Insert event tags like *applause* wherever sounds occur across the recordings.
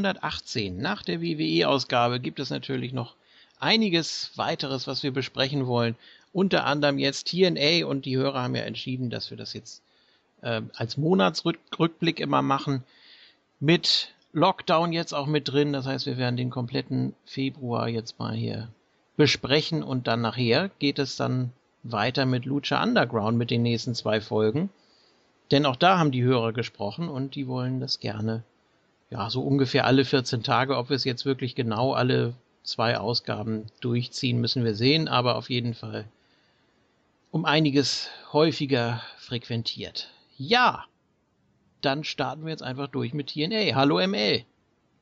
Moon Talk 418. Nach der WWE-Ausgabe gibt es natürlich noch einiges weiteres, was wir besprechen wollen. Unter anderem jetzt TNA und die Hörer haben ja entschieden, dass wir das jetzt äh, als Monatsrückblick immer machen. Mit Lockdown jetzt auch mit drin. Das heißt, wir werden den kompletten Februar jetzt mal hier besprechen und dann nachher geht es dann weiter mit Lucha Underground mit den nächsten zwei Folgen. Denn auch da haben die Hörer gesprochen und die wollen das gerne, ja, so ungefähr alle 14 Tage. Ob wir es jetzt wirklich genau alle zwei Ausgaben durchziehen, müssen wir sehen, aber auf jeden Fall um einiges häufiger frequentiert. Ja, dann starten wir jetzt einfach durch mit TNA. Hallo ML.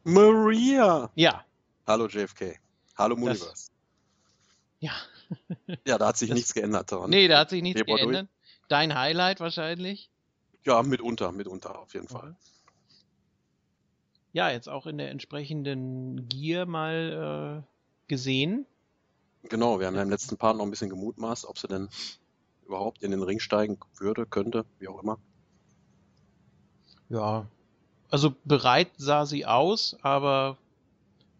Maria. Ja. Hallo JFK. Hallo Muniverse. Ja. ja, da hat sich das, nichts geändert daran. Nee, da hat sich nichts Februar geändert. Durch. Dein Highlight wahrscheinlich? Ja, mitunter, mitunter auf jeden Fall. Ja, jetzt auch in der entsprechenden Gier mal äh, gesehen. Genau, wir haben ja im letzten Part noch ein bisschen gemutmaßt, ob sie denn überhaupt in den Ring steigen würde, könnte, wie auch immer. Ja, also bereit sah sie aus, aber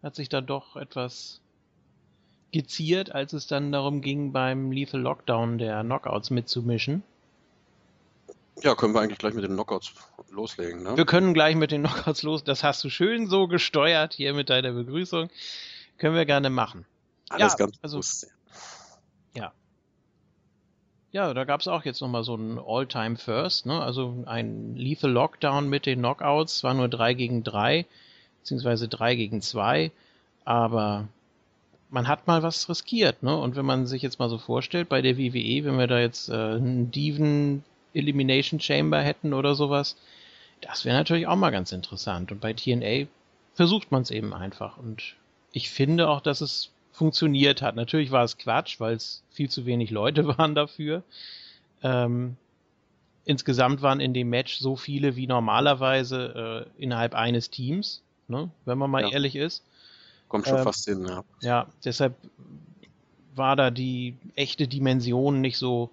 hat sich dann doch etwas geziert, als es dann darum ging, beim Lethal Lockdown der Knockouts mitzumischen. Ja, können wir eigentlich gleich mit den Knockouts loslegen, ne? Wir können gleich mit den Knockouts los. Das hast du schön so gesteuert hier mit deiner Begrüßung. Können wir gerne machen. Alles ja, ganz also, bewusst. Ja. Ja, da gab es auch jetzt nochmal so ein All-Time First, ne? Also ein Lethal Lockdown mit den Knockouts, zwar nur 3 gegen 3, beziehungsweise 3 gegen 2, aber man hat mal was riskiert, ne? Und wenn man sich jetzt mal so vorstellt, bei der WWE, wenn wir da jetzt äh, einen Diven Elimination Chamber hätten oder sowas, das wäre natürlich auch mal ganz interessant. Und bei TNA versucht man es eben einfach. Und ich finde auch, dass es funktioniert hat. Natürlich war es Quatsch, weil es viel zu wenig Leute *laughs* waren dafür. Ähm, insgesamt waren in dem Match so viele wie normalerweise äh, innerhalb eines Teams, ne? wenn man mal ja. ehrlich ist. Kommt schon ähm, fast hin, ja. Ja, deshalb war da die echte Dimension nicht so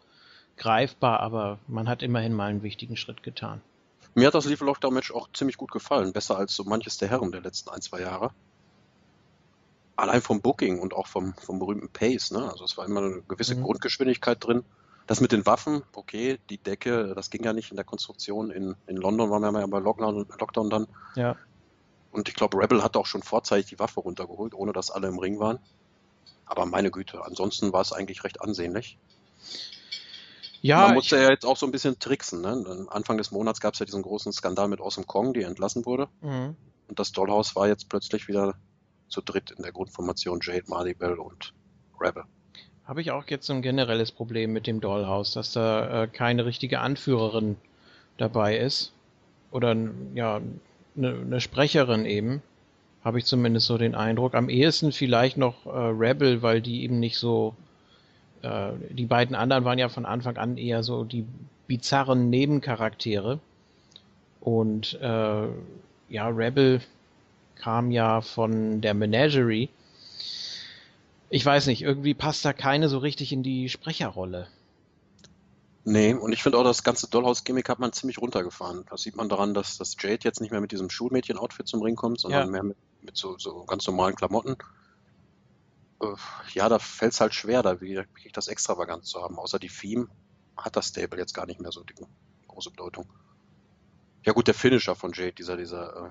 greifbar, aber man hat immerhin mal einen wichtigen Schritt getan. Mir hat das Leave Lockdown Match auch ziemlich gut gefallen, besser als so manches der Herren der letzten ein, zwei Jahre. Allein vom Booking und auch vom, vom berühmten Pace, ne? Also es war immer eine gewisse mhm. Grundgeschwindigkeit drin. Das mit den Waffen, okay, die Decke, das ging ja nicht in der Konstruktion. In, in London waren wir ja bei Lockdown, Lockdown dann. Ja. Und ich glaube, Rebel hat auch schon vorzeitig die Waffe runtergeholt, ohne dass alle im Ring waren. Aber meine Güte, ansonsten war es eigentlich recht ansehnlich. Ja, Man musste ja jetzt auch so ein bisschen tricksen. Ne? Anfang des Monats gab es ja diesen großen Skandal mit Awesome Kong, die entlassen wurde. Mhm. Und das Dollhouse war jetzt plötzlich wieder zu dritt in der Grundformation Jade, Marley und Rebel. Habe ich auch jetzt so ein generelles Problem mit dem Dollhouse, dass da äh, keine richtige Anführerin dabei ist. Oder ja, eine ne Sprecherin eben. Habe ich zumindest so den Eindruck. Am ehesten vielleicht noch äh, Rebel, weil die eben nicht so äh, die beiden anderen waren ja von Anfang an eher so die bizarren Nebencharaktere. Und äh, ja, Rebel kam ja von der Menagerie. Ich weiß nicht, irgendwie passt da keine so richtig in die Sprecherrolle. Nee, und ich finde auch, das ganze Dollhouse-Gimmick hat man ziemlich runtergefahren. Das sieht man daran, dass das Jade jetzt nicht mehr mit diesem Schulmädchen-Outfit zum Ring kommt, sondern ja. mehr mit, mit so, so, ganz normalen Klamotten ja, da fällt es halt schwer, da wirklich das extravagant zu haben. Außer die Theme hat das Stable jetzt gar nicht mehr so die große Bedeutung. Ja gut, der Finisher von Jade, dieser, dieser äh,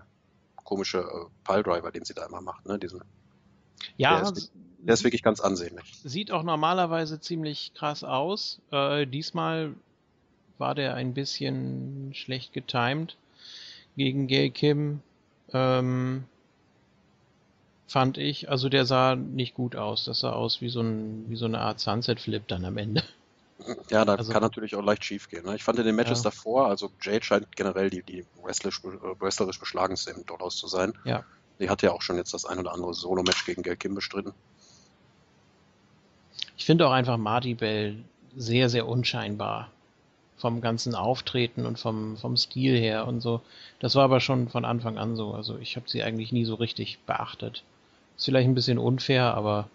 komische äh, Piledriver, den sie da immer macht, ne? Diesen, ja, der ist, der ist, wirklich ganz ansehnlich. Sieht auch normalerweise ziemlich krass aus. Äh, diesmal war der ein bisschen schlecht getimed gegen Gay Kim. Ähm, fand ich. Also der sah nicht gut aus. Das sah aus wie so, ein, wie so eine Art Sunset-Flip dann am Ende. Ja, da also, kann natürlich auch leicht schief gehen. Ne? Ich fand in den Matches ja. davor, also Jade scheint generell die, die wrestlerisch, äh, wrestlerisch beschlagenste im Dollhouse zu sein. Ja. Die hat ja auch schon jetzt das ein oder andere Solo-Match gegen Gail Kim bestritten. Ich finde auch einfach Marty Bell sehr, sehr unscheinbar. Vom ganzen Auftreten und vom, vom Stil her und so. Das war aber schon von Anfang an so. Also ich habe sie eigentlich nie so richtig beachtet. Ist vielleicht ein bisschen unfair, aber.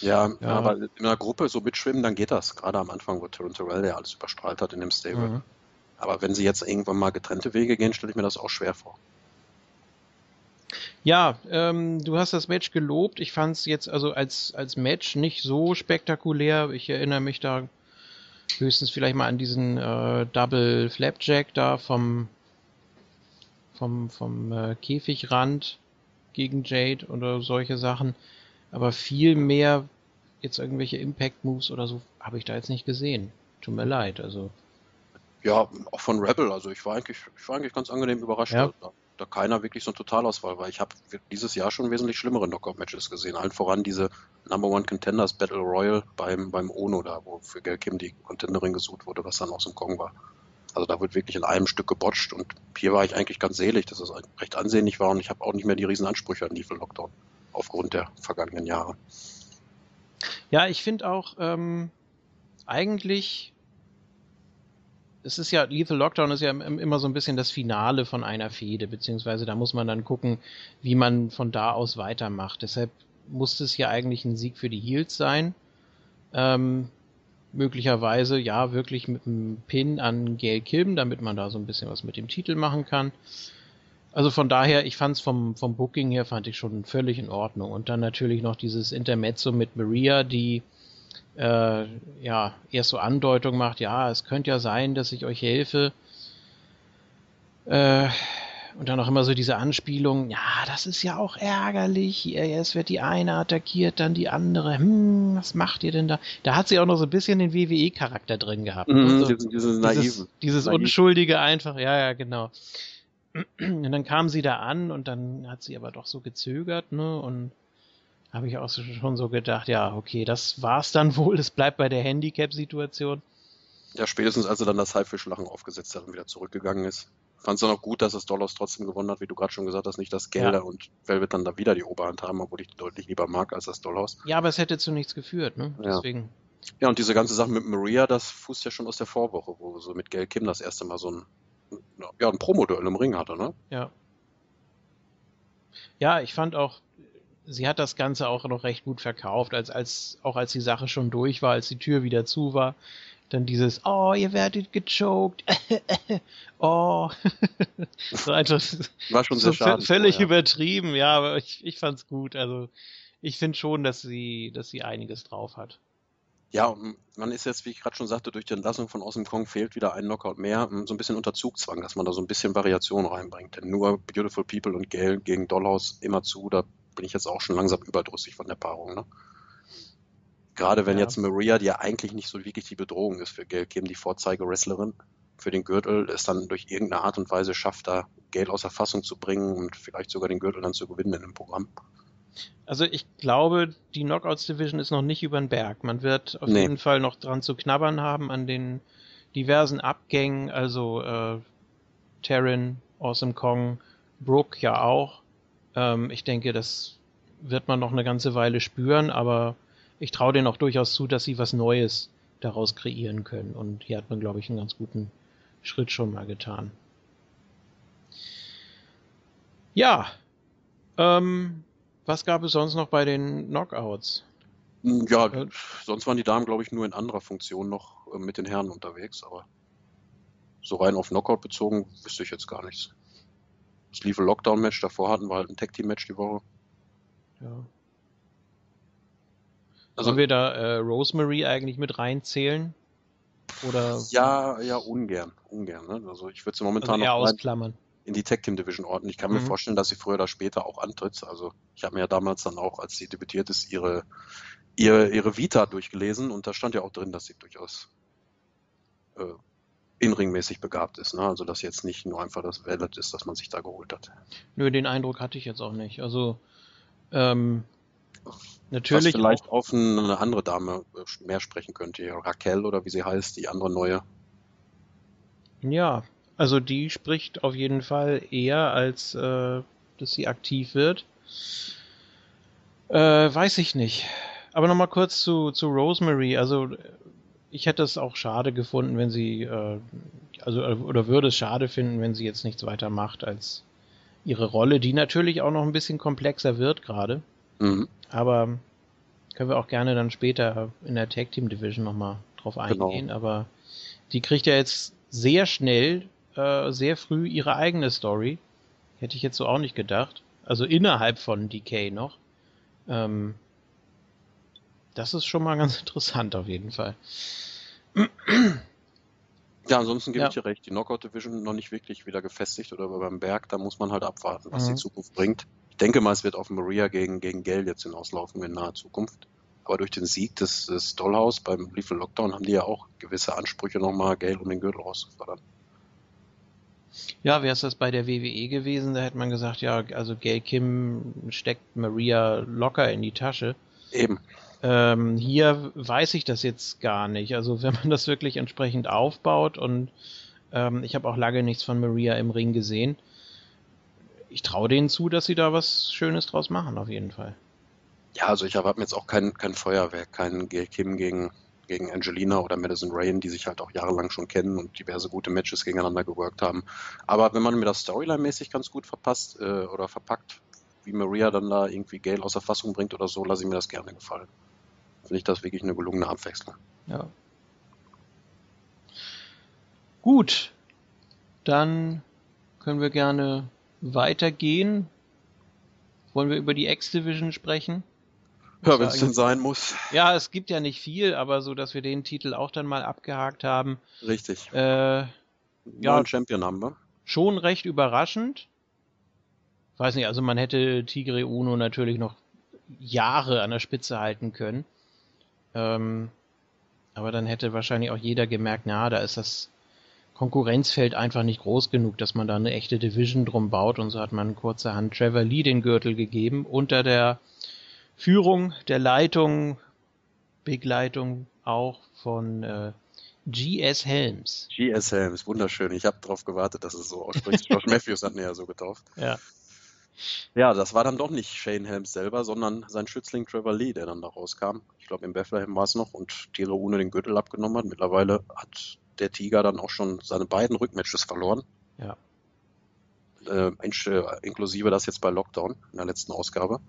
Ja, ja, aber in einer Gruppe so mitschwimmen, dann geht das. Gerade am Anfang, wo Tyrone Terrell ja alles überstrahlt hat in dem Stable. Mhm. Aber wenn sie jetzt irgendwann mal getrennte Wege gehen, stelle ich mir das auch schwer vor. Ja, ähm, du hast das Match gelobt. Ich fand es jetzt also als, als Match nicht so spektakulär. Ich erinnere mich da höchstens vielleicht mal an diesen äh, Double Flapjack da vom, vom, vom äh, Käfigrand gegen Jade oder solche Sachen. Aber viel mehr jetzt irgendwelche Impact Moves oder so habe ich da jetzt nicht gesehen. Tut mir leid, also. Ja, auch von Rebel. Also ich war eigentlich, ich war eigentlich ganz angenehm überrascht. Ja. Da, da keiner wirklich so ein Totalausfall war. Ich habe dieses Jahr schon wesentlich schlimmere Knockout-Matches gesehen. Allen voran diese Number One Contenders Battle Royal beim, beim Ono da, wo für Gail Kim die Contenderin gesucht wurde, was dann aus dem Kong war. Also da wird wirklich in einem Stück gebotcht und hier war ich eigentlich ganz selig, dass es recht ansehnlich war und ich habe auch nicht mehr die riesen Ansprüche an Lethal Lockdown aufgrund der vergangenen Jahre. Ja, ich finde auch ähm, eigentlich es ist ja, Lethal Lockdown ist ja immer so ein bisschen das Finale von einer Fehde, beziehungsweise da muss man dann gucken, wie man von da aus weitermacht. Deshalb musste es ja eigentlich ein Sieg für die Heels sein. Ähm, möglicherweise ja wirklich mit einem Pin an Gail Kim, damit man da so ein bisschen was mit dem Titel machen kann. Also von daher, ich fand es vom, vom Booking her, fand ich schon völlig in Ordnung. Und dann natürlich noch dieses Intermezzo mit Maria, die äh, ja erst so Andeutung macht, ja, es könnte ja sein, dass ich euch helfe. Äh, und dann auch immer so diese Anspielung, ja, das ist ja auch ärgerlich. Erst wird die eine attackiert, dann die andere. Hm, was macht ihr denn da? Da hat sie auch noch so ein bisschen den WWE-Charakter drin gehabt. Mhm, also, dieses, dieses, dieses, dieses Unschuldige einfach, ja, ja, genau. Und dann kam sie da an und dann hat sie aber doch so gezögert, ne? Und habe ich auch schon so gedacht, ja, okay, das war's dann wohl. Es bleibt bei der Handicap-Situation. Ja, spätestens als er dann das Haifischlachen aufgesetzt hat und wieder zurückgegangen ist. Fand es dann auch gut, dass es Dollars trotzdem gewonnen hat, wie du gerade schon gesagt hast, nicht dass Gelder ja. und Velvet dann da wieder die Oberhand haben, obwohl ich die deutlich lieber mag als das Dollhaus. Ja, aber es hätte zu nichts geführt, ne? Ja. Deswegen. Ja, und diese ganze Sache mit Maria, das fußt ja schon aus der Vorwoche, wo so mit Gail Kim das erste Mal so ein, ja, ein Promoduell im Ring hatte, ne? Ja. Ja, ich fand auch, sie hat das Ganze auch noch recht gut verkauft, als, als, auch als die Sache schon durch war, als die Tür wieder zu war. Dann dieses, oh, ihr werdet gechoked. *laughs* oh. *laughs* so einfach, War schon sehr so schade. Völlig ja. übertrieben, ja, aber ich, ich fand's gut. Also ich finde schon, dass sie, dass sie einiges drauf hat. Ja, man ist jetzt, wie ich gerade schon sagte, durch die Entlassung von Awesome Kong fehlt wieder ein Knockout mehr, so ein bisschen unter Zugzwang, dass man da so ein bisschen Variation reinbringt. Denn nur Beautiful People und Gale gegen Dollhouse immer zu, da bin ich jetzt auch schon langsam überdrüssig von der Paarung. Ne? Gerade wenn ja. jetzt Maria, die ja eigentlich nicht so wirklich die Bedrohung ist für Gail Kim, die Vorzeige-Wrestlerin für den Gürtel, es dann durch irgendeine Art und Weise schafft, da Gail außer Fassung zu bringen und vielleicht sogar den Gürtel dann zu gewinnen in dem Programm. Also ich glaube, die Knockouts Division ist noch nicht über den Berg. Man wird auf nee. jeden Fall noch dran zu knabbern haben an den diversen Abgängen, also äh, Terran, Awesome Kong, Brooke ja auch. Ähm, ich denke, das wird man noch eine ganze Weile spüren, aber ich traue denen auch durchaus zu, dass sie was Neues daraus kreieren können. Und hier hat man, glaube ich, einen ganz guten Schritt schon mal getan. Ja, ähm, was gab es sonst noch bei den Knockouts? Hm, ja, äh, sonst waren die Damen, glaube ich, nur in anderer Funktion noch äh, mit den Herren unterwegs, aber so rein auf Knockout bezogen wüsste ich jetzt gar nichts. Das lief ein Lockdown-Match, davor hatten wir halt ein Tag-Team-Match die Woche. Ja. Also, Sollen wir da äh, Rosemary eigentlich mit reinzählen? Oder? Ja, ja, ungern. Ungern. Ne? Also ich würde sie momentan also ausklammern. in die Tag Team Division ordnen. Ich kann mhm. mir vorstellen, dass sie früher oder später auch antritt. Also ich habe mir ja damals dann auch, als sie debütiert ist, ihre, ihre, ihre Vita durchgelesen und da stand ja auch drin, dass sie durchaus äh, inringmäßig begabt ist. Ne? Also dass jetzt nicht nur einfach das Wallet ist, das man sich da geholt hat. Nö, den Eindruck hatte ich jetzt auch nicht. Also ähm, natürlich. Was vielleicht auch, auf eine andere Dame äh, mehr sprechen könnte, Raquel oder wie sie heißt, die andere neue. Ja, also die spricht auf jeden Fall eher, als äh, dass sie aktiv wird. Äh, weiß ich nicht. Aber nochmal kurz zu, zu Rosemary. Also ich hätte es auch schade gefunden, wenn sie, äh, also oder würde es schade finden, wenn sie jetzt nichts weiter macht als ihre Rolle, die natürlich auch noch ein bisschen komplexer wird gerade. Mhm. Aber können wir auch gerne dann später in der Tag Team Division nochmal drauf genau. eingehen. Genau. Aber die kriegt ja jetzt sehr schnell, äh, sehr früh ihre eigene Story. Hätte ich jetzt so auch nicht gedacht. also innerhalb von Decay noch. Ähm, das ist schon mal ganz *laughs* interessant auf jeden Fall. Ja, ansonsten gebe ja. ich dir recht. Die Knockout Division noch nicht wirklich wieder gefestigt oder beim Berg, da muss man halt abwarten, was mhm. die Zukunft bringt. Ich denke mal, es wird auf Maria gegen, gegen Gale jetzt hinauslaufen in naher Zukunft. Aber durch den Sieg des, des Dollhouse beim Lethal Lockdown haben die ja auch gewisse Ansprüche nochmal, Gale um den Gürtel rauszufordern. Ja, wäre es das bei der WWE gewesen, da hätte man gesagt, ja, also Gail Kim steckt Maria locker in die Tasche. Eben. Ähm, hier weiß ich das jetzt gar nicht. Also wenn man das wirklich entsprechend aufbaut und ähm, ich habe auch lange nichts von Maria im Ring gesehen. Ich traue denen zu, dass sie da was Schönes draus machen, auf jeden Fall. Ja, also ich habe jetzt auch kein, kein Feuerwerk, kein Gail Kim gegen, gegen Angelina oder Madison Rain, die sich halt auch jahrelang schon kennen und diverse gute Matches gegeneinander geworkt haben. Aber wenn man mir das Storyline-mäßig ganz gut verpasst äh, oder verpackt, wie Maria dann da irgendwie Gail außer Fassung bringt oder so, lasse ich mir das gerne gefallen finde ich das wirklich eine gelungene Abwechslung. Ja. Gut, dann können wir gerne weitergehen. Wollen wir über die X-Division sprechen? Ja, wenn es denn sein muss. Ja, es gibt ja nicht viel, aber so, dass wir den Titel auch dann mal abgehakt haben. Richtig. Äh, ja, Champion haben wir. Schon recht überraschend. Weiß nicht, also man hätte Tigre Uno natürlich noch Jahre an der Spitze halten können. Ähm, aber dann hätte wahrscheinlich auch jeder gemerkt, na, da ist das Konkurrenzfeld einfach nicht groß genug, dass man da eine echte Division drum baut. Und so hat man kurzerhand Trevor Lee den Gürtel gegeben, unter der Führung, der Leitung, Begleitung auch von äh, G.S. Helms. G.S. Helms, wunderschön. Ich habe darauf gewartet, dass es so ausspricht. Josh *laughs* Matthews hat mir ja so getauft. Ja. Ja, das war dann doch nicht Shane Helms selber, sondern sein Schützling Trevor Lee, der dann da rauskam. Ich glaube, in Bethlehem war es noch und Tiro ohne den Gürtel abgenommen hat. Mittlerweile hat der Tiger dann auch schon seine beiden Rückmatches verloren. Ja. Äh, äh inklusive das jetzt bei Lockdown in der letzten Ausgabe.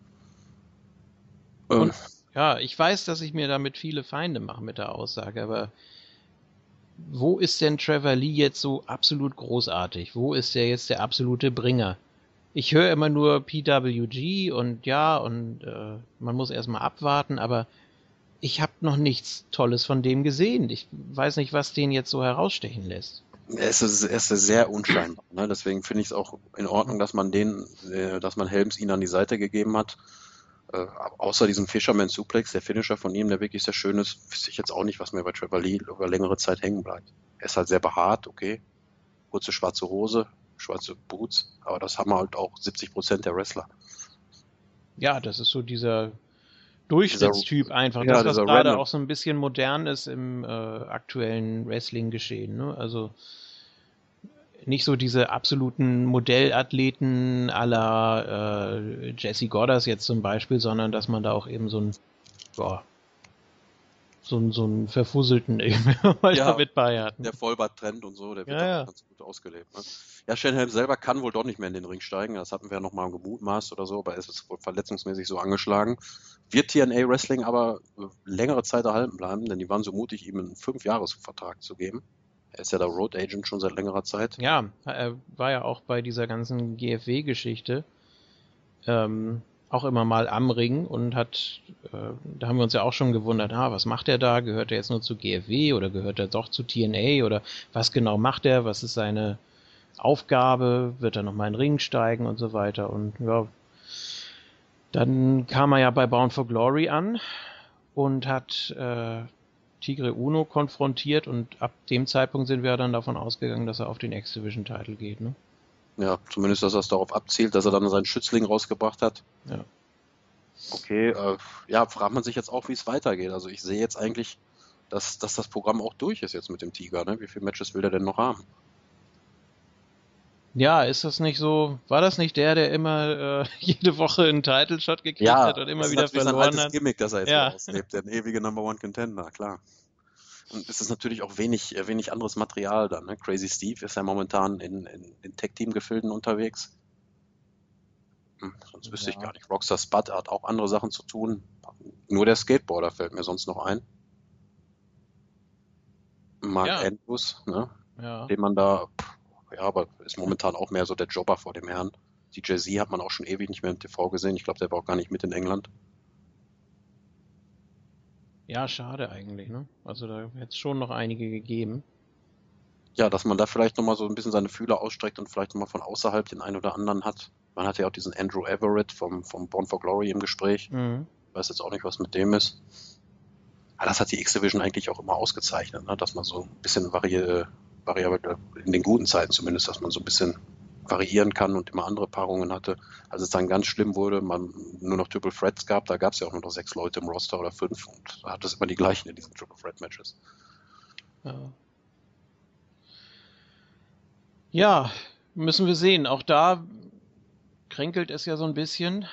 Ähm, und, ja, ich weiß, dass ich mir damit viele Feinde mache mit der Aussage, aber wo ist denn Trevor Lee jetzt so absolut großartig? Wo ist der jetzt der absolute Bringer? Ich höre immer nur PWG und ja, und äh, man muss erstmal abwarten, aber ich habe noch nichts Tolles von dem gesehen. Ich weiß nicht, was den jetzt so herausstechen lässt. Es ist, es ist sehr unscheinbar. Ne? Deswegen finde ich es auch in Ordnung, dass man den, äh, dass man Helms ihn an die Seite gegeben hat. Äh, außer diesem Fisherman Suplex, der Finisher von ihm, der wirklich sehr schön ist, wüsste ich jetzt auch nicht, was mir bei Trevor Lee über längere Zeit hängen bleibt. Er ist halt sehr behaart, okay. Kurze schwarze Hose, schwarze Boots, aber das haben halt auch 70 Prozent der Wrestler. Ja, das ist so dieser Durchschnittstyp einfach. Ja, das, was gerade Random. auch so ein bisschen modern ist im äh, aktuellen Wrestling-Geschehen. Ne? Also nicht so diese absoluten Modellathleten la äh, Jesse Goddard jetzt zum Beispiel, sondern dass man da auch eben so ein boah, so, einen, so einen verfusselten *laughs* mal ja, bei hatten. Der Vollbart-Trend und so, der wird ja, ja. ganz gut ausgelebt. Ne? Ja, Shenhelm selber kann wohl doch nicht mehr in den Ring steigen. Das hatten wir ja nochmal gemutmaßt oder so, aber er ist wohl verletzungsmäßig so angeschlagen. Wird TNA Wrestling aber äh, längere Zeit erhalten bleiben, denn die waren so mutig, ihm einen Fünf-Jahres-Vertrag zu geben. Er ist ja der Road Agent schon seit längerer Zeit. Ja, er war ja auch bei dieser ganzen GFW-Geschichte. Ähm, auch immer mal am Ring und hat, äh, da haben wir uns ja auch schon gewundert, ah, was macht er da? Gehört er jetzt nur zu GFW oder gehört er doch zu TNA oder was genau macht er? Was ist seine Aufgabe? Wird er nochmal in den Ring steigen und so weiter? Und ja, dann kam er ja bei Bound for Glory an und hat äh, Tigre Uno konfrontiert und ab dem Zeitpunkt sind wir dann davon ausgegangen, dass er auf den X-Division-Title geht, ne? Ja, zumindest, dass er es darauf abzielt, dass er dann seinen Schützling rausgebracht hat. Ja. Okay, äh, ja, fragt man sich jetzt auch, wie es weitergeht. Also ich sehe jetzt eigentlich, dass, dass das Programm auch durch ist jetzt mit dem Tiger. Ne? Wie viele Matches will er denn noch haben? Ja, ist das nicht so? War das nicht der, der immer äh, *laughs* jede Woche einen Title Shot gekriegt ja, hat und immer wieder verloren hat? Ja, das Gimmick, das er jetzt ja. auslebt, der ewige Number One Contender, klar. Und es ist natürlich auch wenig, äh, wenig anderes Material dann. Ne? Crazy Steve ist ja momentan in, in, in Tech-Team-Gefilden unterwegs. Hm, sonst wüsste ja. ich gar nicht. Rockstar Spud hat auch andere Sachen zu tun. Nur der Skateboarder fällt mir sonst noch ein. Mark ja. Andrews, ne? ja. den man da, ja, aber ist momentan auch mehr so der Jobber vor dem Herrn. Die Jay-Z hat man auch schon ewig nicht mehr im TV gesehen. Ich glaube, der war auch gar nicht mit in England. Ja, schade eigentlich, ne? Also da hätte es schon noch einige gegeben. Ja, dass man da vielleicht nochmal so ein bisschen seine Fühler ausstreckt und vielleicht nochmal von außerhalb den einen oder anderen hat. Man hatte ja auch diesen Andrew Everett vom, vom Born for Glory im Gespräch. Mhm. Ich weiß jetzt auch nicht, was mit dem ist. Aber das hat die X-Division eigentlich auch immer ausgezeichnet, ne? dass man so ein bisschen vari variabel, in den guten Zeiten zumindest, dass man so ein bisschen variieren kann und immer andere Paarungen hatte. Als es dann ganz schlimm wurde, man nur noch Triple Threats gab, da gab es ja auch nur noch sechs Leute im Roster oder fünf und da hat es immer die gleichen in diesen Triple Threat Matches. Ja. ja, müssen wir sehen. Auch da kränkelt es ja so ein bisschen.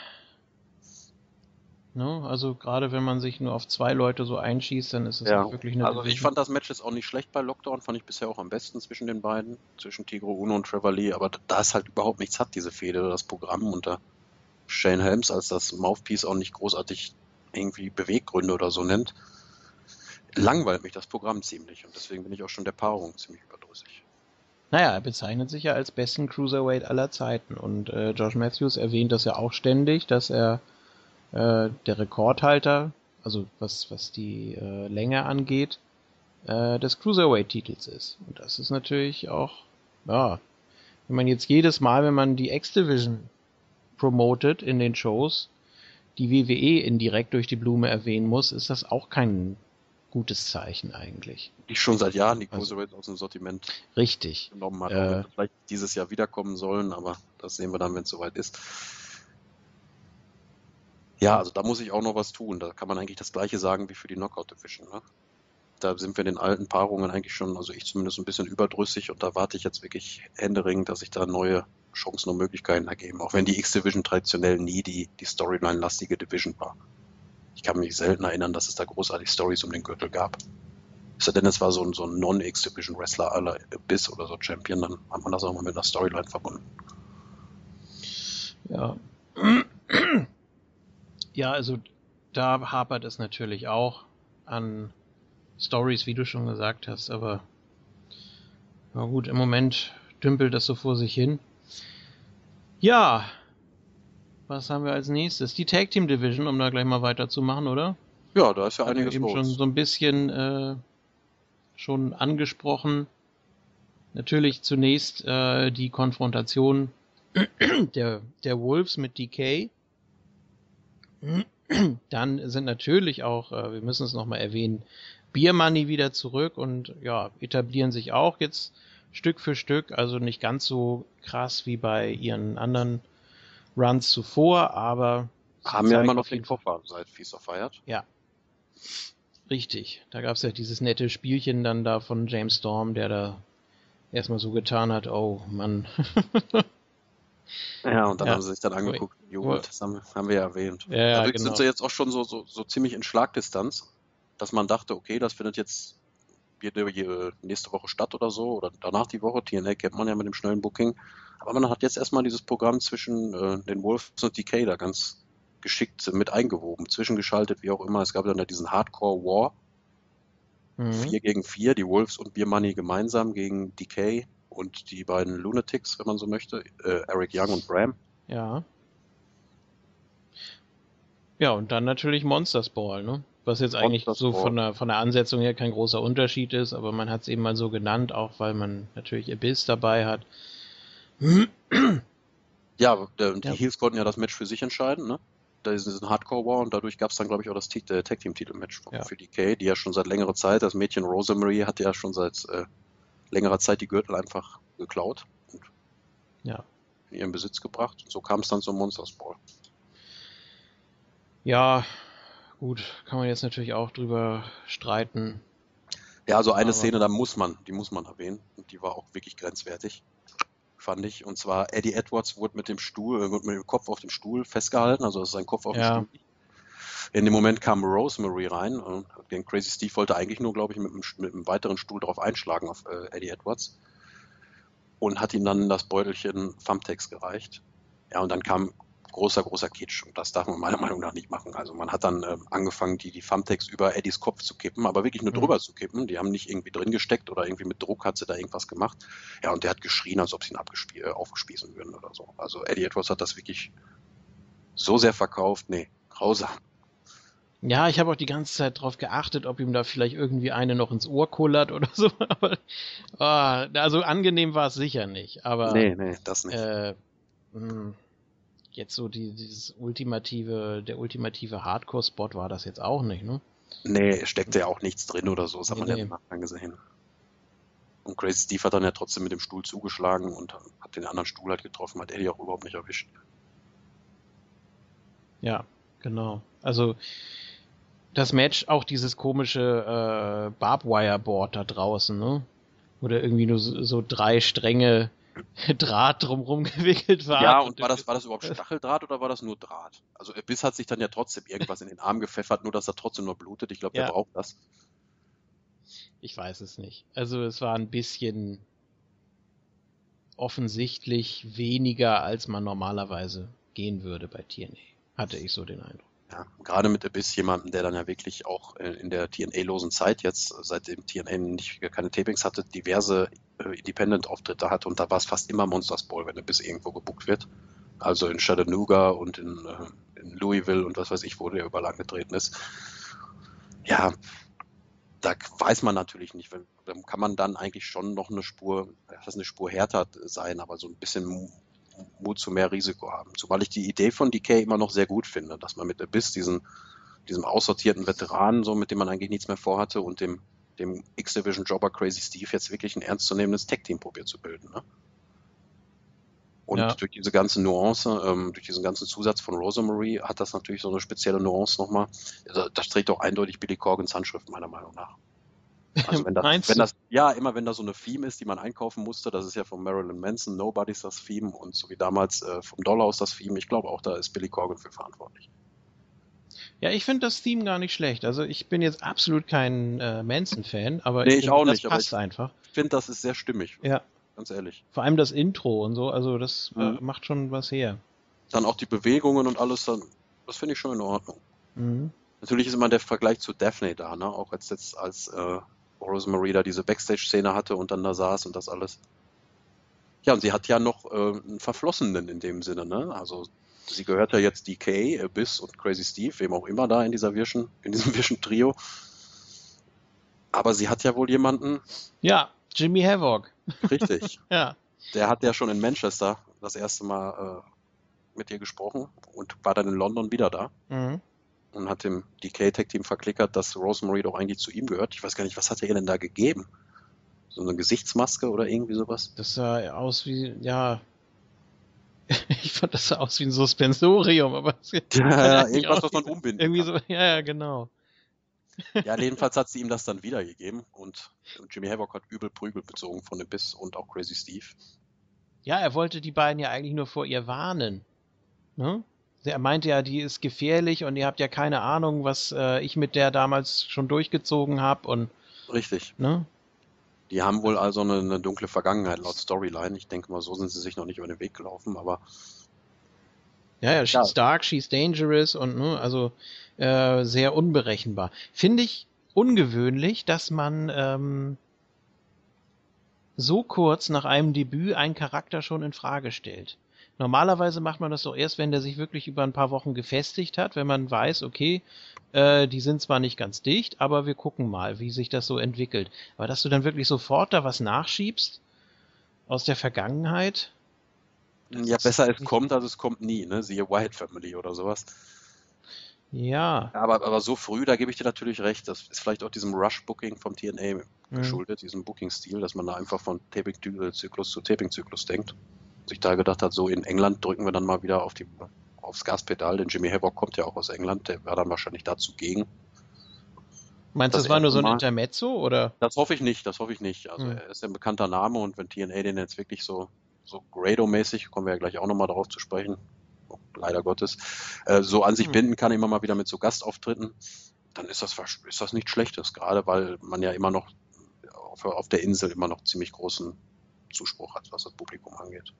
Ne? Also gerade wenn man sich nur auf zwei Leute so einschießt, dann ist es ja. wirklich eine Also ich fand das Match jetzt auch nicht schlecht bei Lockdown, fand ich bisher auch am besten zwischen den beiden, zwischen Tigro Uno und Trevor Lee, aber da es halt überhaupt nichts hat, diese Fehde, das Programm und da Shane Helms als das Mouthpiece auch nicht großartig irgendwie Beweggründe oder so nennt, langweilt mich das Programm ziemlich und deswegen bin ich auch schon der Paarung ziemlich überdrüssig. Naja, er bezeichnet sich ja als besten Cruiserweight aller Zeiten und äh, Josh Matthews erwähnt das ja auch ständig, dass er äh, der Rekordhalter, also was, was die äh, Länge angeht, äh, des Cruiserweight-Titels ist. Und das ist natürlich auch, ja, wenn man jetzt jedes Mal, wenn man die X-Division promotet in den Shows, die WWE indirekt durch die Blume erwähnen muss, ist das auch kein gutes Zeichen eigentlich. Die schon seit Jahren die Cruiserweight also, aus dem Sortiment richtig genommen hat. Äh, vielleicht dieses Jahr wiederkommen sollen, aber das sehen wir dann, wenn es soweit ist. Ja, also da muss ich auch noch was tun. Da kann man eigentlich das Gleiche sagen wie für die Knockout Division. Ne? Da sind wir in den alten Paarungen eigentlich schon, also ich zumindest ein bisschen überdrüssig und da warte ich jetzt wirklich händeringend, dass sich da neue Chancen und Möglichkeiten ergeben. Auch wenn die X-Division traditionell nie die, die Storyline-lastige Division war. Ich kann mich selten erinnern, dass es da großartig Stories um den Gürtel gab. Es sei denn, es war so ein, so ein Non-X-Division-Wrestler aller Biss oder so Champion, dann hat man das auch mal mit einer Storyline verbunden. Ja. Ja, also da hapert es natürlich auch an Stories, wie du schon gesagt hast, aber na gut, im Moment dümpelt das so vor sich hin. Ja, was haben wir als nächstes? Die Tag Team Division, um da gleich mal weiterzumachen, oder? Ja, da ist ja einiges eben los. schon so ein bisschen äh, schon angesprochen. Natürlich zunächst äh, die Konfrontation *clears throat* der, der Wolves mit DK. Dann sind natürlich auch, äh, wir müssen es nochmal erwähnen, Beer Money wieder zurück und ja, etablieren sich auch jetzt Stück für Stück, also nicht ganz so krass wie bei ihren anderen Runs zuvor, aber haben ja immer noch den Koffer seit Feast of Feiert. Ja. Richtig. Da gab es ja dieses nette Spielchen dann da von James Storm, der da erstmal so getan hat, oh Mann. *laughs* Ja, und dann ja. haben sie sich dann angeguckt, Joghurt, das haben, haben, wir ja erwähnt. Ja, ja, also genau. sind sie jetzt auch schon so, so, so ziemlich in Schlagdistanz, dass man dachte, okay, das findet jetzt jede, jede nächste Woche statt oder so, oder danach die Woche. TNA kennt man ja mit dem schnellen Booking. Aber man hat jetzt erstmal dieses Programm zwischen äh, den Wolves und DK da ganz geschickt mit eingewoben, zwischengeschaltet, wie auch immer. Es gab dann ja diesen Hardcore War. Mhm. Vier gegen vier, die Wolves und Beer Money gemeinsam gegen DK und die beiden Lunatics, wenn man so möchte, äh, Eric Young und Bram. Ja. Ja, und dann natürlich Monsters Ball, ne? Was jetzt eigentlich Monsters so von der, von der Ansetzung her kein großer Unterschied ist, aber man hat es eben mal so genannt, auch weil man natürlich Abyss dabei hat. Ja, der, die ja. Heels konnten ja das Match für sich entscheiden, ne? Da ist ein Hardcore War und dadurch gab es dann, glaube ich, auch das äh, Tag Team Titelmatch ja. für DK, die ja schon seit längerer Zeit, das Mädchen Rosemary hat ja schon seit äh, längerer Zeit die Gürtel einfach geklaut und ja. in ihren Besitz gebracht. Und so kam es dann zum Monsters Ball. Ja, gut, kann man jetzt natürlich auch drüber streiten. Ja, also eine Szene, da muss man, die muss man erwähnen. Und die war auch wirklich grenzwertig, fand ich. Und zwar Eddie Edwards wurde mit dem Stuhl, äh, wurde mit dem Kopf auf dem Stuhl festgehalten, also sein Kopf auf ja. dem Stuhl. In dem Moment kam Rosemary rein und den Crazy Steve wollte eigentlich nur, glaube ich, mit einem, mit einem weiteren Stuhl drauf einschlagen auf äh, Eddie Edwards und hat ihm dann das Beutelchen Thumbtacks gereicht. Ja, und dann kam großer, großer Kitsch. Und das darf man meiner Meinung nach nicht machen. Also man hat dann äh, angefangen, die, die Thumbtacks über Eddies Kopf zu kippen, aber wirklich nur mhm. drüber zu kippen. Die haben nicht irgendwie drin gesteckt oder irgendwie mit Druck hat sie da irgendwas gemacht. Ja, und der hat geschrien, als ob sie ihn äh, aufgespießen würden oder so. Also Eddie Edwards hat das wirklich so sehr verkauft. Nee, grausam. Ja, ich habe auch die ganze Zeit darauf geachtet, ob ihm da vielleicht irgendwie eine noch ins Ohr kullert oder *laughs* so. Aber, oh, also angenehm war es sicher nicht. Aber nee, nee, das nicht. Äh, mh, hm, jetzt so die, dieses ultimative, der ultimative Hardcore-Spot war das jetzt auch nicht, ne? Nee, steckte ja auch nichts drin oder so, das nee, hat man nee. ja im Nachgang gesehen. Und Crazy Steve hat dann ja trotzdem mit dem Stuhl zugeschlagen und hat den anderen Stuhl halt getroffen, hat Eddie auch überhaupt nicht erwischt. Ja, genau. Also das Match, auch dieses komische äh, Barbwire-Board da draußen, ne? Oder irgendwie nur so, so drei Stränge *laughs* Draht drumherum *laughs* gewickelt war. Ja, und war das, war das überhaupt Stacheldraht oder war das nur Draht? Also Biss hat sich dann ja trotzdem irgendwas in den Arm gepfeffert, nur dass er trotzdem nur blutet. Ich glaube, ja. der braucht das. Ich weiß es nicht. Also es war ein bisschen offensichtlich weniger, als man normalerweise gehen würde bei TNA. Hatte ich so den Eindruck. Ja, gerade mit Abyss jemanden, der dann ja wirklich auch äh, in der TNA-losen Zeit jetzt, seitdem TNA nicht, keine Tapings hatte, diverse äh, Independent-Auftritte hatte und da war es fast immer Monsters Ball, wenn Abyss irgendwo gebuckt wird. Also in Chattanooga und in, äh, in Louisville und was weiß ich, wo der überall angetreten ist. Ja, da weiß man natürlich nicht, wenn, dann kann man dann eigentlich schon noch eine Spur, das eine Spur härter sein, aber so ein bisschen Mut zu mehr Risiko haben. Zumal ich die Idee von DK immer noch sehr gut finde, dass man mit Abyss diesen, diesem aussortierten Veteranen, so mit dem man eigentlich nichts mehr vorhatte, und dem, dem X-Division-Jobber Crazy Steve jetzt wirklich ein ernstzunehmendes Tech-Team probiert zu bilden. Ne? Und ja. durch diese ganze Nuance, ähm, durch diesen ganzen Zusatz von Rosemary hat das natürlich so eine spezielle Nuance nochmal. Also, das trägt auch eindeutig Billy Corgans Handschrift, meiner Meinung nach. Also wenn *laughs* das, wenn das, ja, immer wenn da so eine Theme ist, die man einkaufen musste, das ist ja von Marilyn Manson, Nobody's das Theme und so wie damals äh, vom Dollhouse das Theme, ich glaube auch, da ist Billy Corgan für verantwortlich. Ja, ich finde das Theme gar nicht schlecht. Also ich bin jetzt absolut kein äh, Manson-Fan, aber nee, ich, ich auch das nicht, passt aber ich einfach. Ich finde, das ist sehr stimmig. Ja. Ganz ehrlich. Vor allem das Intro und so, also das äh, mhm. macht schon was her. Dann auch die Bewegungen und alles, dann, das finde ich schon in Ordnung. Mhm. Natürlich ist immer der Vergleich zu Daphne da, ne? Auch als jetzt als äh, Rosemary da diese Backstage-Szene hatte und dann da saß und das alles. Ja, und sie hat ja noch äh, einen Verflossenen in dem Sinne, ne? Also sie gehört ja jetzt DK, Abyss und Crazy Steve, wem auch immer da in dieser Vision, in diesem *laughs* Vision-Trio. Aber sie hat ja wohl jemanden. Ja, Jimmy Havoc. Richtig. *laughs* ja. Der hat ja schon in Manchester das erste Mal äh, mit ihr gesprochen und war dann in London wieder da. Mhm und hat dem DK Tech Team verklickert, dass Rosemary doch eigentlich zu ihm gehört. Ich weiß gar nicht, was hat er ihr denn da gegeben? So eine Gesichtsmaske oder irgendwie sowas? Das sah aus wie, ja. *laughs* ich fand das sah aus wie ein Suspensorium, aber *laughs* ja, *laughs* ja, irgendwas, was man umbinden Irgendwie kann. so, ja, ja, genau. Ja, jedenfalls hat sie ihm das dann wiedergegeben und, und Jimmy Havoc hat übel Prügel bezogen von dem Biss und auch Crazy Steve. Ja, er wollte die beiden ja eigentlich nur vor ihr warnen. Ne? Er meinte ja, die ist gefährlich und ihr habt ja keine Ahnung, was äh, ich mit der damals schon durchgezogen habe und. Richtig. Ne? Die haben wohl also eine, eine, dunkle Vergangenheit laut Storyline. Ich denke mal, so sind sie sich noch nicht über den Weg gelaufen, aber. Ja, ja, she's ja. dark, she's dangerous und ne, also äh, sehr unberechenbar. Finde ich ungewöhnlich, dass man ähm, so kurz nach einem Debüt einen Charakter schon in Frage stellt. Normalerweise macht man das doch erst, wenn der sich wirklich über ein paar Wochen gefestigt hat, wenn man weiß, okay, äh, die sind zwar nicht ganz dicht, aber wir gucken mal, wie sich das so entwickelt. Aber dass du dann wirklich sofort da was nachschiebst aus der Vergangenheit. Ja, besser es kommt, als es kommt nie, ne? Siehe White Family oder sowas. Ja. Aber, aber so früh, da gebe ich dir natürlich recht. Das ist vielleicht auch diesem Rush-Booking vom TNA mhm. geschuldet, diesem Booking-Stil, dass man da einfach von Taping-Zyklus zu Taping-Zyklus denkt sich da gedacht hat, so in England drücken wir dann mal wieder auf die, aufs Gaspedal, denn Jimmy Havoc kommt ja auch aus England, der war dann wahrscheinlich dazu gegen. Meinst du, das, das war nur so ein Intermezzo oder? Das hoffe ich nicht, das hoffe ich nicht. Also hm. er ist ein bekannter Name und wenn TNA den jetzt wirklich so, so Grado-mäßig, kommen wir ja gleich auch nochmal darauf zu sprechen, leider Gottes, äh, so an sich hm. binden kann, immer mal wieder mit so Gastauftritten, dann ist das, ist das nichts Schlechtes, gerade weil man ja immer noch auf, auf der Insel immer noch ziemlich großen Zuspruch hat, was das Publikum angeht.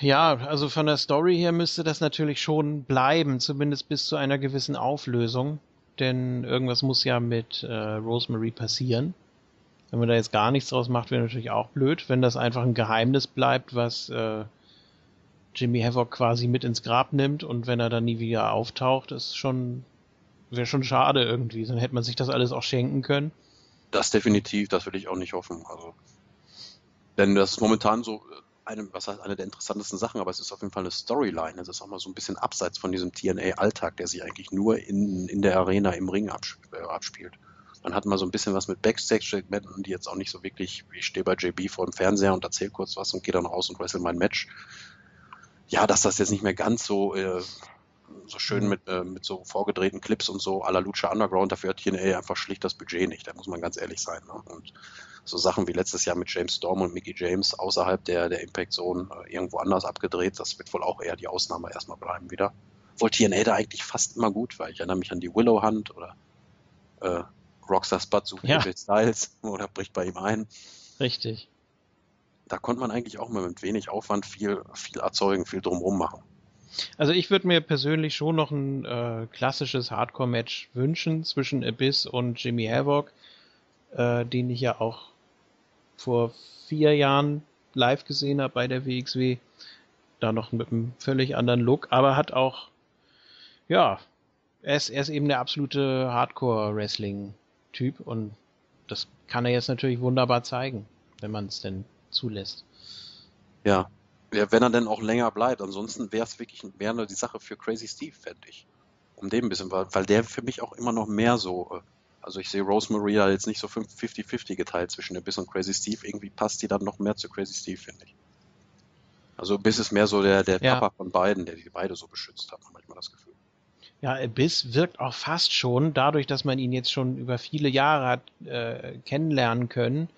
Ja, also von der Story her müsste das natürlich schon bleiben, zumindest bis zu einer gewissen Auflösung. Denn irgendwas muss ja mit äh, Rosemary passieren. Wenn man da jetzt gar nichts draus macht, wäre natürlich auch blöd. Wenn das einfach ein Geheimnis bleibt, was äh, Jimmy Havoc quasi mit ins Grab nimmt und wenn er dann nie wieder auftaucht, ist schon wäre schon schade irgendwie. Dann hätte man sich das alles auch schenken können. Das definitiv, das will ich auch nicht hoffen. Also, denn das ist momentan so eine, was heißt eine der interessantesten Sachen, aber es ist auf jeden Fall eine Storyline. Es ist auch mal so ein bisschen abseits von diesem TNA-Alltag, der sich eigentlich nur in, in der Arena im Ring absp äh, abspielt. Man hat mal so ein bisschen was mit Backstage-Segmenten, die jetzt auch nicht so wirklich, ich stehe bei JB vor dem Fernseher und erzähle kurz was und gehe dann raus und wrestle mein Match. Ja, dass das jetzt nicht mehr ganz so, äh, so schön mhm. mit, äh, mit so vorgedrehten Clips und so à la Lucha Underground, dafür hat TNA einfach schlicht das Budget nicht, da muss man ganz ehrlich sein. Ne? Und so Sachen wie letztes Jahr mit James Storm und Mickey James außerhalb der, der Impact Zone äh, irgendwo anders abgedreht. Das wird wohl auch eher die Ausnahme erstmal bleiben wieder. Wohl TNA da eigentlich fast immer gut, weil ich erinnere mich an die Willow Hunt oder äh, Rockstar Spud sucht ja. Styles *laughs* oder bricht bei ihm ein. Richtig. Da konnte man eigentlich auch mal mit wenig Aufwand viel, viel erzeugen, viel drumherum machen. Also ich würde mir persönlich schon noch ein äh, klassisches Hardcore-Match wünschen zwischen Abyss und Jimmy Havoc, äh, den ich ja auch vor vier Jahren live gesehen habe bei der WXW. Da noch mit einem völlig anderen Look, aber hat auch, ja, er ist, er ist eben der absolute Hardcore-Wrestling-Typ und das kann er jetzt natürlich wunderbar zeigen, wenn man es denn zulässt. Ja. ja, wenn er denn auch länger bleibt. Ansonsten wäre es wirklich nur die Sache für Crazy Steve, fände ich. Um den ein bisschen, weil, weil der für mich auch immer noch mehr so äh, also ich sehe Rosemary ja jetzt nicht so 50-50 geteilt zwischen Abyss und Crazy Steve. Irgendwie passt die dann noch mehr zu Crazy Steve, finde ich. Also Abyss ist mehr so der, der ja. Papa von beiden, der die beide so beschützt hat, manchmal das Gefühl. Ja, Abyss wirkt auch fast schon, dadurch, dass man ihn jetzt schon über viele Jahre hat äh, kennenlernen können,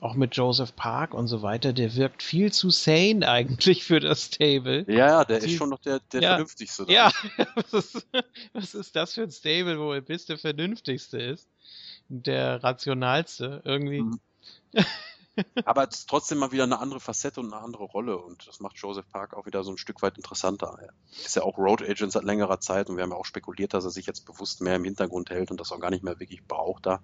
auch mit Joseph Park und so weiter, der wirkt viel zu sane eigentlich für das Stable. Ja, der Sie, ist schon noch der, der ja, vernünftigste. Da. Ja, *laughs* was ist, was ist das für ein Stable, wo Abyss der vernünftigste ist? Der rationalste, irgendwie. Mhm. *laughs* Aber es ist trotzdem mal wieder eine andere Facette und eine andere Rolle und das macht Joseph Park auch wieder so ein Stück weit interessanter. Er ist ja auch Road Agent seit längerer Zeit und wir haben ja auch spekuliert, dass er sich jetzt bewusst mehr im Hintergrund hält und das auch gar nicht mehr wirklich braucht da.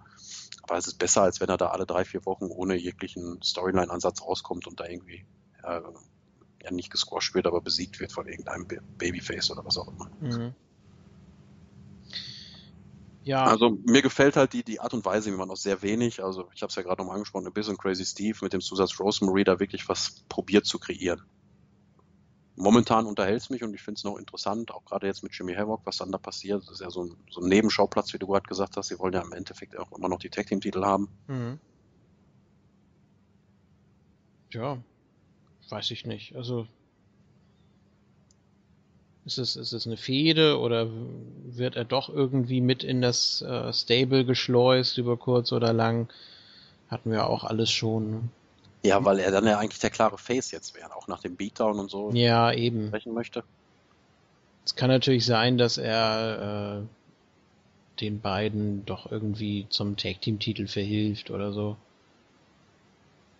Aber es ist besser, als wenn er da alle drei, vier Wochen ohne jeglichen Storyline-Ansatz rauskommt und da irgendwie ja, ja nicht gesquasht wird, aber besiegt wird von irgendeinem Babyface oder was auch immer. Mhm. Ja. Also mir gefällt halt die, die Art und Weise, wie man auch sehr wenig, also ich habe es ja gerade nochmal angesprochen, ein bisschen Crazy Steve mit dem Zusatz Rosemary da wirklich was probiert zu kreieren. Momentan unterhält es mich und ich finde es noch interessant, auch gerade jetzt mit Jimmy Havoc, was dann da passiert. Das ist ja so ein, so ein Nebenschauplatz, wie du gerade gesagt hast. Sie wollen ja im Endeffekt auch immer noch die Tag Team Titel haben. Mhm. Ja, weiß ich nicht. Also ist es, ist es eine Fehde oder wird er doch irgendwie mit in das äh, Stable geschleust über kurz oder lang? Hatten wir auch alles schon. Ne? Ja, weil er dann ja eigentlich der klare Face jetzt wäre, auch nach dem Beatdown und so. Ja, eben. Sprechen möchte. Es kann natürlich sein, dass er äh, den beiden doch irgendwie zum Tag Team Titel verhilft oder so.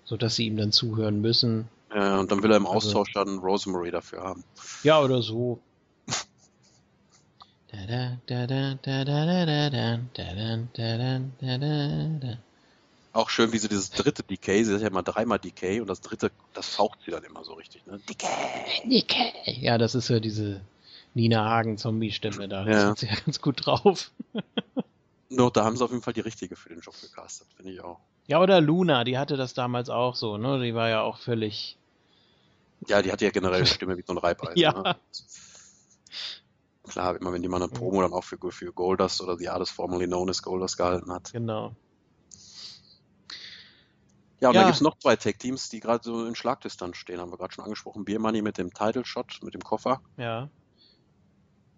So dass sie ihm dann zuhören müssen. Ja, und dann will er im also Austausch also, dann Rosemary dafür haben. Ja, oder so. Auch schön, wie sie dieses dritte Decay, sie ist ja immer dreimal Decay und das dritte, das faucht sie dann immer so richtig, ne? Decay! Decay! Ja, das ist ja diese Nina Hagen-Zombie-Stimme da. Ja. Das ist ja ganz gut drauf. *laughs* Nur da haben sie auf jeden Fall die richtige für den Job gecastet, finde ich auch. Ja, oder Luna, die hatte das damals auch so, ne? Die war ja auch völlig. Ja, die hatte ja generell eine Stimme wie so ein Reibeisen. *laughs* ja. Ne? Klar, immer wenn jemand eine Promo dann auch für, für Goldust oder die alles formerly known as Goldust gehalten hat. Genau. Ja, und ja. dann gibt es noch zwei Tag-Teams, die gerade so in Schlagdistanz stehen, haben wir gerade schon angesprochen. Beer Money mit dem Title-Shot, mit dem Koffer. Ja.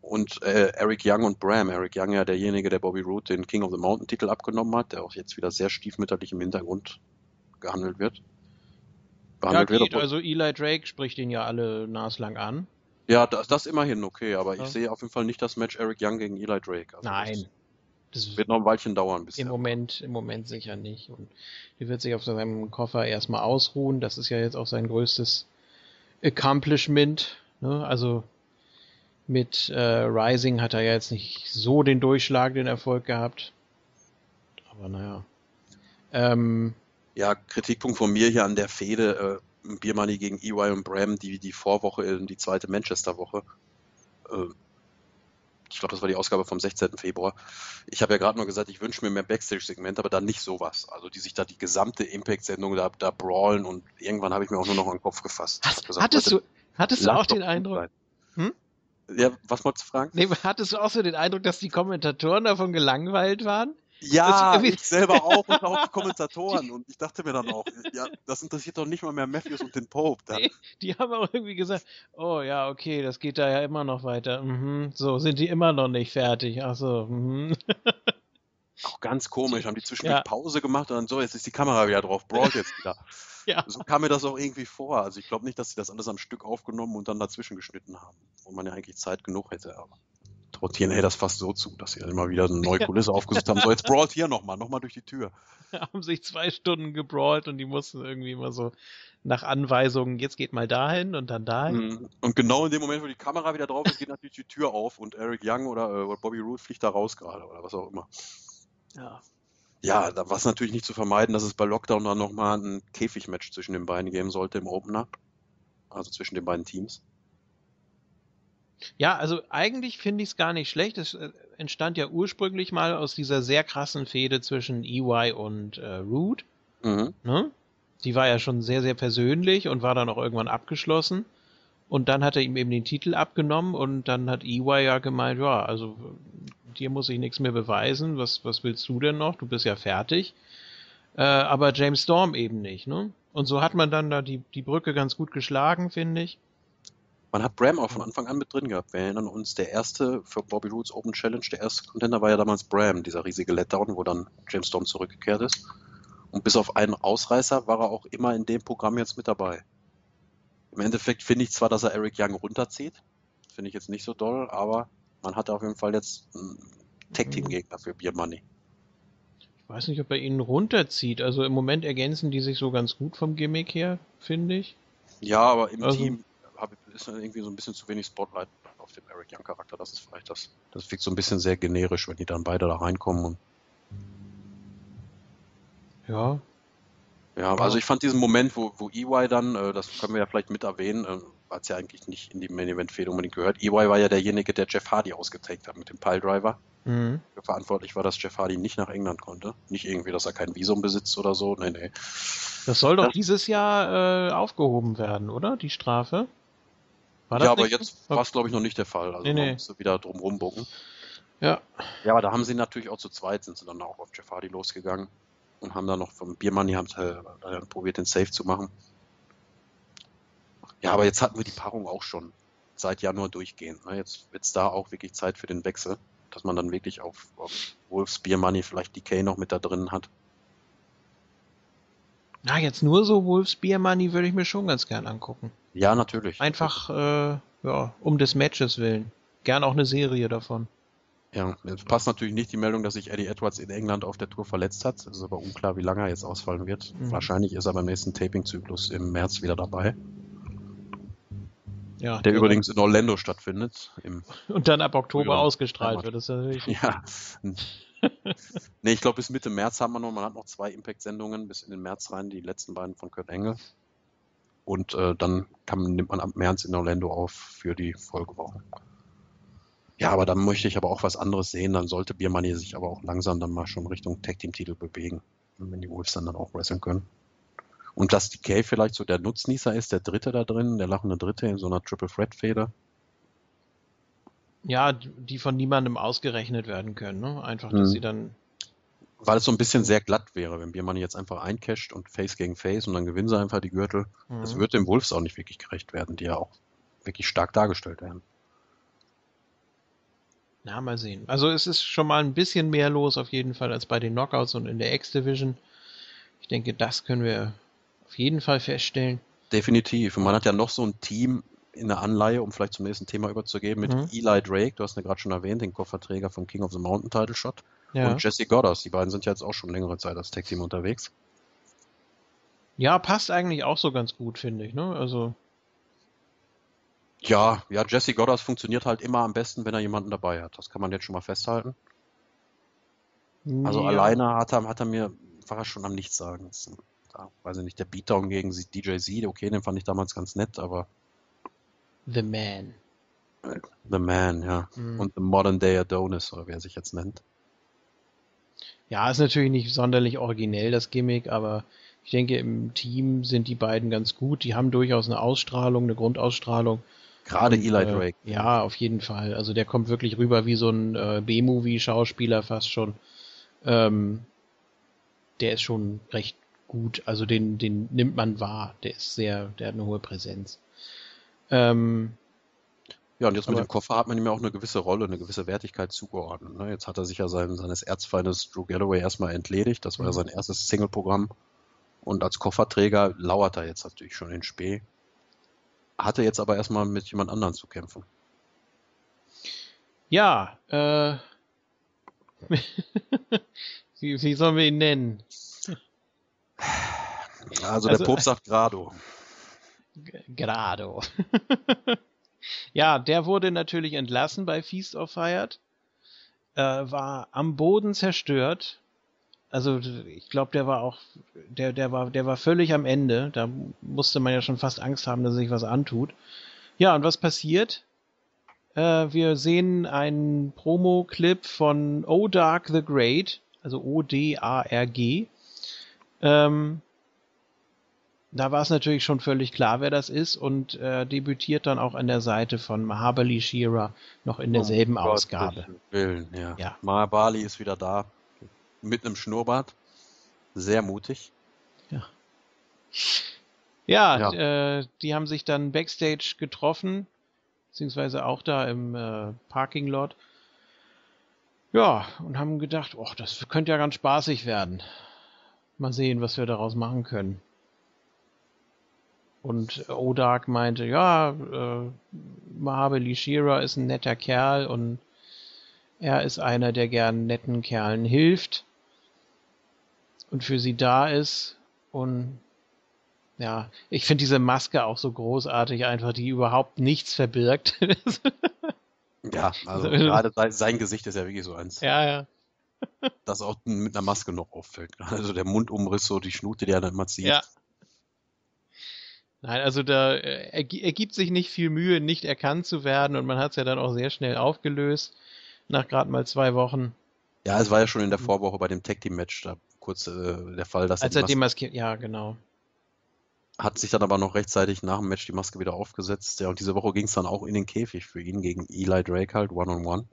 Und äh, Eric Young und Bram. Eric Young ja derjenige, der Bobby Roode den King of the Mountain-Titel abgenommen hat, der auch jetzt wieder sehr stiefmütterlich im Hintergrund gehandelt wird. Behandelt ja, geht, wird, also Eli Drake spricht ihn ja alle naslang an. Ja, das, das immerhin okay, aber ja. ich sehe auf jeden Fall nicht das Match Eric Young gegen Eli Drake. Also Nein. Das, das wird noch ein Weilchen dauern. Bisher. Im Moment, im Moment sicher nicht. Und er wird sich auf seinem Koffer erstmal ausruhen. Das ist ja jetzt auch sein größtes Accomplishment. Ne? Also mit äh, Rising hat er ja jetzt nicht so den Durchschlag, den Erfolg gehabt. Aber naja. Ähm, ja, Kritikpunkt von mir hier an der Fehde, äh, Biermoney gegen EY und Bram, die, die Vorwoche in die zweite Manchester-Woche. Äh, ich glaube, das war die Ausgabe vom 16. Februar. Ich habe ja gerade nur gesagt, ich wünsche mir mehr Backstage-Segmente, aber dann nicht sowas. Also die sich da die gesamte Impact-Sendung da, da brawlen und irgendwann habe ich mir auch nur noch an den Kopf gefasst. Hast, gesagt, hattest du, hattest du auch den Eindruck? Hm? Ja, was wolltest du fragen? Nee, hattest du auch so den Eindruck, dass die Kommentatoren davon gelangweilt waren? Ja, ich selber auch und auch die Kommentatoren. *laughs* Und ich dachte mir dann auch, ja, das interessiert doch nicht mal mehr Matthews und den Pope. Nee, die haben auch irgendwie gesagt, oh ja, okay, das geht da ja immer noch weiter. Mhm. So, sind die immer noch nicht fertig. Ach so. Mhm. Auch ganz komisch, haben die zwischendurch ja. Pause gemacht und dann so, jetzt ist die Kamera wieder drauf, Brawl jetzt wieder. *laughs* ja. So kam mir das auch irgendwie vor. Also ich glaube nicht, dass sie das alles am Stück aufgenommen und dann dazwischen geschnitten haben, wo man ja eigentlich Zeit genug hätte. Aber traut TNA das fast so zu, dass sie dann immer wieder eine neue Kulisse aufgesucht haben. So, jetzt brawlt hier nochmal, nochmal durch die Tür. *laughs* haben sich zwei Stunden gebrawlt und die mussten irgendwie immer so nach Anweisungen, jetzt geht mal dahin und dann dahin. Mhm. Und genau in dem Moment, wo die Kamera wieder drauf ist, geht natürlich die Tür auf und Eric Young oder äh, Bobby Roode fliegt da raus gerade oder was auch immer. Ja. Ja, da war es natürlich nicht zu vermeiden, dass es bei Lockdown dann nochmal ein Käfigmatch zwischen den beiden geben sollte im Opener. Also zwischen den beiden Teams. Ja, also eigentlich finde ich es gar nicht schlecht. Es äh, entstand ja ursprünglich mal aus dieser sehr krassen Fehde zwischen EY und äh, Root. Mhm. Ne? Die war ja schon sehr, sehr persönlich und war dann auch irgendwann abgeschlossen. Und dann hat er ihm eben den Titel abgenommen und dann hat EY ja gemeint, ja, also dir muss ich nichts mehr beweisen. Was, was willst du denn noch? Du bist ja fertig. Äh, aber James Storm eben nicht, ne? Und so hat man dann da die, die Brücke ganz gut geschlagen, finde ich. Man hat Bram auch von Anfang an mit drin gehabt. Wir erinnern uns, der erste für Bobby Roots Open Challenge, der erste Contender war ja damals Bram, dieser riesige Letdown, wo dann James Storm zurückgekehrt ist. Und bis auf einen Ausreißer war er auch immer in dem Programm jetzt mit dabei. Im Endeffekt finde ich zwar, dass er Eric Young runterzieht. Finde ich jetzt nicht so doll, aber man hat auf jeden Fall jetzt einen Tag-Team-Gegner für Beer Money. Ich weiß nicht, ob er ihn runterzieht. Also im Moment ergänzen die sich so ganz gut vom Gimmick her, finde ich. Ja, aber im also, Team ist irgendwie so ein bisschen zu wenig Spotlight auf dem Eric Young Charakter. Das ist vielleicht das. Das wirkt so ein bisschen sehr generisch, wenn die dann beide da reinkommen. Und ja. Ja, also ich fand diesen Moment, wo, wo EY dann, äh, das können wir ja vielleicht mit erwähnen, äh, hat es ja eigentlich nicht in die Main Event Fehde unbedingt gehört. EY war ja derjenige, der Jeff Hardy ausgetaggt hat mit dem Piledriver. Mhm. Verantwortlich war, dass Jeff Hardy nicht nach England konnte. Nicht irgendwie, dass er kein Visum besitzt oder so. Nee, nee. Das soll doch das, dieses Jahr äh, aufgehoben werden, oder? Die Strafe? Ja, aber jetzt war es, glaube ich, noch nicht der Fall. Also nee, nee. musste wieder drum rumbucken. Ja. Ja, aber da haben sie natürlich auch zu zweit, sind sie dann auch auf Jeff Hardy losgegangen und haben dann noch vom Biermann, die haben äh, probiert, den Safe zu machen. Ja, aber jetzt hatten wir die Paarung auch schon seit Januar durchgehend. Ne? Jetzt wird es da auch wirklich Zeit für den Wechsel, dass man dann wirklich auf, auf Wolfs Beer Money vielleicht DK noch mit da drin hat. Na, jetzt nur so Wolfs Beer Money würde ich mir schon ganz gern angucken. Ja, natürlich. Einfach, äh, ja, um des Matches willen. Gern auch eine Serie davon. Ja, jetzt passt natürlich nicht die Meldung, dass sich Eddie Edwards in England auf der Tour verletzt hat. Es ist aber unklar, wie lange er jetzt ausfallen wird. Mhm. Wahrscheinlich ist er beim nächsten Taping-Zyklus im März wieder dabei. Ja, der übrigens in Orlando stattfindet. und dann ab Oktober ausgestrahlt wird. Das ist natürlich ja. *laughs* nee, ich glaube, bis Mitte März haben wir noch, man hat noch zwei Impact-Sendungen bis in den März rein, die letzten beiden von Kurt Engel. Und äh, dann kann, nimmt man ab März in Orlando auf für die Folgewochen. Ja, aber dann möchte ich aber auch was anderes sehen. Dann sollte Biermoney sich aber auch langsam dann mal schon Richtung Tag-Team-Titel bewegen, wenn die Wolves dann, dann auch wresteln können. Und dass Decay vielleicht so der Nutznießer ist, der Dritte da drin, der lachende Dritte in so einer Triple Threat Feder. Ja, die von niemandem ausgerechnet werden können. Ne? Einfach, dass mhm. sie dann. Weil es so ein bisschen sehr glatt wäre, wenn Biermann jetzt einfach eincasht und Face gegen Face und dann gewinnen sie einfach die Gürtel. Mhm. Das wird dem Wolves auch nicht wirklich gerecht werden, die ja auch wirklich stark dargestellt werden. Na, mal sehen. Also es ist schon mal ein bisschen mehr los auf jeden Fall als bei den Knockouts und in der X-Division. Ich denke, das können wir auf jeden Fall feststellen. Definitiv. Und man hat ja noch so ein Team in der Anleihe, um vielleicht zum nächsten Thema überzugehen, mit mhm. Eli Drake, du hast ihn ja gerade schon erwähnt, den Kofferträger vom King of the Mountain Title Shot. Ja. Und Jesse Goddard. Die beiden sind ja jetzt auch schon längere Zeit als Tag Team unterwegs. Ja, passt eigentlich auch so ganz gut, finde ich. Ne? Also Ja, ja, Jesse Goddard funktioniert halt immer am besten, wenn er jemanden dabei hat. Das kann man jetzt schon mal festhalten. Also ja. alleine hat er, hat er mir, war er schon am Nichtsagen. Da, weiß ich nicht, der Beatdown gegen DJ Z, okay, den fand ich damals ganz nett, aber. The Man. The Man, ja. Mhm. Und The Modern Day Adonis, oder wie er sich jetzt nennt. Ja, ist natürlich nicht sonderlich originell, das Gimmick, aber ich denke, im Team sind die beiden ganz gut. Die haben durchaus eine Ausstrahlung, eine Grundausstrahlung. Gerade Eli äh, Drake. Äh, ja, auf jeden Fall. Also der kommt wirklich rüber wie so ein äh, B-Movie-Schauspieler fast schon. Ähm, der ist schon recht gut. Also den, den nimmt man wahr. Der ist sehr, der hat eine hohe Präsenz. Ähm, ja, und jetzt mit dem Koffer hat man ihm ja auch eine gewisse Rolle, eine gewisse Wertigkeit zugeordnet. Ne? Jetzt hat er sich ja sein, seines Erzfeindes Drew Galloway erstmal entledigt. Das war ja mhm. sein erstes Single-Programm. Und als Kofferträger lauert er jetzt natürlich schon in Spee. Hatte jetzt aber erstmal mit jemand anderem zu kämpfen. Ja, äh. *laughs* wie, wie sollen wir ihn nennen? Also, also der Popst sagt Grado. Grado. *laughs* ja, der wurde natürlich entlassen bei Feast of Fired. Äh, war am Boden zerstört also ich glaube, der war auch, der, der war, der war völlig am Ende. Da musste man ja schon fast Angst haben, dass sich was antut. Ja, und was passiert? Äh, wir sehen einen Promo-Clip von O-Dark the Great, also O-D-A-R-G. Ähm, da war es natürlich schon völlig klar, wer das ist und äh, debütiert dann auch an der Seite von Mahabali Shira noch in derselben oh, Ausgabe. Willen, ja. ja. Mahabali ist wieder da mit einem Schnurrbart. Sehr mutig. Ja. Ja, ja. Äh, die haben sich dann backstage getroffen, beziehungsweise auch da im äh, Parking Lot. Ja, und haben gedacht, oh, das könnte ja ganz spaßig werden. Mal sehen, was wir daraus machen können. Und Odak meinte, ja, äh, Mahabe Lishira ist ein netter Kerl und er ist einer, der gern netten Kerlen hilft und für sie da ist. Und ja, ich finde diese Maske auch so großartig, einfach, die überhaupt nichts verbirgt. *laughs* ja, also *laughs* gerade sein Gesicht ist ja wirklich so eins. Ja, ja. das auch mit einer Maske noch auffällt. Also der Mundumriss, so die Schnute, die er dann immer zieht. Ja. Nein, also da äh, ergibt sich nicht viel Mühe, nicht erkannt zu werden und man hat es ja dann auch sehr schnell aufgelöst, nach gerade mal zwei Wochen. Ja, es war ja schon in der Vorwoche bei dem Tag Team Match, da kurz äh, der Fall, dass Als er die Maske, ja, genau. Hat sich dann aber noch rechtzeitig nach dem Match die Maske wieder aufgesetzt. Ja, und diese Woche ging es dann auch in den Käfig für ihn gegen Eli Drake halt, One-on-One. -on -one.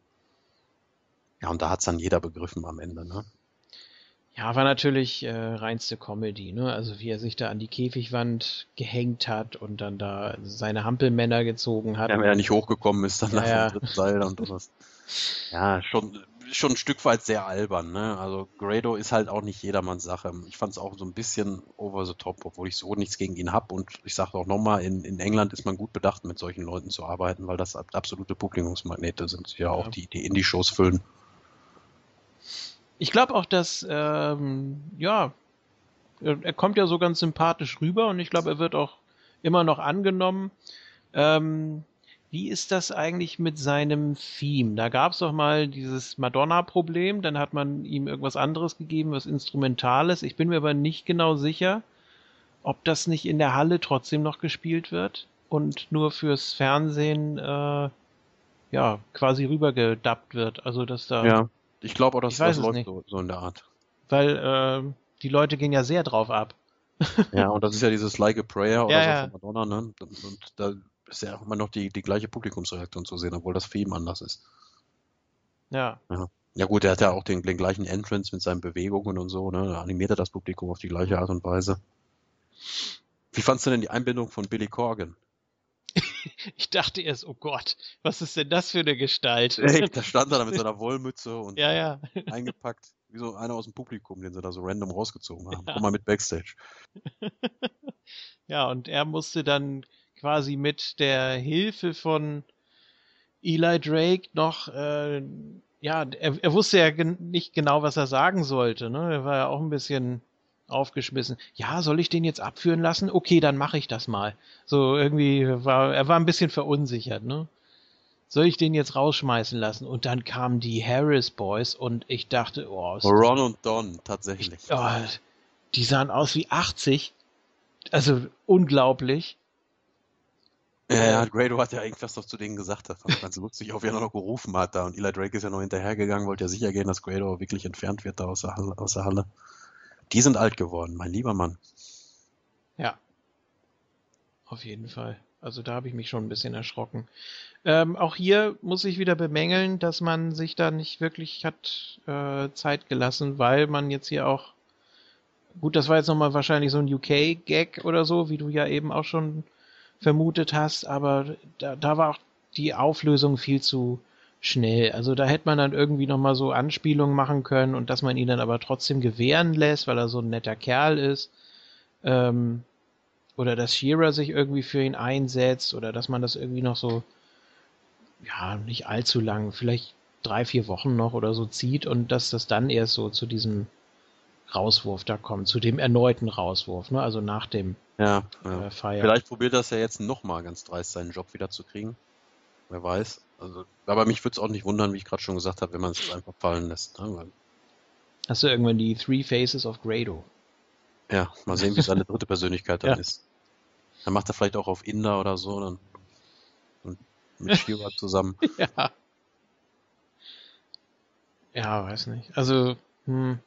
Ja, und da hat es dann jeder begriffen am Ende, ne? Ja, war natürlich äh, reinste Comedy, ne? Also wie er sich da an die Käfigwand gehängt hat und dann da seine Hampelmänner gezogen hat. Ja, wenn er nicht hochgekommen ist, dann ja, nach ja. dem dritten Seil und sowas. Ja, schon schon ein Stück weit sehr albern. Ne? Also Grado ist halt auch nicht jedermanns Sache. Ich fand es auch so ein bisschen over the top, obwohl ich so nichts gegen ihn habe. Und ich sage auch nochmal, in, in England ist man gut bedacht, mit solchen Leuten zu arbeiten, weil das absolute Publikumsmagnete sind, ja, ja. auch die, die Indie-Shows füllen. Ich glaube auch, dass, ähm, ja, er kommt ja so ganz sympathisch rüber und ich glaube, er wird auch immer noch angenommen. Ähm, wie ist das eigentlich mit seinem Theme? Da gab es doch mal dieses Madonna-Problem, dann hat man ihm irgendwas anderes gegeben, was Instrumentales. Ich bin mir aber nicht genau sicher, ob das nicht in der Halle trotzdem noch gespielt wird und nur fürs Fernsehen äh, ja quasi rübergedubbt wird. Also dass da. Ja, ich glaube auch, dass das läuft so, so, in der Art. Weil äh, die Leute gehen ja sehr drauf ab. *laughs* ja, und das ist ja dieses Like a Prayer oder ja, so von Madonna, ne? Und da ist ja auch immer noch die, die gleiche Publikumsreaktion zu sehen, obwohl das für ihn anders ist. Ja. ja. Ja gut, er hat ja auch den, den gleichen Entrance mit seinen Bewegungen und so, ne? Da animiert er das Publikum auf die gleiche Art und Weise. Wie fandst du denn die Einbindung von Billy Corgan? Ich dachte erst, oh Gott, was ist denn das für eine Gestalt? Echt, da stand er da mit seiner Wollmütze und ja, ja. eingepackt, wie so einer aus dem Publikum, den sie da so random rausgezogen haben. Ja. Komm mal mit Backstage. *laughs* ja, und er musste dann quasi mit der Hilfe von Eli Drake noch, äh, ja, er, er wusste ja gen nicht genau, was er sagen sollte. Ne? Er war ja auch ein bisschen aufgeschmissen. Ja, soll ich den jetzt abführen lassen? Okay, dann mache ich das mal. So irgendwie war er war ein bisschen verunsichert, ne? Soll ich den jetzt rausschmeißen lassen? Und dann kamen die Harris Boys und ich dachte, oh, Ron und Don tatsächlich. Ich, oh, die sahen aus wie 80. Also unglaublich. Ja, ja, Grado hat ja irgendwas noch zu denen gesagt, das fand ganz lustig, auf er noch gerufen hat da. Und Eli Drake ist ja noch hinterhergegangen, wollte ja sicher gehen, dass Grado wirklich entfernt wird da aus der, Halle, aus der Halle. Die sind alt geworden, mein lieber Mann. Ja. Auf jeden Fall. Also da habe ich mich schon ein bisschen erschrocken. Ähm, auch hier muss ich wieder bemängeln, dass man sich da nicht wirklich hat äh, Zeit gelassen, weil man jetzt hier auch gut, das war jetzt nochmal wahrscheinlich so ein UK-Gag oder so, wie du ja eben auch schon vermutet hast, aber da, da war auch die Auflösung viel zu schnell. Also da hätte man dann irgendwie nochmal so Anspielungen machen können und dass man ihn dann aber trotzdem gewähren lässt, weil er so ein netter Kerl ist. Ähm, oder dass Shearer sich irgendwie für ihn einsetzt oder dass man das irgendwie noch so, ja, nicht allzu lang, vielleicht drei, vier Wochen noch oder so zieht und dass das dann erst so zu diesem Rauswurf da kommt, zu dem erneuten Rauswurf, ne? also nach dem ja, ja. Äh, Feier. Vielleicht probiert er es ja jetzt nochmal ganz dreist, seinen Job wieder zu kriegen. Wer weiß. Also, aber mich würde es auch nicht wundern, wie ich gerade schon gesagt habe, wenn man es einfach fallen lässt. Ne? Hast du irgendwann die Three Faces of Grado? Ja, mal sehen, wie seine dritte Persönlichkeit dann *laughs* ja. ist. Dann macht er vielleicht auch auf Inder oder so dann, und mit Shiva zusammen. *laughs* ja. Ja, weiß nicht. Also, hm,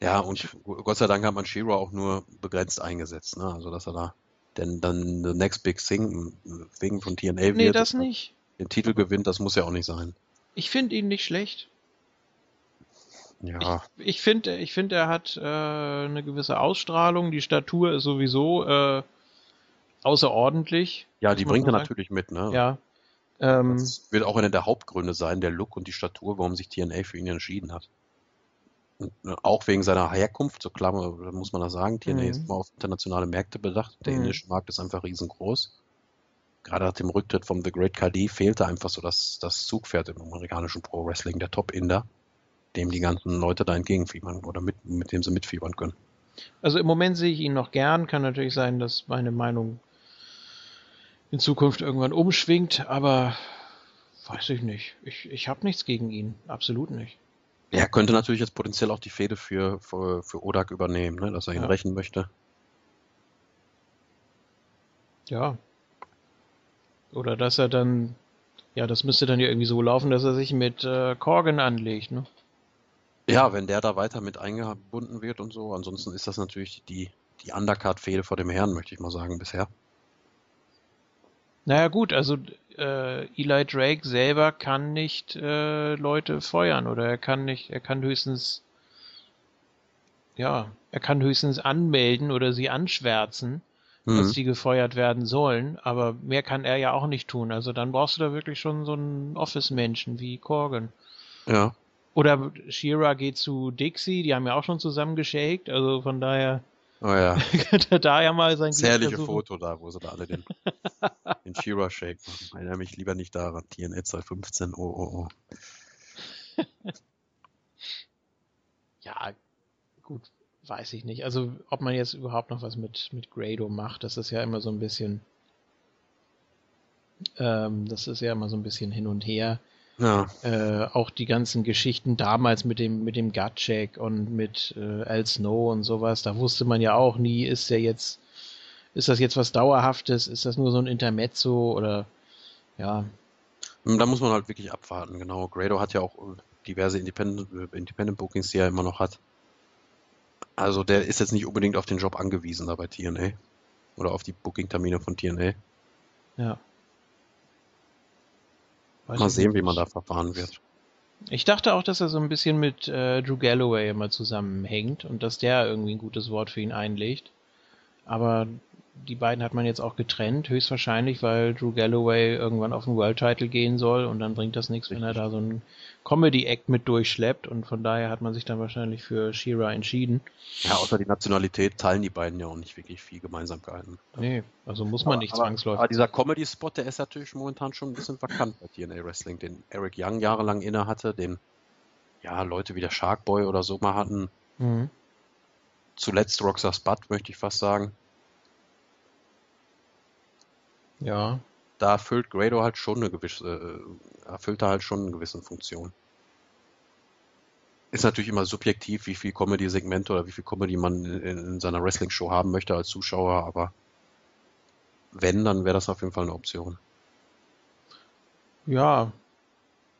ja, und Gott sei Dank hat man Shiro auch nur begrenzt eingesetzt, ne? Also dass er da denn dann the next big thing wegen von TNA wird. Nee, das nicht. Den Titel gewinnt, das muss ja auch nicht sein. Ich finde ihn nicht schlecht. Ja. Ich, ich finde, ich find, er hat äh, eine gewisse Ausstrahlung. Die Statur ist sowieso äh, außerordentlich. Ja, die bringt er natürlich mit, ne? Ja. Ähm, das wird auch einer der Hauptgründe sein, der Look und die Statur, warum sich TNA für ihn entschieden hat. Ne, auch wegen seiner Herkunft, so klar muss man das sagen, TNA mhm. ist immer auf internationale Märkte bedacht. Der mhm. indische Markt ist einfach riesengroß. Gerade nach dem Rücktritt von The Great Khadi fehlte einfach so das, das Zugpferd im amerikanischen Pro Wrestling, der Top-Inder, dem die ganzen Leute da entgegenfiebern oder mit, mit dem sie mitfiebern können. Also im Moment sehe ich ihn noch gern. Kann natürlich sein, dass meine Meinung in Zukunft irgendwann umschwingt, aber weiß ich nicht. Ich, ich habe nichts gegen ihn. Absolut nicht. Er könnte natürlich jetzt potenziell auch die Fehde für, für, für Odak übernehmen, ne? dass er ihn ja. rächen möchte. Ja. Oder dass er dann, ja, das müsste dann ja irgendwie so laufen, dass er sich mit äh, Corgan anlegt, ne? Ja, wenn der da weiter mit eingebunden wird und so. Ansonsten ist das natürlich die, die Undercard-Fehde vor dem Herrn, möchte ich mal sagen, bisher. Naja gut, also äh, Eli Drake selber kann nicht äh, Leute feuern oder er kann nicht, er kann höchstens ja, er kann höchstens anmelden oder sie anschwärzen, mhm. dass sie gefeuert werden sollen, aber mehr kann er ja auch nicht tun. Also dann brauchst du da wirklich schon so einen Office-Menschen wie Corgan. Ja. Oder Shira geht zu Dixie, die haben ja auch schon zusammen geshaked, also von daher. Oh ja. *laughs* könnte er da ja mal sein Das herrliche Foto da, wo sie da alle den, den Shira Shake machen. Ich erinnere mich lieber nicht daran. TNA 215, oh, oh, oh. *laughs* ja, weiß ich nicht. Also, ob man jetzt überhaupt noch was mit, mit Grado macht, das ist ja immer so ein bisschen. Ähm, das ist ja immer so ein bisschen hin und her. Ja. Äh, auch die ganzen Geschichten damals mit dem, mit dem Gut-Check und mit äh, Al Snow und sowas, da wusste man ja auch nie, ist der jetzt, ist das jetzt was Dauerhaftes, ist das nur so ein Intermezzo oder ja. Da muss man halt wirklich abwarten, genau. Grado hat ja auch diverse Independent, Independent Bookings, die er immer noch hat. Also der ist jetzt nicht unbedingt auf den Job angewiesen da bei TNA. Oder auf die Booking-Termine von TNA. Ja. Weiß Mal sehen, wie man da verfahren wird. Ich dachte auch, dass er so ein bisschen mit äh, Drew Galloway immer zusammenhängt und dass der irgendwie ein gutes Wort für ihn einlegt. Aber die beiden hat man jetzt auch getrennt, höchstwahrscheinlich, weil Drew Galloway irgendwann auf den World Title gehen soll und dann bringt das nichts, wenn er da so einen Comedy-Act mit durchschleppt und von daher hat man sich dann wahrscheinlich für Shira entschieden. Ja, außer die Nationalität teilen die beiden ja auch nicht wirklich viel Gemeinsamkeiten. Nee, also muss man aber, nicht zwangsläufig. Aber dieser Comedy-Spot, der ist natürlich momentan schon ein bisschen vakant bei TNA Wrestling, den Eric Young jahrelang inne hatte, den ja Leute wie der Sharkboy oder so mal hatten. Mhm zuletzt Roxas Butt, möchte ich fast sagen. Ja. Da erfüllt Grado halt schon eine gewisse, äh, erfüllt er halt schon eine gewisse Funktion. Ist natürlich immer subjektiv, wie viel Comedy-Segmente oder wie viel Comedy man in, in seiner Wrestling-Show haben möchte als Zuschauer, aber wenn, dann wäre das auf jeden Fall eine Option. Ja.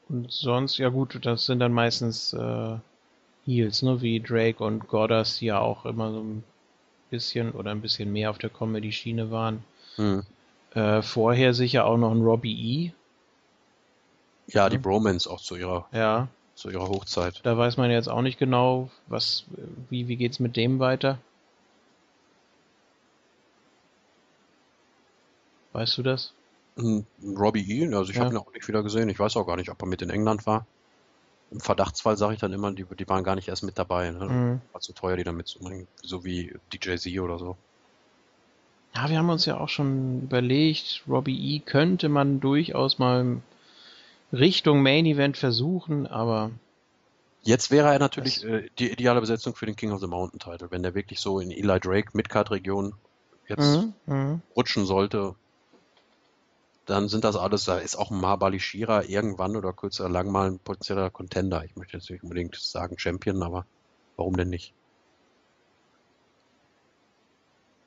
Und sonst, ja gut, das sind dann meistens äh, Heels, ne, wie Drake und Goddard, die ja auch immer so ein bisschen oder ein bisschen mehr auf der Comedy-Schiene waren. Hm. Äh, vorher sicher auch noch ein Robbie E. Ja, die Bromance auch zu ihrer, ja. zu ihrer Hochzeit. Da weiß man jetzt auch nicht genau, was, wie, wie geht's mit dem weiter. Weißt du das? Hm, Robbie E, also ich ja. habe ihn auch nicht wieder gesehen. Ich weiß auch gar nicht, ob er mit in England war. Im Verdachtsfall sage ich dann immer, die, die waren gar nicht erst mit dabei. Ne? Mhm. War zu teuer, die da mitzubringen. So wie DJ Z oder so. Ja, wir haben uns ja auch schon überlegt, Robbie E könnte man durchaus mal Richtung Main Event versuchen, aber. Jetzt wäre er natürlich äh, die ideale Besetzung für den King of the Mountain Title, wenn der wirklich so in Eli Drake Midcard-Region jetzt mhm, mhm. rutschen sollte dann sind das alles, da ist auch ein Mahabali Shira irgendwann oder kurz oder lang mal ein potenzieller Contender. Ich möchte jetzt nicht unbedingt sagen Champion, aber warum denn nicht?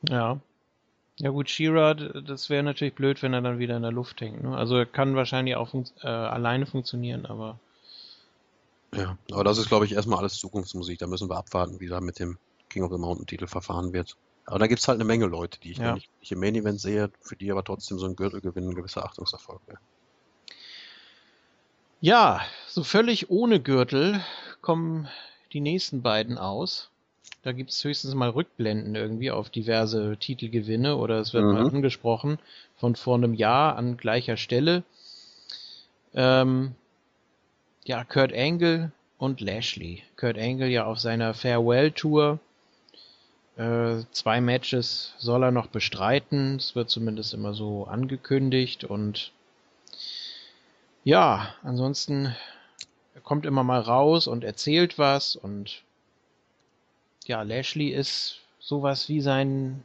Ja. Ja gut, Shira, das wäre natürlich blöd, wenn er dann wieder in der Luft hängt. Ne? Also er kann wahrscheinlich auch fun äh, alleine funktionieren, aber. Ja, aber das ist, glaube ich, erstmal alles Zukunftsmusik. Da müssen wir abwarten, wie da mit dem King of the Mountain Titel verfahren wird. Aber da gibt es halt eine Menge Leute, die ich ja. nicht, nicht, im Main Event sehe, für die aber trotzdem so ein Gürtelgewinn ein gewisser Achtungserfolg wäre. Ja, so völlig ohne Gürtel kommen die nächsten beiden aus. Da gibt es höchstens mal Rückblenden irgendwie auf diverse Titelgewinne oder es wird mhm. mal angesprochen von vor einem Jahr an gleicher Stelle. Ähm, ja, Kurt Angle und Lashley. Kurt Angle ja auf seiner Farewell Tour äh, zwei Matches soll er noch bestreiten. Es wird zumindest immer so angekündigt. Und ja, ansonsten er kommt immer mal raus und erzählt was. Und ja, Lashley ist sowas wie sein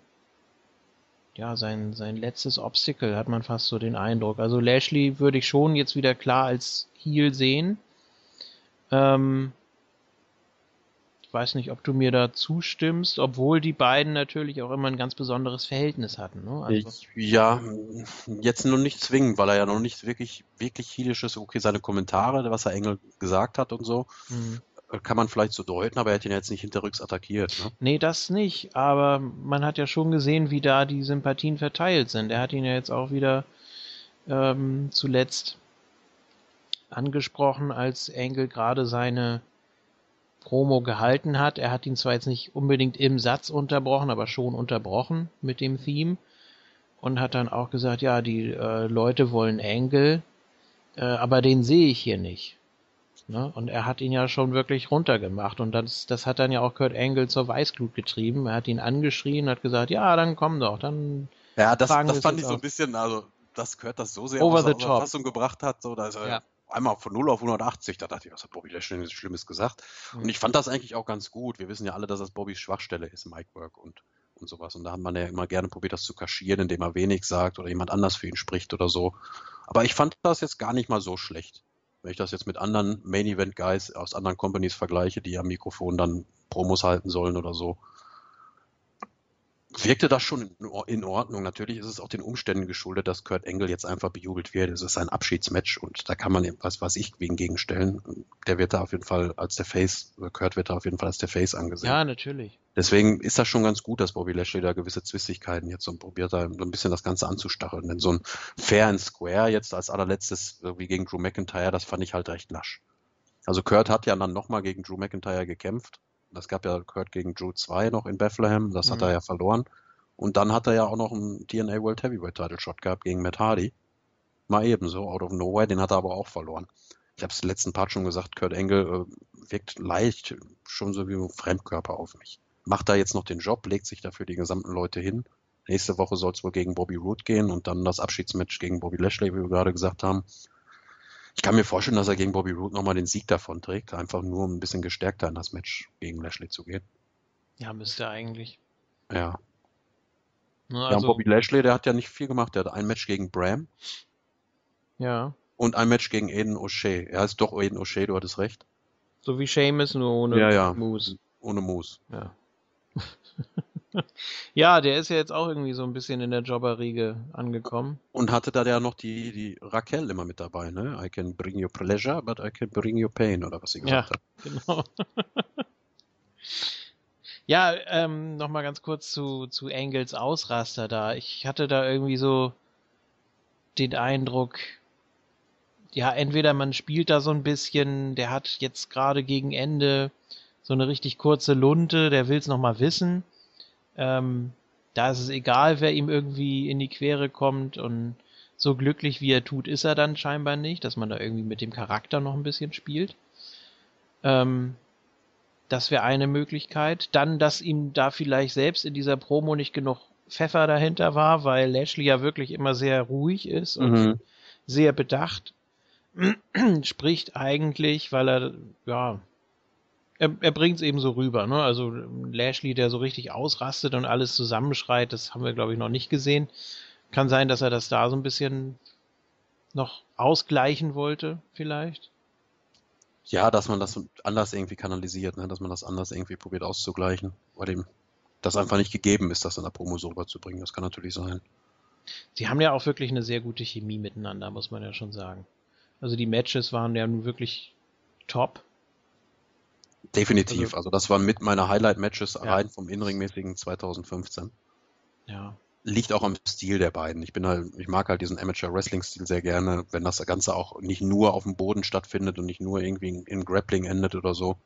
ja, sein, sein letztes Obstacle, hat man fast so den Eindruck. Also Lashley würde ich schon jetzt wieder klar als Heel sehen. Ähm, weiß nicht, ob du mir da zustimmst, obwohl die beiden natürlich auch immer ein ganz besonderes Verhältnis hatten. Ne? Also ich, ja, jetzt nur nicht zwingend, weil er ja noch nicht wirklich, wirklich heelisch ist. Okay, seine Kommentare, was er Engel gesagt hat und so, mhm. Kann man vielleicht so deuten, aber er hat ihn jetzt nicht hinterrücks attackiert. Ne? Nee, das nicht, aber man hat ja schon gesehen, wie da die Sympathien verteilt sind. Er hat ihn ja jetzt auch wieder ähm, zuletzt angesprochen, als Engel gerade seine Promo gehalten hat. Er hat ihn zwar jetzt nicht unbedingt im Satz unterbrochen, aber schon unterbrochen mit dem Theme und hat dann auch gesagt, ja, die äh, Leute wollen Engel, äh, aber den sehe ich hier nicht. Ne? Und er hat ihn ja schon wirklich runtergemacht und das, das hat dann ja auch Kurt Engel zur Weißglut getrieben. Er hat ihn angeschrien, hat gesagt, ja, dann komm doch, dann. Ja, das, das fand ich so ein bisschen, also das gehört das so sehr Over aus, the top. Fassung gebracht hat, so dass er ja einmal von 0 auf 180, da dachte ich, was hat Bobby Lashley Schlimmes gesagt? Mhm. Und ich fand das eigentlich auch ganz gut. Wir wissen ja alle, dass das Bobbys Schwachstelle ist, Micwork und, und sowas. Und da hat man ja immer gerne probiert, das zu kaschieren, indem er wenig sagt oder jemand anders für ihn spricht oder so. Aber ich fand das jetzt gar nicht mal so schlecht. Wenn ich das jetzt mit anderen Main Event Guys aus anderen Companies vergleiche, die am Mikrofon dann Promos halten sollen oder so, wirkte das schon in Ordnung. Natürlich ist es auch den Umständen geschuldet, dass Kurt Engel jetzt einfach bejubelt wird. Es ist ein Abschiedsmatch und da kann man was, was ich wegen gegenstellen. Der wird da auf jeden Fall als der Face, Kurt wird da auf jeden Fall als der Face angesehen. Ja, natürlich. Deswegen ist das schon ganz gut, dass Bobby Lashley da gewisse Zwistigkeiten jetzt und probiert da so ein bisschen das Ganze anzustacheln. Denn so ein Fair and Square jetzt als allerletztes wie gegen Drew McIntyre, das fand ich halt recht lasch. Also Kurt hat ja dann nochmal gegen Drew McIntyre gekämpft das gab ja Kurt gegen Drew 2 noch in Bethlehem, das mhm. hat er ja verloren. Und dann hat er ja auch noch einen TNA World Heavyweight Title Shot gehabt gegen Matt Hardy. Mal ebenso, out of nowhere, den hat er aber auch verloren. Ich habe es im letzten Part schon gesagt, Kurt Engel äh, wirkt leicht schon so wie ein Fremdkörper auf mich. Macht da jetzt noch den Job, legt sich dafür die gesamten Leute hin. Nächste Woche soll es wohl gegen Bobby Roode gehen und dann das Abschiedsmatch gegen Bobby Lashley, wie wir gerade gesagt haben. Ich kann mir vorstellen, dass er gegen Bobby Roode nochmal den Sieg davon trägt, einfach nur um ein bisschen gestärkter in das Match gegen Lashley zu gehen. Ja, müsste eigentlich. Ja. Ne, also, ja, und Bobby Lashley, der hat ja nicht viel gemacht. Der hat ein Match gegen Bram. Ja. Und ein Match gegen Aiden O'Shea. Er heißt doch Aiden O'Shea, du hattest recht. So wie Seamus, nur ohne ja, ja. Moose. Ohne Moose. Ja. *laughs* ja, der ist ja jetzt auch irgendwie so ein bisschen in der Jobberriege angekommen. Und hatte da ja noch die, die Raquel immer mit dabei, ne? I can bring you pleasure, but I can bring you pain, oder was sie gesagt ja, hat. Genau. *laughs* ja, ähm, nochmal ganz kurz zu, zu Engels Ausraster da. Ich hatte da irgendwie so den Eindruck, ja, entweder man spielt da so ein bisschen, der hat jetzt gerade gegen Ende so eine richtig kurze Lunte, der will es nochmal wissen. Ähm, da ist es egal, wer ihm irgendwie in die Quere kommt und so glücklich wie er tut, ist er dann scheinbar nicht, dass man da irgendwie mit dem Charakter noch ein bisschen spielt. Ähm, das wäre eine Möglichkeit. Dann, dass ihm da vielleicht selbst in dieser Promo nicht genug Pfeffer dahinter war, weil Lashley ja wirklich immer sehr ruhig ist und mhm. sehr bedacht *clears throat* spricht eigentlich, weil er, ja, er, er bringt es eben so rüber, ne? Also Lashley, der so richtig ausrastet und alles zusammenschreit, das haben wir, glaube ich, noch nicht gesehen. Kann sein, dass er das da so ein bisschen noch ausgleichen wollte, vielleicht. Ja, dass man das anders irgendwie kanalisiert, ne? dass man das anders irgendwie probiert auszugleichen, weil dem das einfach nicht gegeben ist, das in der Promo so rüberzubringen. Das kann natürlich sein. Sie haben ja auch wirklich eine sehr gute Chemie miteinander, muss man ja schon sagen. Also die Matches waren ja nun wirklich top. Definitiv. Also, also das waren mit meiner Highlight-Matches ja. rein vom Inringmäßigen 2015. Ja. Liegt auch am Stil der beiden. Ich bin halt, ich mag halt diesen Amateur-Wrestling-Stil sehr gerne, wenn das Ganze auch nicht nur auf dem Boden stattfindet und nicht nur irgendwie in, in Grappling endet oder so.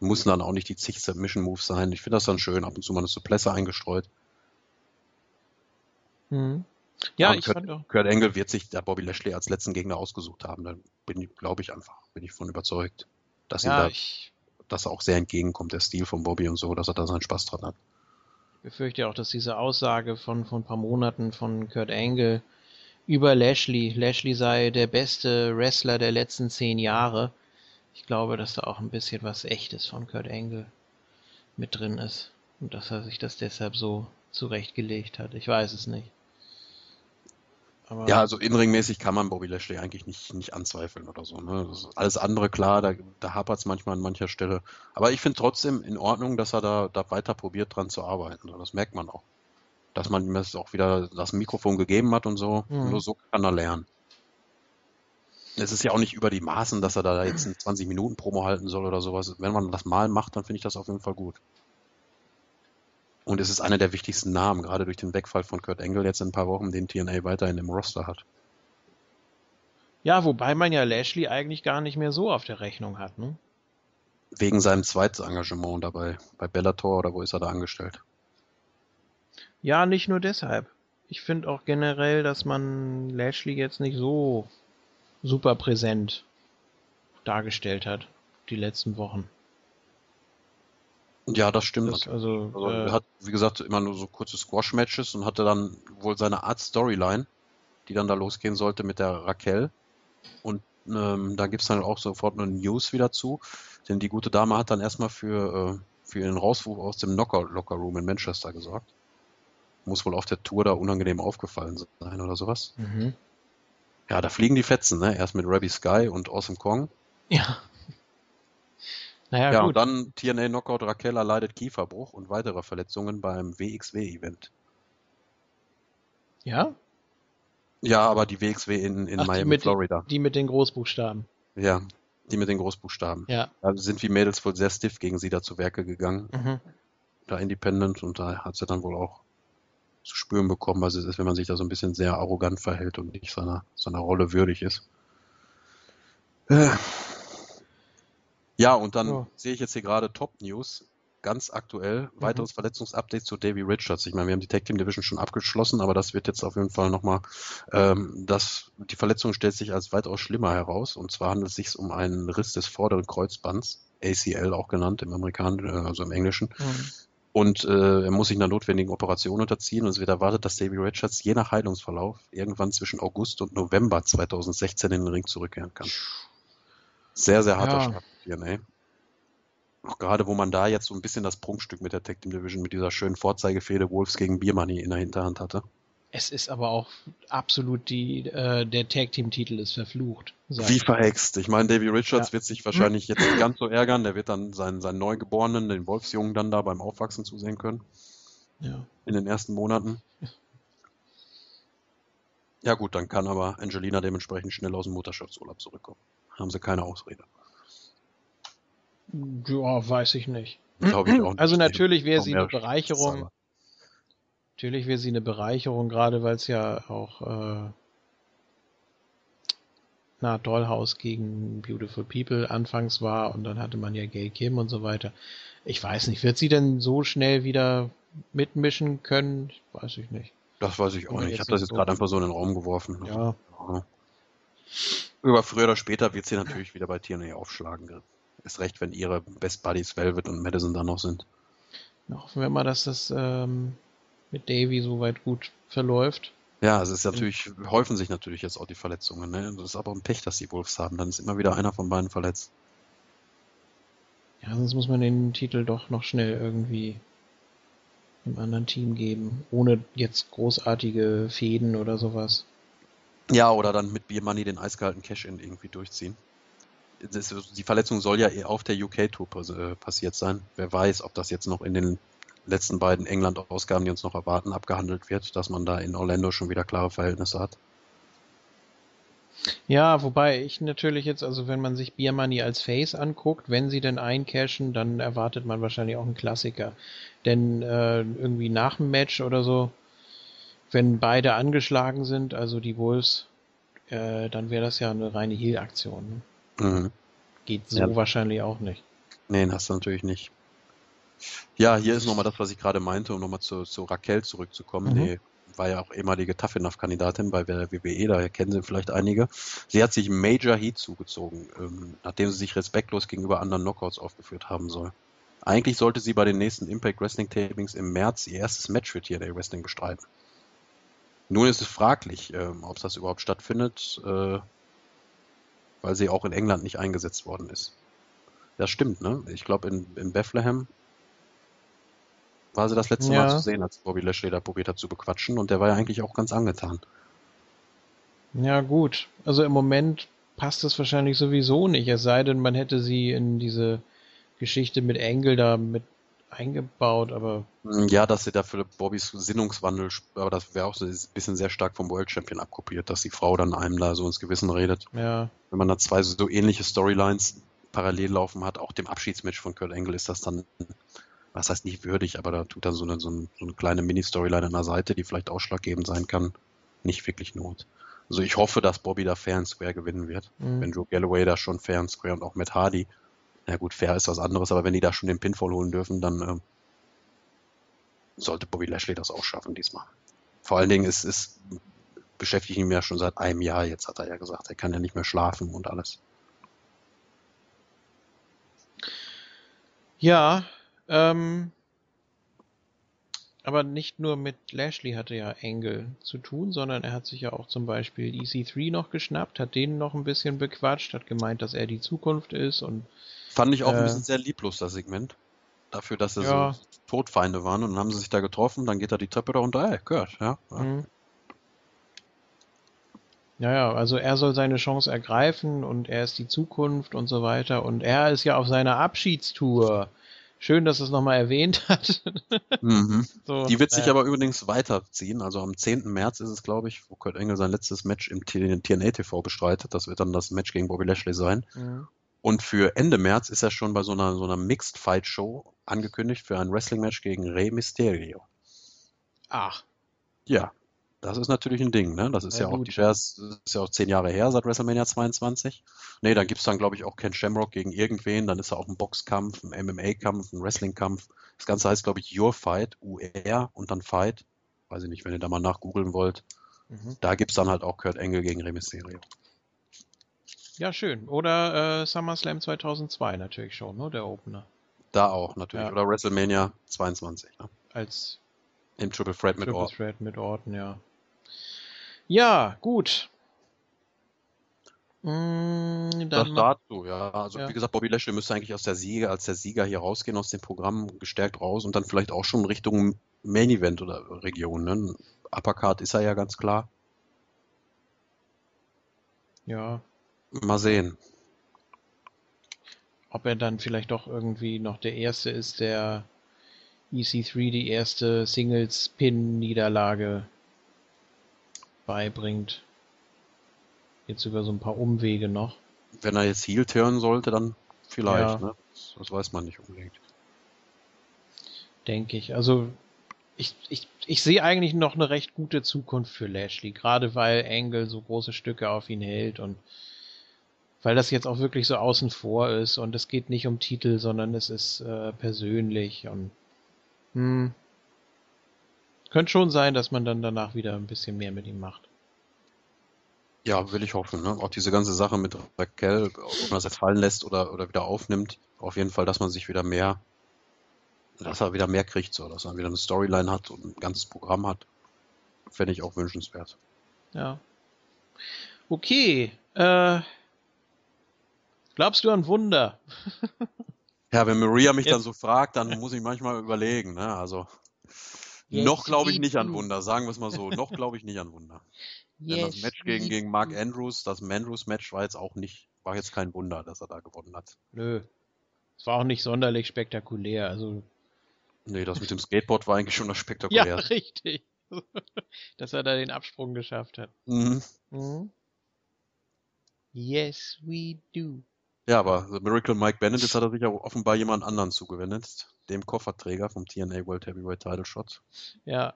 Müssen dann auch nicht die zig Submission-Moves sein. Ich finde das dann schön, ab und zu mal eine Suppresse eingestreut. Mhm. Ja, ich Kurt, fand auch. Kurt Engel wird sich der Bobby Lashley als letzten Gegner ausgesucht haben. Da bin ich, glaube ich einfach, bin ich von überzeugt, dass ja, da, ich, dass er auch sehr entgegenkommt, der Stil von Bobby und so, dass er da seinen Spaß dran hat. Ich befürchte auch, dass diese Aussage von, von ein paar Monaten von Kurt Angle über Lashley, Lashley sei der beste Wrestler der letzten zehn Jahre. Ich glaube, dass da auch ein bisschen was Echtes von Kurt Angle mit drin ist. Und dass er sich das deshalb so zurechtgelegt hat. Ich weiß es nicht. Aber ja, also inringmäßig kann man Bobby Lashley eigentlich nicht, nicht anzweifeln oder so. Ne? alles andere klar, da, da hapert es manchmal an mancher Stelle. Aber ich finde trotzdem in Ordnung, dass er da, da weiter probiert dran zu arbeiten. Das merkt man auch. Dass man ihm jetzt auch wieder das Mikrofon gegeben hat und so. Mhm. Nur so kann er lernen. Es ist ja auch nicht über die Maßen, dass er da jetzt ein 20 Minuten Promo halten soll oder sowas. Wenn man das mal macht, dann finde ich das auf jeden Fall gut. Und es ist einer der wichtigsten Namen, gerade durch den Wegfall von Kurt Angle jetzt in ein paar Wochen, den TNA weiterhin im Roster hat. Ja, wobei man ja Lashley eigentlich gar nicht mehr so auf der Rechnung hat, ne? Wegen seinem zweiten Engagement dabei, bei Bellator oder wo ist er da angestellt? Ja, nicht nur deshalb. Ich finde auch generell, dass man Lashley jetzt nicht so super präsent dargestellt hat, die letzten Wochen. Ja, das stimmt. Das, also, also äh, er hat, wie gesagt, immer nur so kurze Squash-Matches und hatte dann wohl seine Art Storyline, die dann da losgehen sollte mit der Raquel. Und ähm, da gibt's dann auch sofort eine News wieder zu. Denn die gute Dame hat dann erstmal für, äh, für ihren Rauswurf aus dem Locker, Locker Room in Manchester gesorgt. Muss wohl auf der Tour da unangenehm aufgefallen sein oder sowas. Mhm. Ja, da fliegen die Fetzen, ne? Erst mit Rabbi Sky und Awesome Kong. Ja. Naja, ja, gut. und dann TNA Knockout Raquel erleidet Kieferbruch und weitere Verletzungen beim WXW-Event. Ja? Ja, aber die WXW in, in Ach, Miami, die mit, Florida. Die mit den Großbuchstaben. Ja, die mit den Großbuchstaben. Ja. Da sind die Mädels wohl sehr stiff gegen sie da zu Werke gegangen. Mhm. Da Independent und da hat sie dann wohl auch zu spüren bekommen, was es ist, wenn man sich da so ein bisschen sehr arrogant verhält und nicht seiner, seiner Rolle würdig ist. Äh, ja, und dann ja. sehe ich jetzt hier gerade Top News, ganz aktuell, mhm. weiteres Verletzungsupdate zu Davy Richards. Ich meine, wir haben die Tag Team Division schon abgeschlossen, aber das wird jetzt auf jeden Fall nochmal, ähm, das, die Verletzung stellt sich als weitaus schlimmer heraus. Und zwar handelt es sich um einen Riss des vorderen Kreuzbands, ACL auch genannt im Amerikanischen, äh, also im Englischen. Mhm. Und äh, er muss sich einer notwendigen Operation unterziehen und es wird erwartet, dass Davy Richards je nach Heilungsverlauf irgendwann zwischen August und November 2016 in den Ring zurückkehren kann. Sehr, sehr harter ja. Schlag für TNA. Auch gerade, wo man da jetzt so ein bisschen das Prunkstück mit der Tag Team Division, mit dieser schönen Vorzeigefehde Wolves gegen Beer Money in der Hinterhand hatte. Es ist aber auch absolut die, äh, der Tag Team Titel ist verflucht. Wie verhext. Ich meine, Davy Richards ja. wird sich wahrscheinlich jetzt nicht ganz so ärgern. Der wird dann seinen, seinen Neugeborenen, den Wolfsjungen, dann da beim Aufwachsen zusehen können. Ja. In den ersten Monaten. Ja gut, dann kann aber Angelina dementsprechend schnell aus dem Mutterschaftsurlaub zurückkommen. Haben sie keine Ausrede. Ja, weiß ich nicht. Ich *clears throat* nicht. Also natürlich wäre sie eine Bereicherung Natürlich wäre sie eine Bereicherung, gerade weil es ja auch äh, na, Dollhouse gegen Beautiful People anfangs war und dann hatte man ja Gay Kim und so weiter. Ich weiß nicht, wird sie denn so schnell wieder mitmischen können? Weiß ich nicht. Das weiß ich auch oder nicht. Ich habe das jetzt so gerade einfach so in den Raum geworfen. Ja. ja. Aber früher oder später wird sie natürlich wieder bei TNA aufschlagen. Ist recht, wenn ihre Best Buddies Velvet und Madison dann noch sind. Na, hoffen wir mal, dass das ähm, mit Davy soweit gut verläuft. Ja, es ist natürlich, häufen sich natürlich jetzt auch die Verletzungen. Ne? Das ist aber ein Pech, dass die Wolves haben. Dann ist immer wieder einer von beiden verletzt. Ja, sonst muss man den Titel doch noch schnell irgendwie einem anderen Team geben, ohne jetzt großartige Fäden oder sowas. Ja, oder dann mit Beer Money den eiskalten Cash-In irgendwie durchziehen. Das, die Verletzung soll ja eh auf der UK-Tour äh, passiert sein. Wer weiß, ob das jetzt noch in den letzten beiden England-Ausgaben, die uns noch erwarten, abgehandelt wird, dass man da in Orlando schon wieder klare Verhältnisse hat. Ja, wobei ich natürlich jetzt, also wenn man sich Beer Money als Face anguckt, wenn sie denn eincashen, dann erwartet man wahrscheinlich auch einen Klassiker. Denn äh, irgendwie nach dem Match oder so, wenn beide angeschlagen sind, also die Wolves, äh, dann wäre das ja eine reine Heal-Aktion. Ne? Mhm. Geht so ja. wahrscheinlich auch nicht. Nee, hast du natürlich nicht. Ja, hier ist nochmal das, was ich gerade meinte, um nochmal zu, zu Raquel zurückzukommen. Mhm. Die war ja auch ehemalige Tough Enough-Kandidatin bei der WWE, daher kennen sie vielleicht einige. Sie hat sich Major Heat zugezogen, ähm, nachdem sie sich respektlos gegenüber anderen Knockouts aufgeführt haben soll. Eigentlich sollte sie bei den nächsten Impact Wrestling Tapings im März ihr erstes Match für TNA Wrestling bestreiten. Nun ist es fraglich, ähm, ob das überhaupt stattfindet, äh, weil sie auch in England nicht eingesetzt worden ist. Das stimmt, ne? Ich glaube, in, in Bethlehem war sie das letzte ja. Mal zu sehen, als Bobby Lashley da probiert hat zu bequatschen und der war ja eigentlich auch ganz angetan. Ja, gut. Also im Moment passt das wahrscheinlich sowieso nicht, es sei denn, man hätte sie in diese Geschichte mit Engel da mit eingebaut, aber. Hm, ja, dass sie dafür Bobbys Sinnungswandel, aber das wäre auch so ein bisschen sehr stark vom World Champion abkopiert, dass die Frau dann einem da so ins Gewissen redet. Ja. Wenn man da zwei so ähnliche Storylines parallel laufen hat, auch dem Abschiedsmatch von Kurt Angle ist das dann was heißt nicht würdig, aber da tut dann so eine, so eine, so eine kleine Mini-Storyline an der Seite, die vielleicht ausschlaggebend sein kann, nicht wirklich Not. Also ich hoffe, dass Bobby da fair and square gewinnen wird. Mhm. Wenn Joe Galloway da schon fair and square und auch Matt Hardy, na gut, fair ist was anderes, aber wenn die da schon den Pinfall holen dürfen, dann äh, sollte Bobby Lashley das auch schaffen diesmal. Vor allen Dingen ist, ist beschäftige ich ihn ja schon seit einem Jahr, jetzt hat er ja gesagt, er kann ja nicht mehr schlafen und alles. Ja, ähm, aber nicht nur mit Lashley hatte ja Engel zu tun, sondern er hat sich ja auch zum Beispiel EC3 noch geschnappt, hat den noch ein bisschen bequatscht, hat gemeint, dass er die Zukunft ist und Fand ich auch äh, ein bisschen sehr lieblos, das Segment. Dafür, dass sie ja. so Todfeinde waren und dann haben sie sich da getroffen, dann geht da die Treppe da runter, ey, gehört, ja. ja. Mhm. Ja, ja, also er soll seine Chance ergreifen und er ist die Zukunft und so weiter und er ist ja auf seiner Abschiedstour Schön, dass es nochmal erwähnt hat. *laughs* Mhm. *laughs* So, die wird sich aber übrigens weiterziehen. Also am 10. März ist es, glaube ich, wo Kurt Engel sein letztes Match im TNA TV bestreitet. Das wird dann das Match gegen Bobby Lashley sein. Mhm. Und für Ende März ist er schon bei so einer, so einer Mixed Fight Show angekündigt für ein Wrestling Match gegen Rey Mysterio. Ach. Ja, das ist natürlich ein Ding, ne? Das ist ja, ja auch divers, ist ja auch zehn Jahre her seit WrestleMania 22. Nee, dann gibt's dann, glaube ich, auch Ken Shamrock gegen irgendwen, dann ist da auch ein Boxkampf, ein MMA-Kampf, ein Wrestling-Kampf. Das Ganze heißt, glaube ich, Your Fight, UR und dann Fight. Weiß ich nicht, wenn ihr da mal nachgoogeln wollt. Mhm. Da gibt's dann halt auch Kurt Engel gegen Rey Mysterio. Ja, schön. Oder äh, SummerSlam 2002 natürlich schon, ne? Der Opener. Da auch natürlich. Ja. Oder WrestleMania 22. Ne? Als im Triple Threat mit Triple Orton. Threat mit Orton, ja. Ja, gut. Mm, das dazu, ja. Also ja. wie gesagt, Bobby Lashley müsste eigentlich aus der Sieger, als der Sieger hier rausgehen aus dem Programm, gestärkt raus und dann vielleicht auch schon Richtung Main Event oder Region. Ne? Uppercard ist er ja ganz klar. Ja. Mal sehen. Ob er dann vielleicht doch irgendwie noch der Erste ist, der EC3 die erste Singles-Pin-Niederlage beibringt. Jetzt über so ein paar Umwege noch. Wenn er jetzt Heel turnen sollte, dann vielleicht, ja. ne? Das, das, weiß man nicht unbedingt. Denke ich. Also ich, ich, ich sehe eigentlich noch eine recht gute Zukunft für Lashley, gerade weil Angle so große Stücke auf ihn hält und weil das jetzt auch wirklich so außen vor ist und es geht nicht um Titel, sondern es ist äh, persönlich und hm, könnte schon sein, dass man dann danach wieder ein bisschen mehr mit ihm macht. Ja, will ich hoffen. Ne? Auch diese ganze Sache mit Raquel, ob man das jetzt fallen lässt oder, oder wieder aufnimmt, auf jeden Fall, dass man sich wieder mehr, dass er wieder mehr kriegt, so, dass er wieder eine Storyline hat und ein ganzes Programm hat. Fände ich auch wünschenswert. Ja. Okay. Äh, glaubst du an Wunder? ja, wenn Maria mich jetzt. dann so fragt, dann muss ich manchmal überlegen. Ne? Also Yes, noch glaube ich nicht an Wunder, sagen wir es mal so. Noch glaube ich nicht an Wunder. Yes, Denn das Match gegen, gegen Mark Andrews, das Mandrews-Match war jetzt auch nicht, war jetzt kein Wunder, dass er da gewonnen hat. Nö. Es war auch nicht sonderlich spektakulär. Also. Nee, das mit dem Skateboard war eigentlich schon das spektakulär. *laughs* Ja, richtig. *laughs* dass er da den Absprung geschafft hat. Mhm. mhm. Yes, we do. Ja, aber The Miracle Mike Bennett, jetzt hat er sich auch offenbar jemand anderen zugewendet, dem Kofferträger vom TNA World Heavyweight Title Shot. Ja.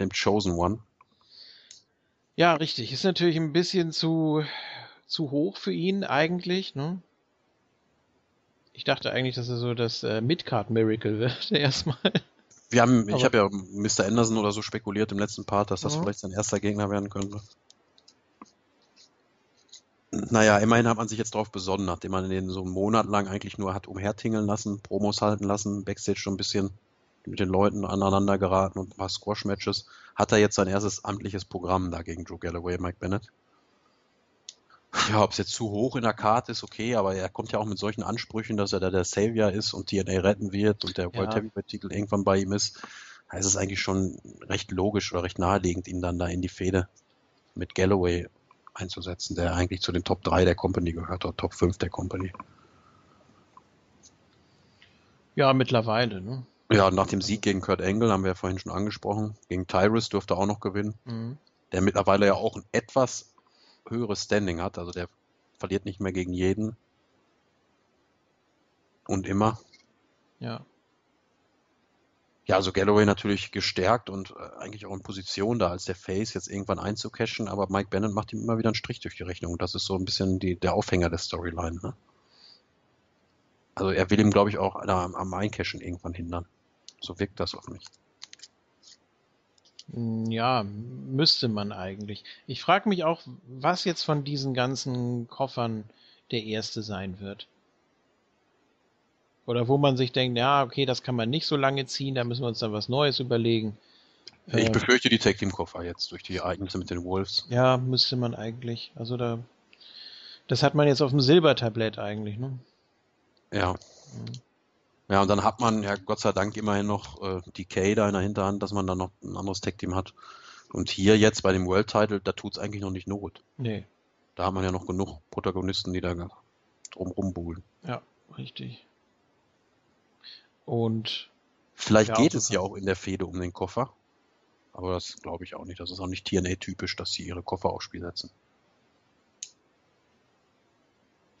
Dem Chosen One. Ja, richtig. Ist natürlich ein bisschen zu, zu hoch für ihn eigentlich, ne? Ich dachte eigentlich, dass er so das äh, Midcard Miracle *laughs* wird, erstmal. Wir haben, ich habe ja Mr. Anderson oder so spekuliert im letzten Part, dass das mhm. vielleicht sein erster Gegner werden könnte. Naja, immerhin hat man sich jetzt darauf besonnen, nachdem man den so einen Monat lang eigentlich nur hat umhertingeln lassen, Promos halten lassen, Backstage schon ein bisschen mit den Leuten aneinander geraten und ein paar Squash-Matches, hat er jetzt sein erstes amtliches Programm da gegen Drew Galloway, Mike Bennett. Ja, ob es jetzt zu hoch in der Karte ist, okay, aber er kommt ja auch mit solchen Ansprüchen, dass er da der Savior ist und TNA retten wird und der World ja. Heavyweight-Titel irgendwann bei ihm ist. Da ist es eigentlich schon recht logisch oder recht naheliegend, ihn dann da in die Fehde mit Galloway einzusetzen, der eigentlich zu den Top 3 der Company gehört oder Top 5 der Company. Ja, mittlerweile, ne? Ja, nach dem Sieg gegen Kurt Angle haben wir ja vorhin schon angesprochen. Gegen Tyrus durfte er auch noch gewinnen. Mhm. Der mittlerweile ja auch ein etwas höheres Standing hat. Also der verliert nicht mehr gegen jeden. Und immer. Ja. Ja, also Galloway natürlich gestärkt und äh, eigentlich auch in Position da als der Face jetzt irgendwann einzucashen, aber Mike Bennett macht ihm immer wieder einen Strich durch die Rechnung das ist so ein bisschen die, der Aufhänger der Storyline. Ne? Also er will ihm, glaube ich, auch am, am Eincashen irgendwann hindern. So wirkt das auf mich. Hm, ja, müsste man eigentlich. Ich frage mich auch, was jetzt von diesen ganzen Koffern der erste sein wird. Oder wo man sich denkt, ja, okay, das kann man nicht so lange ziehen, da müssen wir uns dann was Neues überlegen. Ich ähm, befürchte die Tag Team Koffer jetzt durch die Ereignisse mit den Wolves. Ja, müsste man eigentlich. Also da, das hat man jetzt auf dem Silbertablett eigentlich, ne? Ja. Mhm. Ja, und dann hat man ja Gott sei Dank immerhin noch äh, die K da in der Hinterhand, dass man dann noch ein anderes Tag Team hat. Und hier jetzt bei dem World Title, da tut es eigentlich noch nicht Not. Nee. Da hat man ja noch genug Protagonisten, die da drum rumbuhlen. Ja, richtig. Und vielleicht ja, geht es ja auch in der Fehde um den Koffer. Aber das glaube ich auch nicht. Das ist auch nicht TNA-typisch, dass sie ihre Koffer aufs Spiel setzen.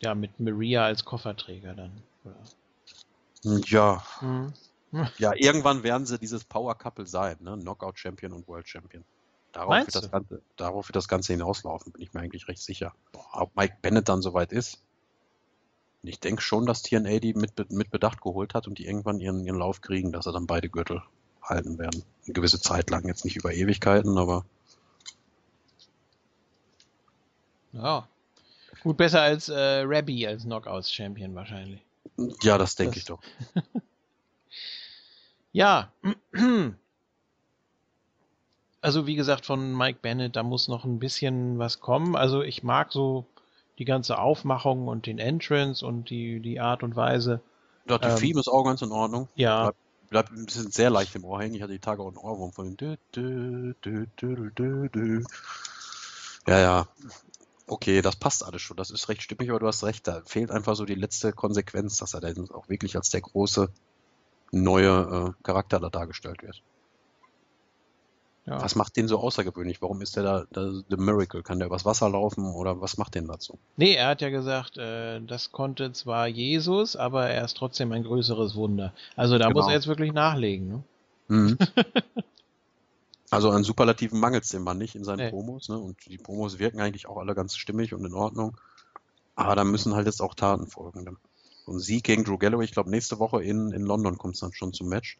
Ja, mit Maria als Kofferträger dann. Oder? Ja. Hm. *laughs* Ja, irgendwann werden sie dieses Power Couple sein, ne? Knockout Champion und World Champion. Darauf wird, das Ganze, darauf wird das Ganze hinauslaufen, bin ich mir eigentlich recht sicher. Ob Mike Bennett dann soweit ist, ich denke schon, dass TNA die mit, mit Bedacht geholt hat und die irgendwann ihren, ihren Lauf kriegen, dass sie dann beide Gürtel halten werden. Eine gewisse Zeit lang, jetzt nicht über Ewigkeiten, aber. Ja. Gut, besser als äh, Rabbi als Knockouts-Champion wahrscheinlich. Ja, das denke ich doch. *laughs* ja. Also wie gesagt, von Mike Bennett, da muss noch ein bisschen was kommen. Also ich mag so die ganze Aufmachung und den Entrance und die, die Art und Weise. Ja, die ähm, Theme ist auch ganz in Ordnung. Ja. Bleibt, bleibt ein bisschen sehr leicht im Ohr hängen. Ich hatte die Tage auch einen Ohrwurm von dem. Ja, ja. Okay, das passt alles schon. Das ist recht stimmig, aber du hast recht. Da fehlt einfach so die letzte Konsequenz, dass er dann auch wirklich als der große neue äh, Charakter da dargestellt wird. Ja. Was macht den so außergewöhnlich? Warum ist der da, da The Miracle? Kann der übers Wasser laufen oder was macht den dazu? Nee, er hat ja gesagt, äh, das konnte zwar Jesus, aber er ist trotzdem ein größeres Wunder. Also da genau. muss er jetzt wirklich nachlegen. Ne? Mhm. *laughs* also an Superlativen mangelt es dem Mann nicht in seinen nee. Promos. Ne? Und die Promos wirken eigentlich auch alle ganz stimmig und in Ordnung. Aber da müssen halt jetzt auch Taten folgen. Und Sieg gegen Drew Galloway, ich glaube nächste Woche in, in London kommt es dann schon zum Match.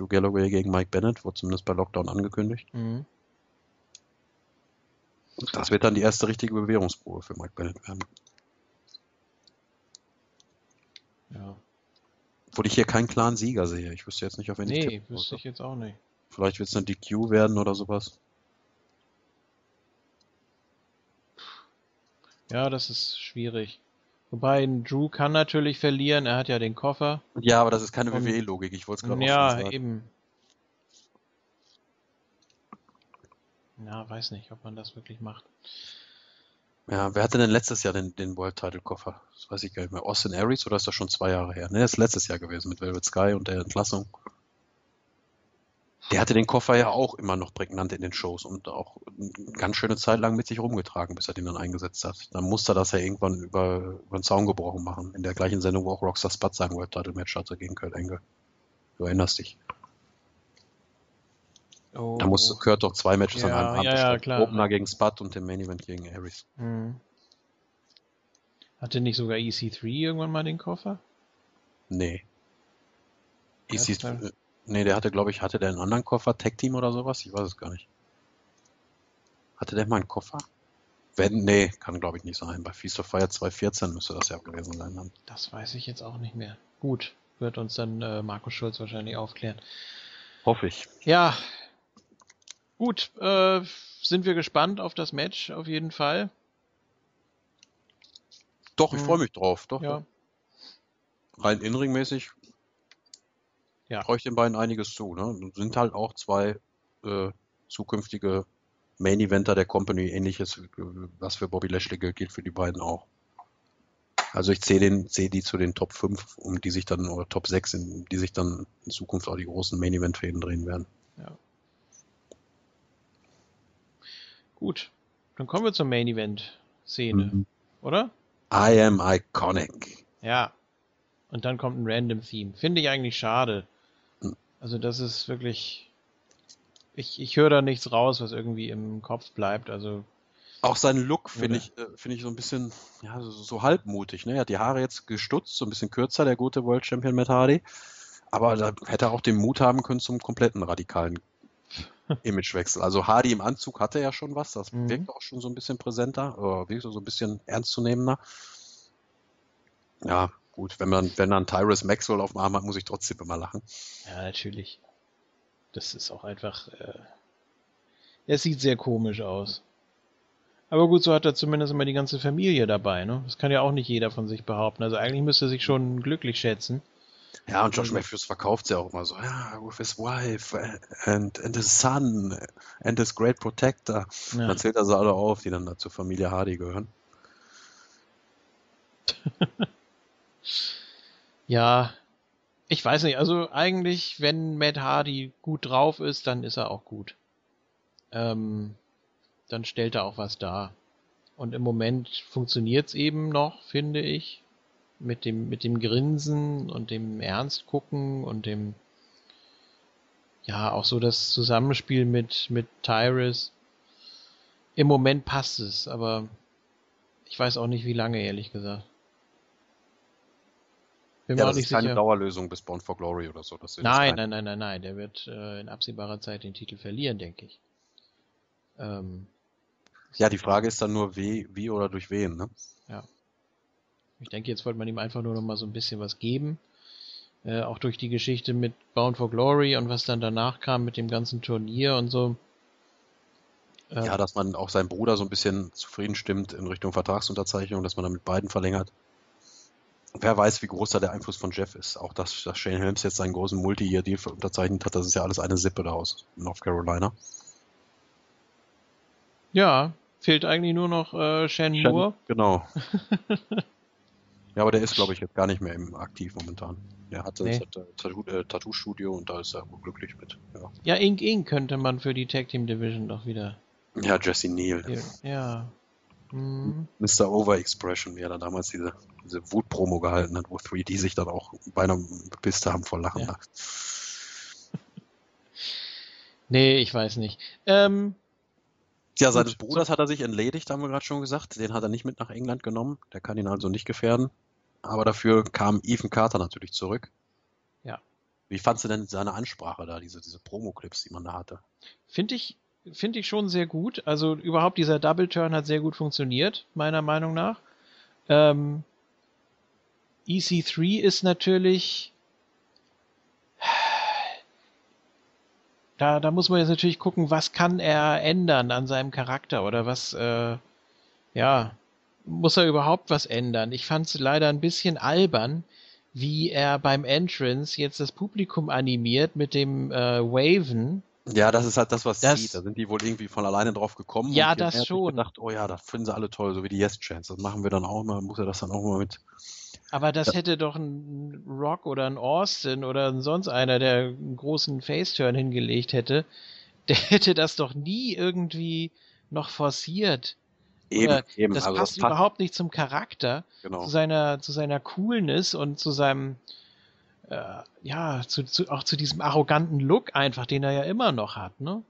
Drew Galloway gegen Mike Bennett, wurde zumindest bei Lockdown angekündigt. Mhm. Das wird dann die erste richtige Bewährungsprobe für Mike Bennett werden. Ja. Obwohl ich hier keinen klaren Sieger sehe. Ich wüsste jetzt nicht, auf wen nee, ich Nee, wüsste ich jetzt auch nicht. Vielleicht wird es eine DQ werden oder sowas. Ja, das ist schwierig. Wobei Drew kann natürlich verlieren, er hat ja den Koffer. Ja, aber das ist keine WWE-Logik, ich wollte es gerade Ja, sagen. eben. Ja, weiß nicht, ob man das wirklich macht. Ja, wer hatte denn letztes Jahr den, den World Title Koffer? Das weiß ich gar nicht mehr. Austin Aries oder ist das schon zwei Jahre her? Ne, das ist letztes Jahr gewesen mit Velvet Sky und der Entlassung. Der hatte den Koffer ja auch immer noch prägnant in den Shows und auch eine ganz schöne Zeit lang mit sich rumgetragen, bis er den dann eingesetzt hat. Dann musste er das ja irgendwann über, über den Zaun gebrochen machen. In der gleichen Sendung, wo auch Rockstar Spud sein World Title Match hatte gegen Kurt Angle. Du erinnerst dich. Oh. Da musste Kurt doch zwei Matches ja, an einem Abend ja, ja, klar. Opener gegen Spud und den Main Event gegen Aries. Hm. Hatte nicht sogar EC3 irgendwann mal den Koffer? Nee. EC3, Nee, der hatte, glaube ich, hatte der einen anderen Koffer, Tech Team oder sowas? Ich weiß es gar nicht. Hatte der mal einen Koffer? Wenn, nee, kann glaube ich nicht sein. Bei Feast of Fire 214 müsste das ja gewesen sein. Dann. Das weiß ich jetzt auch nicht mehr. Gut, wird uns dann äh, Markus Schulz wahrscheinlich aufklären. Hoffe ich. Ja. Gut, äh, sind wir gespannt auf das Match auf jeden Fall. Doch, ich hm. freue mich drauf. Doch, ja. Rein inringmäßig ja. traue ich den beiden einiges zu. Ne? Sind halt auch zwei äh, zukünftige Main Eventer der Company, ähnliches, was für Bobby Lashley gilt, gilt für die beiden auch. Also ich zähle den, zähle die zu den Top 5, um die sich dann, oder Top 6, in die sich dann in Zukunft auch die großen Main Event Fäden drehen werden. Ja. Gut. Dann kommen wir zur Main Event Szene, mhm. oder? I am iconic. Ja. Und dann kommt ein Random Theme. Finde ich eigentlich schade. Also das ist wirklich. Ich, ich höre da nichts raus, was irgendwie im Kopf bleibt. Also auch sein Look finde ich, äh, finde ich so ein bisschen, ja, so, so, halbmutig. Ne? Er hat die Haare jetzt gestutzt, so ein bisschen kürzer, der gute World Champion Matt Hardy. Aber da hätte er auch den Mut haben können zum kompletten radikalen *laughs* Imagewechsel. Also Hardy im Anzug hatte ja schon was, das mhm. wirkt auch schon so ein bisschen präsenter, oder wirkt so ein bisschen ernstzunehmender. Ja, gut, wenn man, wenn man Tyrus Maxwell auf dem Arm hat, muss ich trotzdem immer lachen. Ja, natürlich. Das ist auch einfach. Äh, es sieht sehr komisch aus. Aber gut, so hat er zumindest immer die ganze Familie dabei, ne? Das kann ja auch nicht jeder von sich behaupten. Also eigentlich müsste er sich schon glücklich schätzen. Ja, und Josh also Matthews verkauft ja auch immer so, ja, with his wife and, and his son and his great protector. Ja. Dann zählt er sie alle auf, die dann da zur Familie Hardy gehören. *laughs* Ja, ich weiß nicht. Also eigentlich, wenn Matt Hardy gut drauf ist, dann ist er auch gut. Ähm, dann stellt er auch was dar. Und im Moment funktioniert's eben noch, finde ich. Mit dem, mit dem Grinsen und dem Ernst gucken und dem, ja, auch so das Zusammenspiel mit, mit Tyrus. Im Moment passt es, aber ich weiß auch nicht, wie lange, ehrlich gesagt. Bin ja, das ist keine sicher. Dauerlösung bis Born for Glory oder so. nein, nein, nein, nein, nein. Der wird äh, in absehbarer Zeit den Titel verlieren, denke ich. Ähm, ja, die Frage ist dann nur, wie, wie oder durch wen, ne? Ja. Ich denke, jetzt wollte man ihm einfach nur noch mal so ein bisschen was geben. Äh, auch durch die Geschichte mit Bound for Glory und was dann danach kam mit dem ganzen Turnier und so. Äh, ja, dass man auch seinen Bruder so ein bisschen zufrieden stimmt in Richtung Vertragsunterzeichnung, dass man dann mit beiden verlängert. Wer weiß, wie groß da der Einfluss von Jeff ist. Auch dass, dass Shane Helms jetzt seinen großen Multi-Year-Deal unterzeichnet hat, das ist ja alles eine Sippe da aus North Carolina. Ja, fehlt eigentlich nur noch äh, Shane Moore. Genau. *laughs* ja, aber der ist, glaube ich, jetzt gar nicht mehr im aktiv momentan. Der hatte nee. ein Tattoo-Studio und da ist er glücklich mit. Ja. ja, Ink Ink könnte man für die Tag Team Division doch wieder. Ja, Jesse Neal. Ja. Mhm. Mr. Overexpression, wie er da damals diese, diese Wut-Promo gehalten hat, wo 3D sich dann auch beinahe bepisst haben vor Lachen. Ja. *laughs* nee, ich weiß nicht. Ähm, ja, seines Bruders hat er sich entledigt, haben wir gerade schon gesagt. Den hat er nicht mit nach England genommen. Der kann ihn also nicht gefährden. Aber dafür kam Ethan Carter natürlich zurück. Ja. Wie fandst du denn seine Ansprache da, diese, diese Promo-Clips, die man da hatte? Finde ich, finde ich schon sehr gut. Also überhaupt dieser Double Turn hat sehr gut funktioniert, meiner Meinung nach. Ähm, EC3 ist natürlich. Da, da muss man jetzt natürlich gucken, was kann er ändern an seinem Charakter oder was, äh, ja, muss er überhaupt was ändern? Ich fand es leider ein bisschen albern, wie er beim Entrance jetzt das Publikum animiert mit dem äh, Waven. Ja, das ist halt das, was das, sieht. Da sind die wohl irgendwie von alleine drauf gekommen. Ja, das schon. gedacht, oh ja, das finden sie alle toll, so wie die Yes Chance. Das machen wir dann auch mal, muss er das dann auch mal mit. Aber das ja. hätte doch ein Rock oder ein Austin oder sonst einer, der einen großen Faceturn hingelegt hätte, *laughs* der hätte das doch nie irgendwie noch forciert. Eben, eben. Das also passt das überhaupt nicht zum Charakter, genau. zu seiner, zu seiner Coolness und zu seinem, äh, ja, zu, zu, auch zu diesem arroganten Look einfach, den er ja immer noch hat, ne?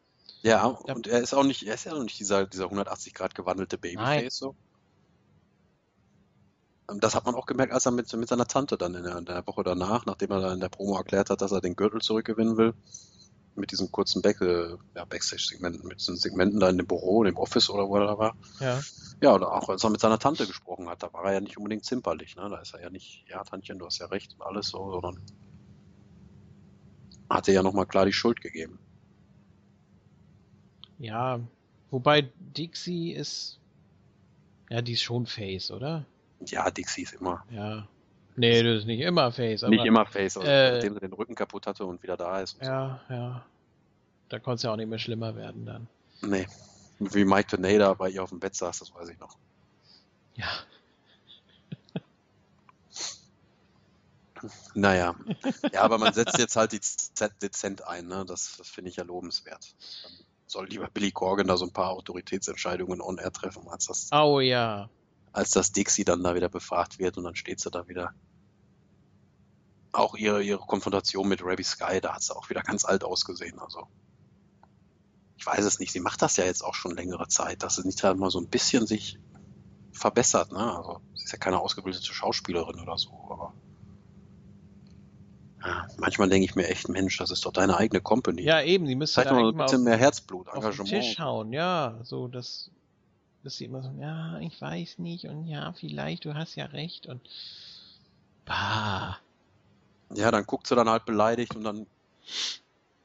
Ja, und er ist auch nicht, er ist ja auch nicht dieser, dieser 180 Grad gewandelte Babyface so. Das hat man auch gemerkt, als er mit, mit seiner Tante dann in der, in der Woche danach, nachdem er dann in der Promo erklärt hat, dass er den Gürtel zurückgewinnen will, mit diesen kurzen Back, äh, ja, Backstage-Segmenten, mit diesen Segmenten da in dem Büro, in dem Office oder wo er da war. Ja. Ja, oder auch als er mit seiner Tante gesprochen hat, da war er ja nicht unbedingt zimperlich, ne? Da ist er ja nicht, ja, Tantchen, du hast ja recht und alles so, sondern hat er ja nochmal klar die Schuld gegeben. Ja, wobei Dixie ist, ja, die ist schon Face, oder? Ja, Dixie ist immer. Ja. Nee, das ist nicht immer Face. Aber, nicht immer Face, also äh, nachdem sie den Rücken kaputt hatte und wieder da ist. ja, so. ja. Da konnte es ja auch nicht mehr schlimmer werden dann. Nee. Wie Mike Tenada bei ihr auf dem Bett saß, das weiß ich noch. Ja. *laughs* Naja. Ja, aber man setzt jetzt halt die dezent ein, ne? Das, das finde ich ja lobenswert. Dann soll lieber Billy Corgan da so ein paar Autoritätsentscheidungen on air treffen, als das. Oh ja als dass Dixie dann da wieder befragt wird und dann steht sie da wieder. Auch ihre, ihre Konfrontation mit Rabbi Sky, da hat sie auch wieder ganz alt ausgesehen. Also, ich weiß es nicht. Sie macht das ja jetzt auch schon längere Zeit, dass sie nicht halt mal so ein bisschen sich verbessert. Ne? Also, sie ist ja keine ausgebildete Schauspielerin oder so, aber ja, manchmal denke ich mir echt, Mensch, das ist doch deine eigene Company. Ja, eben, die müsste Vielleicht mal ein bisschen mehr Herzblut, Engagement. Auf den Tisch hauen, ja, so das dass sie immer so, ja, ich weiß nicht und ja, vielleicht, du hast ja recht und bah. Ja, dann guckt sie dann halt beleidigt und dann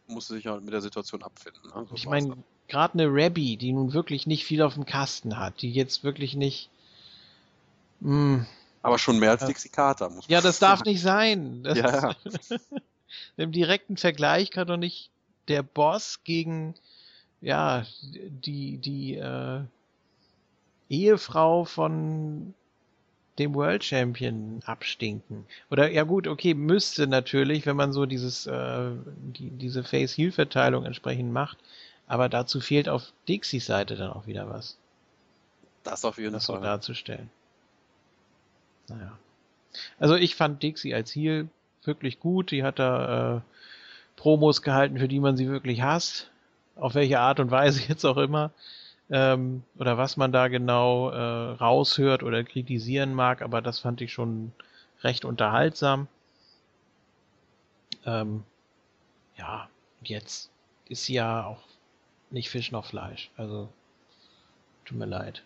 muss sie sich halt mit der Situation abfinden. Ne? So ich meine, gerade eine Rabbi, die nun wirklich nicht viel auf dem Kasten hat, die jetzt wirklich nicht. Mh, hm. aber schon mehr als ja. Dixie Carter, muss Ja, das darf nicht sein. Das ja. *laughs* Im direkten Vergleich kann doch nicht der Boss gegen ja die die äh, Ehefrau von dem World Champion abstinken. Oder ja gut, okay, müsste natürlich, wenn man so dieses äh, die, diese Face-Heel-Verteilung entsprechend macht, aber dazu fehlt auf Dixies Seite dann auch wieder was. Das auf jeden das Fall. So darzustellen. Naja. Also ich fand Dixie als Heel wirklich gut. Die hat da äh, Promos gehalten, für die man sie wirklich hasst. Auf welche Art und Weise *laughs* jetzt auch immer ähm, oder was man da genau äh, raushört oder kritisieren mag, aber das fand ich schon recht unterhaltsam. Ähm, ja, jetzt ist ja auch nicht Fisch noch Fleisch, also tut mir leid.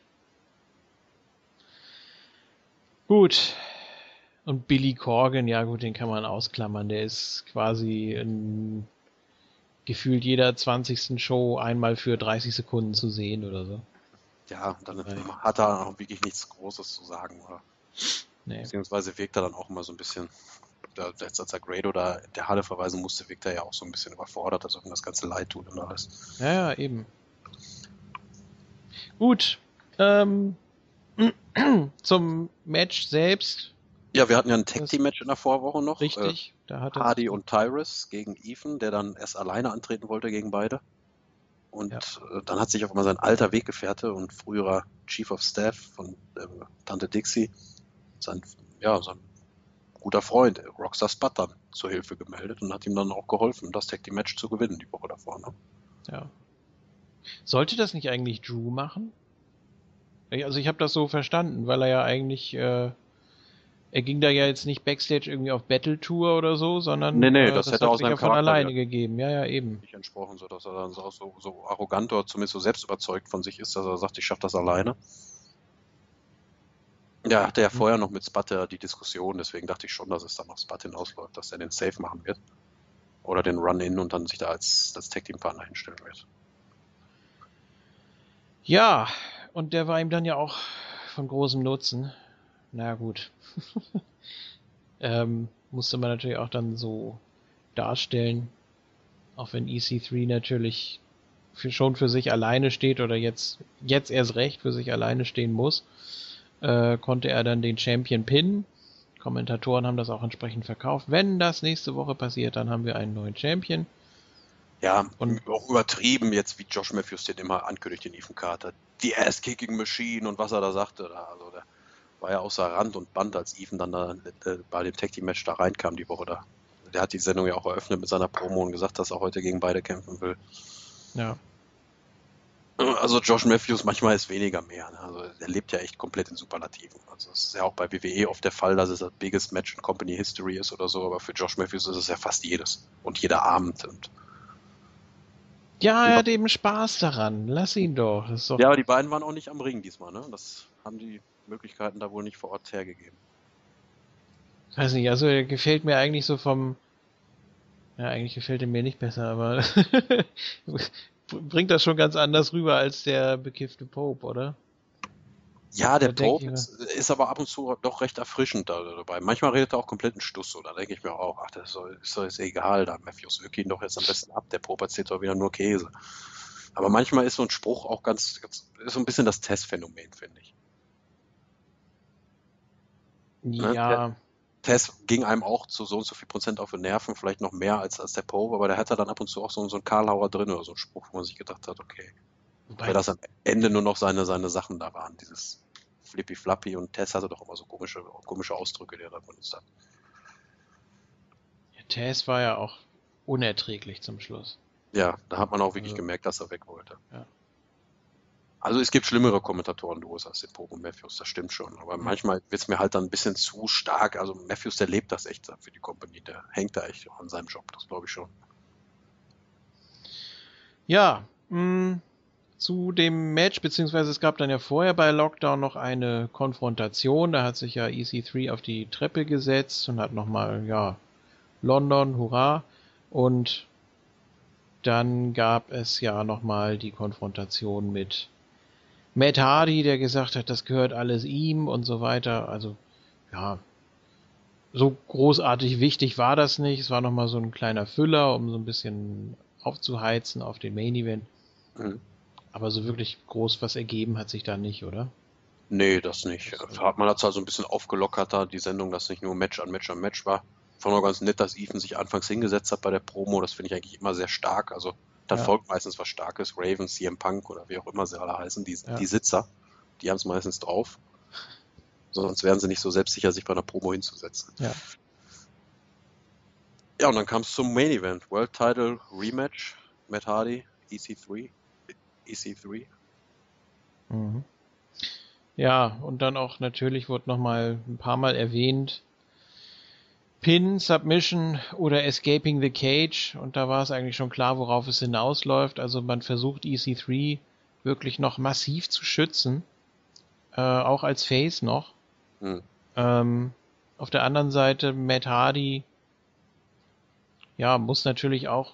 Gut. Und Billy Corgan, ja gut, den kann man ausklammern. Der ist quasi ein gefühlt jeder 20. Show einmal für 30 Sekunden zu sehen oder so. Ja, dann ja. hat er auch wirklich nichts Großes zu sagen, oder? Nee. Beziehungsweise wirkt er dann auch immer so ein bisschen, als er Grado da der Halle verweisen musste, wirkt er ja auch so ein bisschen überfordert, als ob ihm das ganze leid tut und alles. Ja, ja, eben. Gut. Ähm, *clears throat* zum Match selbst ja, wir hatten ja ein Tag Team Match in der Vorwoche noch. Richtig. Äh, da hatte Hardy und Tyrus gegen Ethan, der dann erst alleine antreten wollte gegen beide. Und ja. äh, dann hat sich auf einmal sein alter Weggefährte und früherer Chief of Staff von äh, Tante Dixie, sein, ja, sein guter Freund, Rockstar Spud, dann zur Hilfe gemeldet und hat ihm dann auch geholfen, das Tag Team Match zu gewinnen die Woche davor. Ne? Ja. Sollte das nicht eigentlich Drew machen? Also ich habe das so verstanden, weil er ja eigentlich äh, er ging da ja jetzt nicht Backstage irgendwie auf Battle Tour oder so, sondern nee, nee, äh, das, das hätte hat sich ja von alleine ja. gegeben. Ja, ja, eben. Nicht entsprochen, so dass er dann so, so, so arrogant oder zumindest so selbst überzeugt von sich ist, dass er sagt, ich schaffe das alleine. Ja, hatte ja mhm. vorher noch mit Spatte die Diskussion, deswegen dachte ich schon, dass es dann auf Spud hinausläuft, dass er den Safe machen wird. Oder den Run-In und dann sich da als, als Tag-Team-Partner hinstellen wird. Ja, und der war ihm dann ja auch von großem Nutzen. Na gut. *laughs* ähm, musste man natürlich auch dann so darstellen. Auch wenn EC3 natürlich für, schon für sich alleine steht oder jetzt, jetzt erst recht für sich alleine stehen muss, äh, konnte er dann den Champion pinnen. Kommentatoren haben das auch entsprechend verkauft. Wenn das nächste Woche passiert, dann haben wir einen neuen Champion. Ja, und auch übertrieben jetzt, wie Josh Matthews den immer ankündigt, den Ethan Carter. Die Ass-Kicking Machine und was er da sagte. Da, also der, war ja außer Rand und Band, als Ethan dann da, äh, bei dem Tag Team Match da reinkam die Woche da. Der hat die Sendung ja auch eröffnet mit seiner Promo und gesagt, dass er heute gegen beide kämpfen will. Ja. Also Josh Matthews manchmal ist weniger mehr. Ne? Also er lebt ja echt komplett in Superlativen. Also es ist ja auch bei WWE oft der Fall, dass es das biggest Match in Company History ist oder so, aber für Josh Matthews ist es ja fast jedes und jeder Abend und ja, er hat eben Spaß daran. Lass ihn doch. doch. Ja, aber die beiden waren auch nicht am Ring diesmal, ne? Das haben die Möglichkeiten da wohl nicht vor Ort hergegeben. Weiß nicht, also er gefällt mir eigentlich so vom. Ja, eigentlich gefällt er mir nicht besser, aber *laughs* bringt das schon ganz anders rüber als der bekiffte Pope, oder? Ja, der Pope ist, ist, aber ab und zu doch recht erfrischend da dabei. Manchmal redet er auch komplett einen Stuss so. Da denke ich mir auch, ach, das ist doch, ist doch jetzt egal, da Matthews wirkt ihn doch jetzt am besten ab. Der Pope erzählt doch wieder nur Käse. Aber manchmal ist so ein Spruch auch ganz, ganz ist so ein bisschen das Testphänomen, finde ich. Ne? Ja. Tess ging einem auch zu so und so viel Prozent auf den Nerven, vielleicht noch mehr als, als der Pope, aber der hatte dann ab und zu auch so, so einen Karlauer drin oder so einen Spruch, wo man sich gedacht hat, okay. Weil das am Ende nur noch seine, seine Sachen da waren, dieses Flippy Flappy und Tess hatte doch immer so komische, komische Ausdrücke, die er da benutzt hat. Ja, Tess war ja auch unerträglich zum Schluss. Ja, da hat man auch wirklich also, gemerkt, dass er weg wollte. Ja. Also es gibt schlimmere Kommentatoren-Duos als den Pope und Matthews, das stimmt schon. Aber mhm. manchmal wird es mir halt dann ein bisschen zu stark. Also Matthews, der lebt das echt für die Company, der hängt da echt an seinem Job, das glaube ich schon. Ja, mh, mm, zu dem Match, beziehungsweise es gab dann ja vorher bei Lockdown noch eine Konfrontation. Da hat sich ja EC3 auf die Treppe gesetzt und hat nochmal, ja, London, hurra. Und dann gab es ja nochmal die Konfrontation mit Matt Hardy, der gesagt hat, das gehört alles ihm und so weiter. Also, ja, so großartig wichtig war das nicht. Es war nochmal so ein kleiner Füller, um so ein bisschen aufzuheizen auf den Main Event. Mhm. Aber so wirklich groß was ergeben hat sich da nicht, oder? Nee, das nicht. Das hat man hat zwar so ein bisschen aufgelockerter, die Sendung, dass nicht nur Match an Match an Match war. Fand auch ganz nett, dass Ethan sich anfangs hingesetzt hat bei der Promo. Das finde ich eigentlich immer sehr stark. Also dann ja. folgt meistens was Starkes, Ravens, CM Punk oder wie auch immer sie alle heißen, die, ja. die Sitzer, die haben es meistens drauf. Sonst wären sie nicht so selbstsicher, sich bei einer Promo hinzusetzen. Ja. Ja, und dann kam es zum Main Event. World Title Rematch. Matt Hardy, EC3. EC3. Mhm. Ja, und dann auch natürlich wurde nochmal ein paar Mal erwähnt, Pin, Submission oder Escaping the Cage und da war es eigentlich schon klar, worauf es hinausläuft. Also man versucht EC3 wirklich noch massiv zu schützen, äh, auch als Face noch. Hm. Ähm, auf der anderen Seite Matt Hardy, ja, muss natürlich auch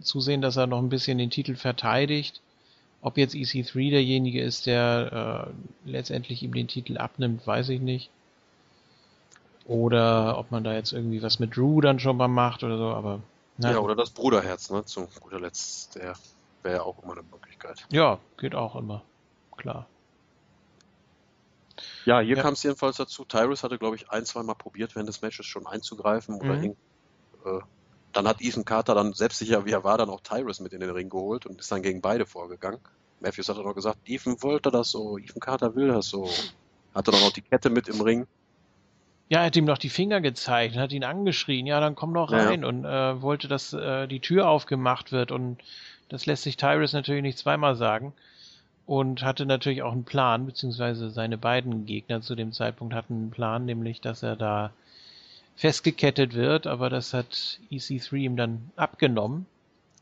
zusehen, dass er noch ein bisschen den Titel verteidigt. Ob jetzt EC3 derjenige ist, der äh, letztendlich ihm den Titel abnimmt, weiß ich nicht. Oder ob man da jetzt irgendwie was mit Drew dann schon mal macht oder so, aber. Na, ja, oder das Bruderherz, ne? Zu guter Letzt, der wäre ja auch immer eine Möglichkeit. Ja, geht auch immer. Klar. Ja, hier ja. kam es jedenfalls dazu. Tyrus hatte, glaube ich, ein, zwei Mal probiert, während des Matches schon einzugreifen oder mhm. äh, dann hat Ethan Carter dann selbstsicher wie er war, dann auch Tyrus mit in den Ring geholt und ist dann gegen beide vorgegangen. Matthews hat dann noch gesagt, Ethan wollte das so, Ethan Carter will das so. Hatte dann auch die Kette mit im Ring. Ja, er hat ihm noch die Finger gezeigt, hat ihn angeschrien, ja, dann komm doch rein ja. und äh, wollte, dass äh, die Tür aufgemacht wird und das lässt sich Tyrus natürlich nicht zweimal sagen und hatte natürlich auch einen Plan, beziehungsweise seine beiden Gegner zu dem Zeitpunkt hatten einen Plan, nämlich, dass er da festgekettet wird, aber das hat EC3 ihm dann abgenommen.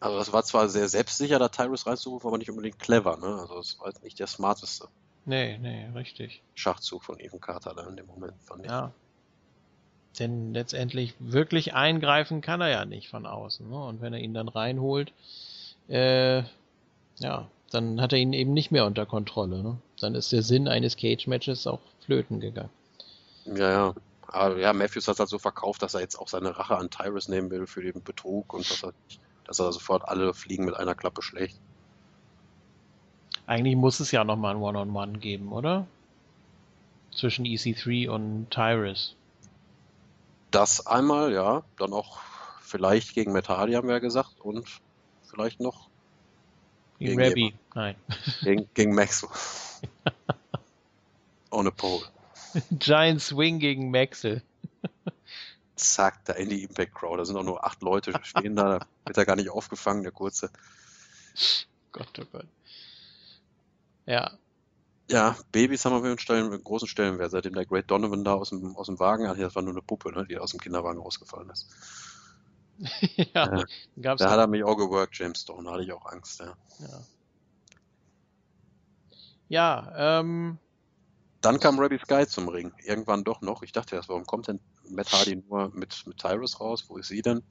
Also das war zwar sehr selbstsicher, da Tyrus reinzurufen, aber nicht unbedingt clever, ne? Also es war nicht der smarteste. Nee, nee, richtig. Schachzug von Ethan Carter da in dem Moment, fand ich. Ja. Denn letztendlich wirklich eingreifen kann er ja nicht von außen. Ne? Und wenn er ihn dann reinholt, äh, ja, dann hat er ihn eben nicht mehr unter Kontrolle. Ne? Dann ist der Sinn eines Cage-Matches auch flöten gegangen. Ja, ja. Aber ja, Matthews hat es halt so verkauft, dass er jetzt auch seine Rache an Tyrus nehmen will für den Betrug und dass er, dass er sofort alle Fliegen mit einer Klappe schlägt. Eigentlich muss es ja nochmal ein One-on-One -on -One geben, oder? Zwischen EC3 und Tyrus. Das einmal, ja. Dann auch vielleicht gegen Metali, haben wir ja gesagt. Und vielleicht noch gegen, gegen Rabbi. Nein. Gegen, *laughs* gegen Maxwell. Ohne Pole. Giant Swing gegen Maxel. Zack, da in die Impact Crowd. Da sind auch nur acht Leute stehen da. Da wird er gar nicht aufgefangen, der kurze. Gott, oh Gott. Ja. Ja, Babys haben wir einen, großen Stellenwert. Seitdem der Great Donovan da aus dem, aus dem Wagen, hat, das war nur eine Puppe, ne, die aus dem Kinderwagen rausgefallen ist. *laughs* ja, äh, gab's da hat er mich auch geworkt, James Stone, da hatte ich auch Angst, ja. Ja, ja ähm, dann kam Rabbi Sky zum Ring. Irgendwann doch noch. Ich dachte erst, warum kommt denn Matt Hardy nur mit, mit Tyrus raus? Wo ist sie denn?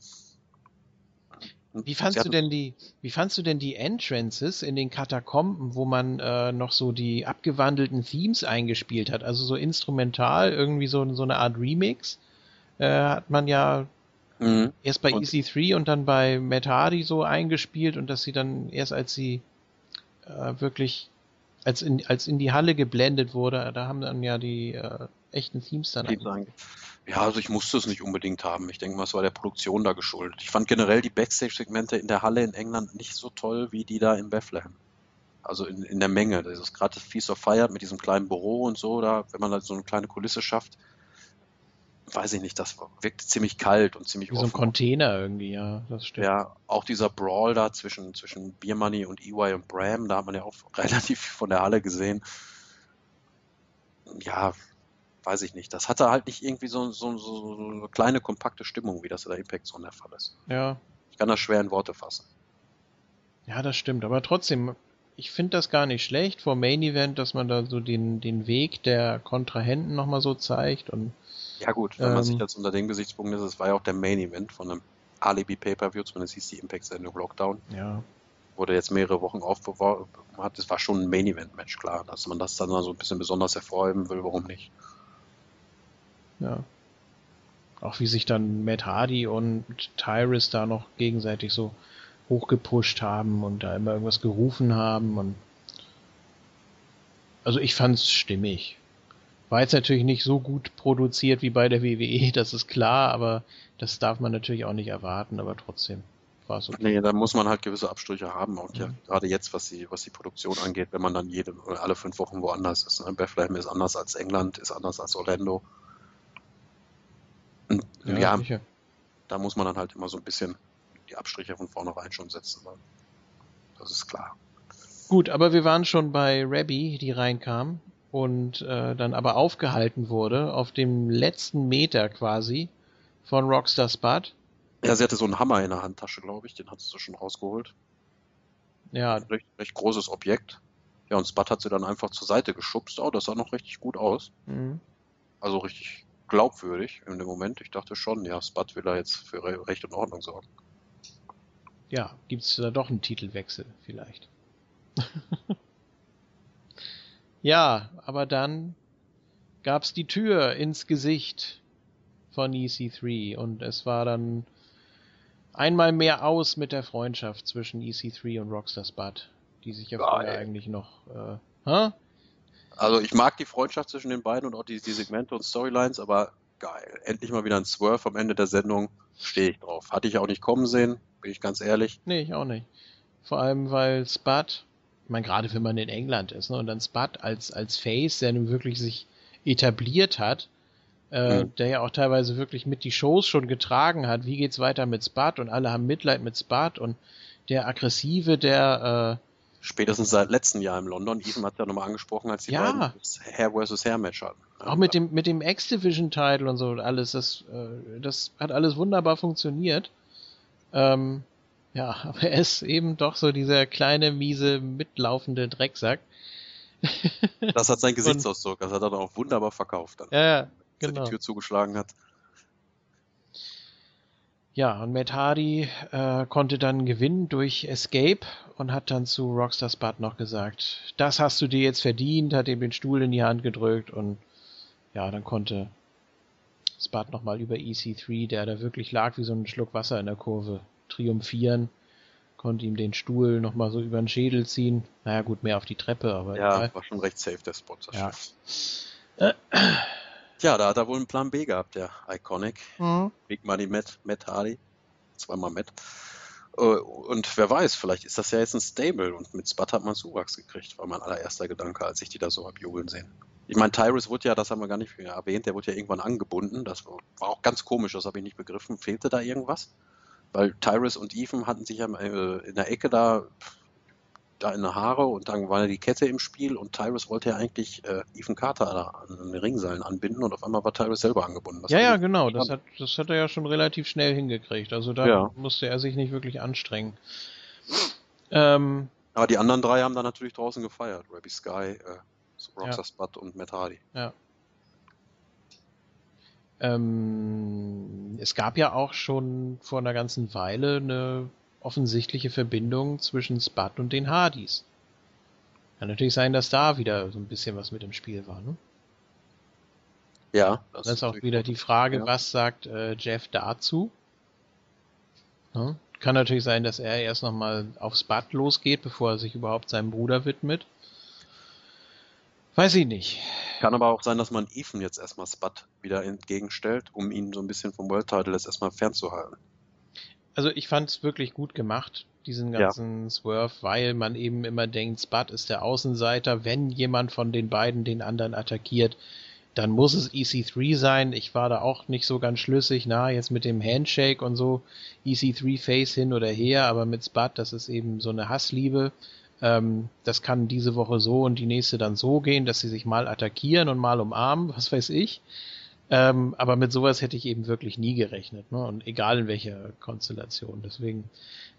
Wie fandst du denn die, wie fandst du denn die Entrances in den Katakomben, wo man äh, noch so die abgewandelten Themes eingespielt hat? Also so instrumental, irgendwie so, so eine Art Remix. Äh, hat man ja mhm. erst bei und EC3 und dann bei Matt Hardy so eingespielt und dass sie dann erst als sie äh, wirklich als in, als in die Halle geblendet wurde, da haben dann ja die äh, echten Themes dann Themes Ja, also ich musste es nicht unbedingt haben. Ich denke mal, es war der Produktion da geschuldet. Ich fand generell die Backstage-Segmente in der Halle in England nicht so toll wie die da in Bethlehem. Also in, in der Menge. Das ist gerade das Feast of Fire mit diesem kleinen Büro und so, da, wenn man da so eine kleine Kulisse schafft, weiß ich nicht, das wirkt ziemlich kalt und ziemlich Wie offen. so ein Container irgendwie, ja, das stimmt. Ja, auch dieser Brawl da zwischen, zwischen Beer Money und EY und Bram, da hat man ja auch *laughs* relativ von der Halle gesehen. Ja, weiß ich nicht. Das hatte halt nicht irgendwie so, so, so, so eine kleine, kompakte Stimmung, wie das in der Impact Zone der Fall ist. Ja. Ich kann das schwer in Worte fassen. Ja, das stimmt. Aber trotzdem, ich finde das gar nicht schlecht vor Main Event, dass man da so den, den Weg der Kontrahenten nochmal so zeigt und ja gut, wenn ähm, man sich jetzt unter dem Gesichtspunkt ist, es war ja auch der Main Event von einem Alibi Pay-Per-View, zumindest hieß die Impact-Sendung Lockdown. Ja. Wurde jetzt mehrere Wochen aufbewahren hat. Das war schon ein Main Event-Match, klar. Dass man das dann so ein bisschen besonders hervorheben will, warum nicht? Ja. Auch wie sich dann Matt Hardy und Tyrus da noch gegenseitig so hochgepusht haben und da immer irgendwas gerufen haben und also ich fand's stimmig. War jetzt natürlich nicht so gut produziert wie bei der WWE, *laughs* das ist klar, aber das darf man natürlich auch nicht erwarten, aber trotzdem war es okay. Nee, da muss man halt gewisse Abstriche haben und ja, gerade jetzt, was die, was die Produktion angeht, wenn man dann jede oder alle fünf Wochen woanders ist. Ne? Bethlehem ist anders als England, ist anders als Orlando. Ja, ja da muss man dann halt immer so ein bisschen die Abstriche von vornherein schon setzen. Das ist klar. Gut, aber wir waren schon bei Rabbi, die reinkam und äh, dann aber aufgehalten wurde auf dem letzten Meter quasi von Rockstar Spud. Ja, sie hatte so einen Hammer in der Handtasche, glaube ich, den hat sie schon rausgeholt. Ja. Ein recht, recht großes Objekt. Ja, und Spud hat sie dann einfach zur Seite geschubst. Oh, das sah noch richtig gut aus. Mhm. Also richtig glaubwürdig in dem Moment. Ich dachte schon, ja, Spud will da jetzt für Recht und Ordnung sorgen. ja, gibt es da doch einen Titelwechsel vielleicht. *laughs* ja, aber dann gab es die Tür ins Gesicht von EC3 und es war dann einmal mehr aus mit der Freundschaft zwischen EC3 und Rockstar Spud, die sich ja vorher eigentlich noch. Äh, huh? Also ich mag die Freundschaft zwischen den beiden und auch die, die Segmente und Storylines, aber geil. Endlich mal wieder ein Swerve am Ende der Sendung. Stehe ich drauf. Hatte ich auch nicht kommen sehen, bin ich ganz ehrlich. Nee, ich auch nicht. Vor allem, weil Spud, ich meine, gerade wenn man in England ist, ne, und dann Spud als, als Face, der nun wirklich sich etabliert hat, äh, mhm. der ja auch teilweise wirklich mit die Shows schon getragen hat. Wie geht's weiter mit Spud? Und alle haben Mitleid mit Spud und der aggressive, der äh, Spätestens seit letztem Jahr in London. Ethan hat ja nochmal angesprochen, als die ja. beiden das Hair versus Hair Match hatten. Auch mit dem, mit dem X-Division-Title und so und alles, das, äh, das hat alles wunderbar funktioniert. Ähm, ja, *laughs* aber er ist eben doch so dieser kleine, miese, mitlaufende Drecksack. das hat sein *laughs* Gesichtsausdruck, das hat er dann auch wunderbar verkauft. Dann, ja, ja, genau. Als er die genau. Tür zugeschlagen hat. Ja, und Matt Hardy äh, konnte dann gewinnen durch Escape und hat dann zu Rockstar Spud noch gesagt, das hast du dir jetzt verdient, hat ihm den Stuhl in die Hand gedrückt und ja, dann konnte Spud nochmal über EC3, der da wirklich lag wie so ein Schluck Wasser in der Kurve, triumphieren, konnte ihm den Stuhl nochmal so über den Schädel ziehen. Naja, gut, mehr auf die Treppe, aber. Ja, egal. war schon recht safe, der Spot. Ja. *clears throat* Tja, da hat er wohl einen Plan B gehabt, der Iconic. Mhm. Big Money Matt, Matt Hardy. Zweimal Matt. Äh, und wer weiß, vielleicht ist das ja jetzt ein Stable und mit Spud hat man Suwachs gekriegt, war mein allererster Gedanke, als ich die da so hab jubeln sehen. Ich meine, Tyrus wurde ja, das haben wir gar nicht erwähnt, der wurde ja irgendwann angebunden. Das war auch ganz komisch, das habe ich nicht begriffen. Fehlte da irgendwas? Weil Tyrus und Ethan hatten sich ja äh, in der Ecke da da in die Haare und dann war die Kette im Spiel und Tyrus wollte ja eigentlich äh, Ethan Carter an den Ringseilen anbinden und auf einmal war Tyrus selber angebunden. Ja, ja, genau. Das hat, das hat er ja schon relativ schnell hingekriegt. Also da ja. musste er sich nicht wirklich anstrengen. Ähm, Aber die anderen drei haben da natürlich draußen gefeiert. Rabbi Sky, äh, Rockstar ja. Spud und Matt Hardy. Ja. Ähm, es gab ja auch schon vor einer ganzen Weile eine offensichtliche Verbindung zwischen Spud und den Hardys. Kann natürlich sein, dass da wieder so ein bisschen was mit im Spiel war, ne? Ja. Das, das ist auch wieder die Frage, ja. was sagt äh, Jeff dazu? Ja? Kann natürlich sein, dass er erst nochmal auf Spud losgeht, bevor er sich überhaupt seinem Bruder widmet. Weiß ich nicht. Kann aber auch sein, dass man Ethan jetzt erstmal Spud wieder entgegenstellt, um ihn so ein bisschen vom World Title erstmal fernzuhalten also ich fand es wirklich gut gemacht, diesen ganzen ja. Swerve, weil man eben immer denkt, Spud ist der Außenseiter. Wenn jemand von den beiden den anderen attackiert, dann muss es EC3 sein. Ich war da auch nicht so ganz schlüssig, na, jetzt mit dem Handshake und so, EC3 Face hin oder her, aber mit Spud, das ist eben so eine Hassliebe. Ähm, das kann diese Woche so und die nächste dann so gehen, dass sie sich mal attackieren und mal umarmen, was weiß ich. Ähm, aber mit sowas hätte ich eben wirklich nie gerechnet. Ne? Und egal in welcher Konstellation. Deswegen,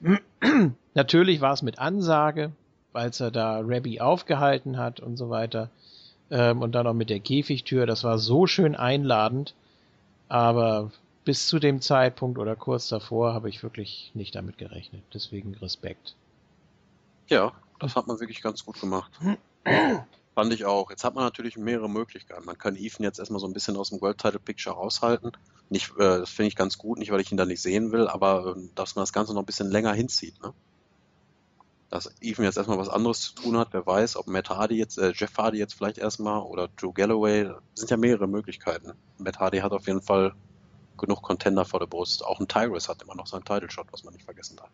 *clears throat* natürlich war es mit Ansage, weil er da Rabbi aufgehalten hat und so weiter. Ähm, und dann auch mit der Käfigtür. Das war so schön einladend. Aber bis zu dem Zeitpunkt oder kurz davor habe ich wirklich nicht damit gerechnet. Deswegen Respekt. Ja, das hat man wirklich ganz gut gemacht. *clears throat* Fand ich auch. Jetzt hat man natürlich mehrere Möglichkeiten. Man kann Ethan jetzt erstmal so ein bisschen aus dem World Title Picture raushalten. Nicht, äh, das finde ich ganz gut, nicht weil ich ihn da nicht sehen will, aber äh, dass man das Ganze noch ein bisschen länger hinzieht. Ne? Dass Ethan jetzt erstmal was anderes zu tun hat, wer weiß, ob Matt Hardy jetzt, äh, Jeff Hardy jetzt vielleicht erstmal oder Drew Galloway, sind ja mehrere Möglichkeiten. Matt Hardy hat auf jeden Fall genug Contender vor der Brust. Auch ein Tyrus hat immer noch seinen Title Shot, was man nicht vergessen darf.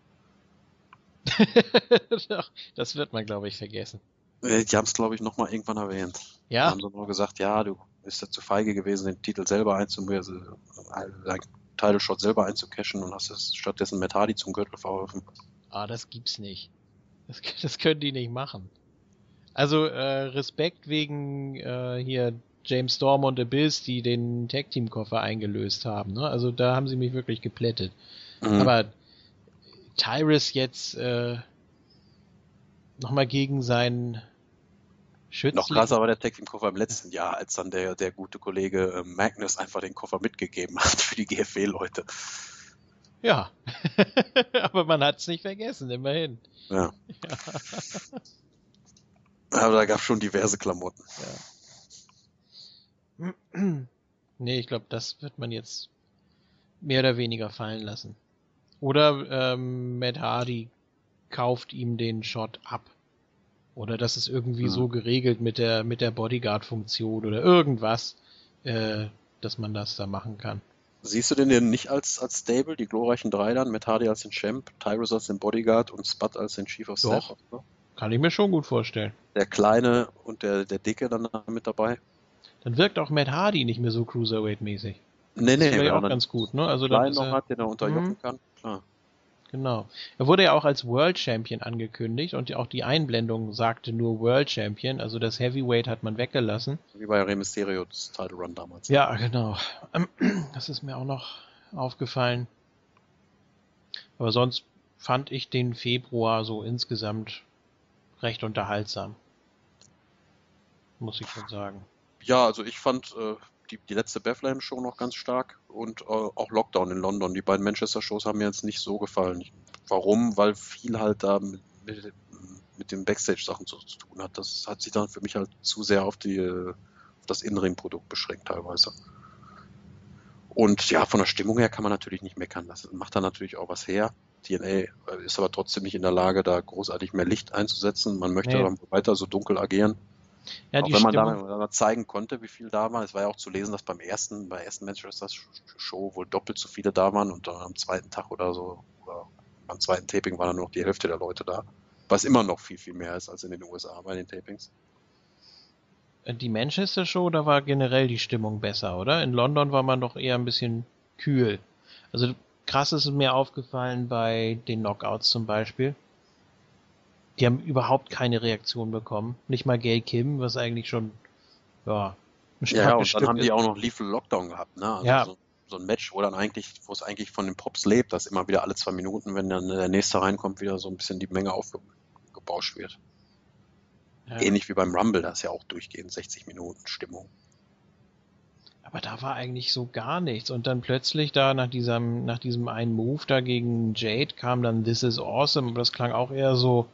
*laughs* das wird man, glaube ich, vergessen. Äh, die haben es, glaube ich, nochmal irgendwann erwähnt. Ja. Da haben sie nur gesagt, ja, du bist ja zu feige gewesen, den Titel selber einzumachen, also dein Title Shot selber einzucashen und hast es stattdessen Matt Hardy zum Gürtel verholfen. Ah, das gibt's nicht. Das, *laughs* das können die nicht machen. Also äh, Respekt wegen äh, hier James Storm und Abyss, die den Tag Team Koffer eingelöst haben. Ne? Also da haben sie mich wirklich geplättet. Mhm. Aber Tyrus jetzt äh, nochmal gegen seinen Schützling. Noch krasser war der Tag Team Koffer im letzten Jahr, als dann der, der gute Kollege äh, Magnus einfach den Koffer mitgegeben hat für die GFW-Leute. Ja, *laughs* aber man hat es nicht vergessen, immerhin. Ja. ja. Aber da gab es schon diverse Klamotten. Ja. *clears throat* nee, ich glaube, das wird man jetzt mehr oder weniger fallen lassen. Oder ähm, Matt Hardy kauft ihm den Shot ab. Oder das ist irgendwie hm. so geregelt mit der, mit der Bodyguard-Funktion oder irgendwas, äh, dass man das da machen kann. Siehst du den denn nicht als, als Stable, die glorreichen drei dann, mit Hardy als den Champ, Tyrus als den Bodyguard und Spud als den Chief of Staff? Doch, kann ich mir schon gut vorstellen. Der Kleine und der, der Dicke dann mit dabei? Dann wirkt auch Matt Hardy nicht mehr so Cruiserweight-mäßig. Nee, nee, das wäre ja auch ganz gut, ne? Also Klein noch hat, den er unterjochen mhm. kann, klar. Genau. Er wurde ja auch als World Champion angekündigt und auch die Einblendung sagte nur World Champion, also das Heavyweight hat man weggelassen. Wie bei Rey Mysterio, das Title Run damals. Ja, genau. *clears throat* Das ist mir auch noch aufgefallen. Aber sonst fand ich den Februar so insgesamt recht unterhaltsam. Muss ich schon sagen. Ja, also ich fand äh, die, die letzte Bethlehem-Show noch ganz stark und äh, auch Lockdown in London. Die beiden Manchester-Shows haben mir jetzt nicht so gefallen. Warum? Weil viel halt da mit, mit, mit den Backstage-Sachen zu, zu, tun hat. Das hat sich dann für mich halt zu sehr auf, die, auf das Innenring-Produkt beschränkt teilweise. Und ja, von der Stimmung her kann man natürlich nicht meckern. Das macht dann natürlich auch was her. TNA äh, ist aber trotzdem nicht in der Lage, da großartig mehr Licht einzusetzen. Man möchte nee. weiter so dunkel agieren. Ja, auch wenn man da, da zeigen konnte, wie viel da war. Es war ja auch zu lesen, dass beim ersten, bei der ersten Manchester Show wohl doppelt so viele da waren und dann am zweiten Tag oder so, oder beim zweiten Taping war dann nur noch die Hälfte der Leute da. Was immer noch viel, viel mehr ist als in den USA bei den Tapings. Äh, die Manchester Show, da war generell die Stimmung besser, oder? In London war man doch eher ein bisschen kühl. Also krass ist mir aufgefallen bei den Knockouts zum Beispiel. Die haben überhaupt keine Reaktion bekommen. Nicht mal Gail Kim, was eigentlich schon, ja, ein Ja, und dann haben ist. die auch noch Lethal Lockdown gehabt, ne? Also ja. so, so, ein Match, wo dann eigentlich, wo es eigentlich von den Pops lebt, dass immer wieder alle zwei Minuten, wenn dann der nächste reinkommt, wieder so ein bisschen die Menge aufgebauscht wird. Ja. Ähnlich wie beim Rumble, da ist ja auch durchgehend 60 Minuten Stimmung. Aber da war eigentlich so gar nichts. Und dann plötzlich da nach diesem, nach diesem einen Move da gegen Jade kam dann This is Awesome. Aber das klang auch eher so,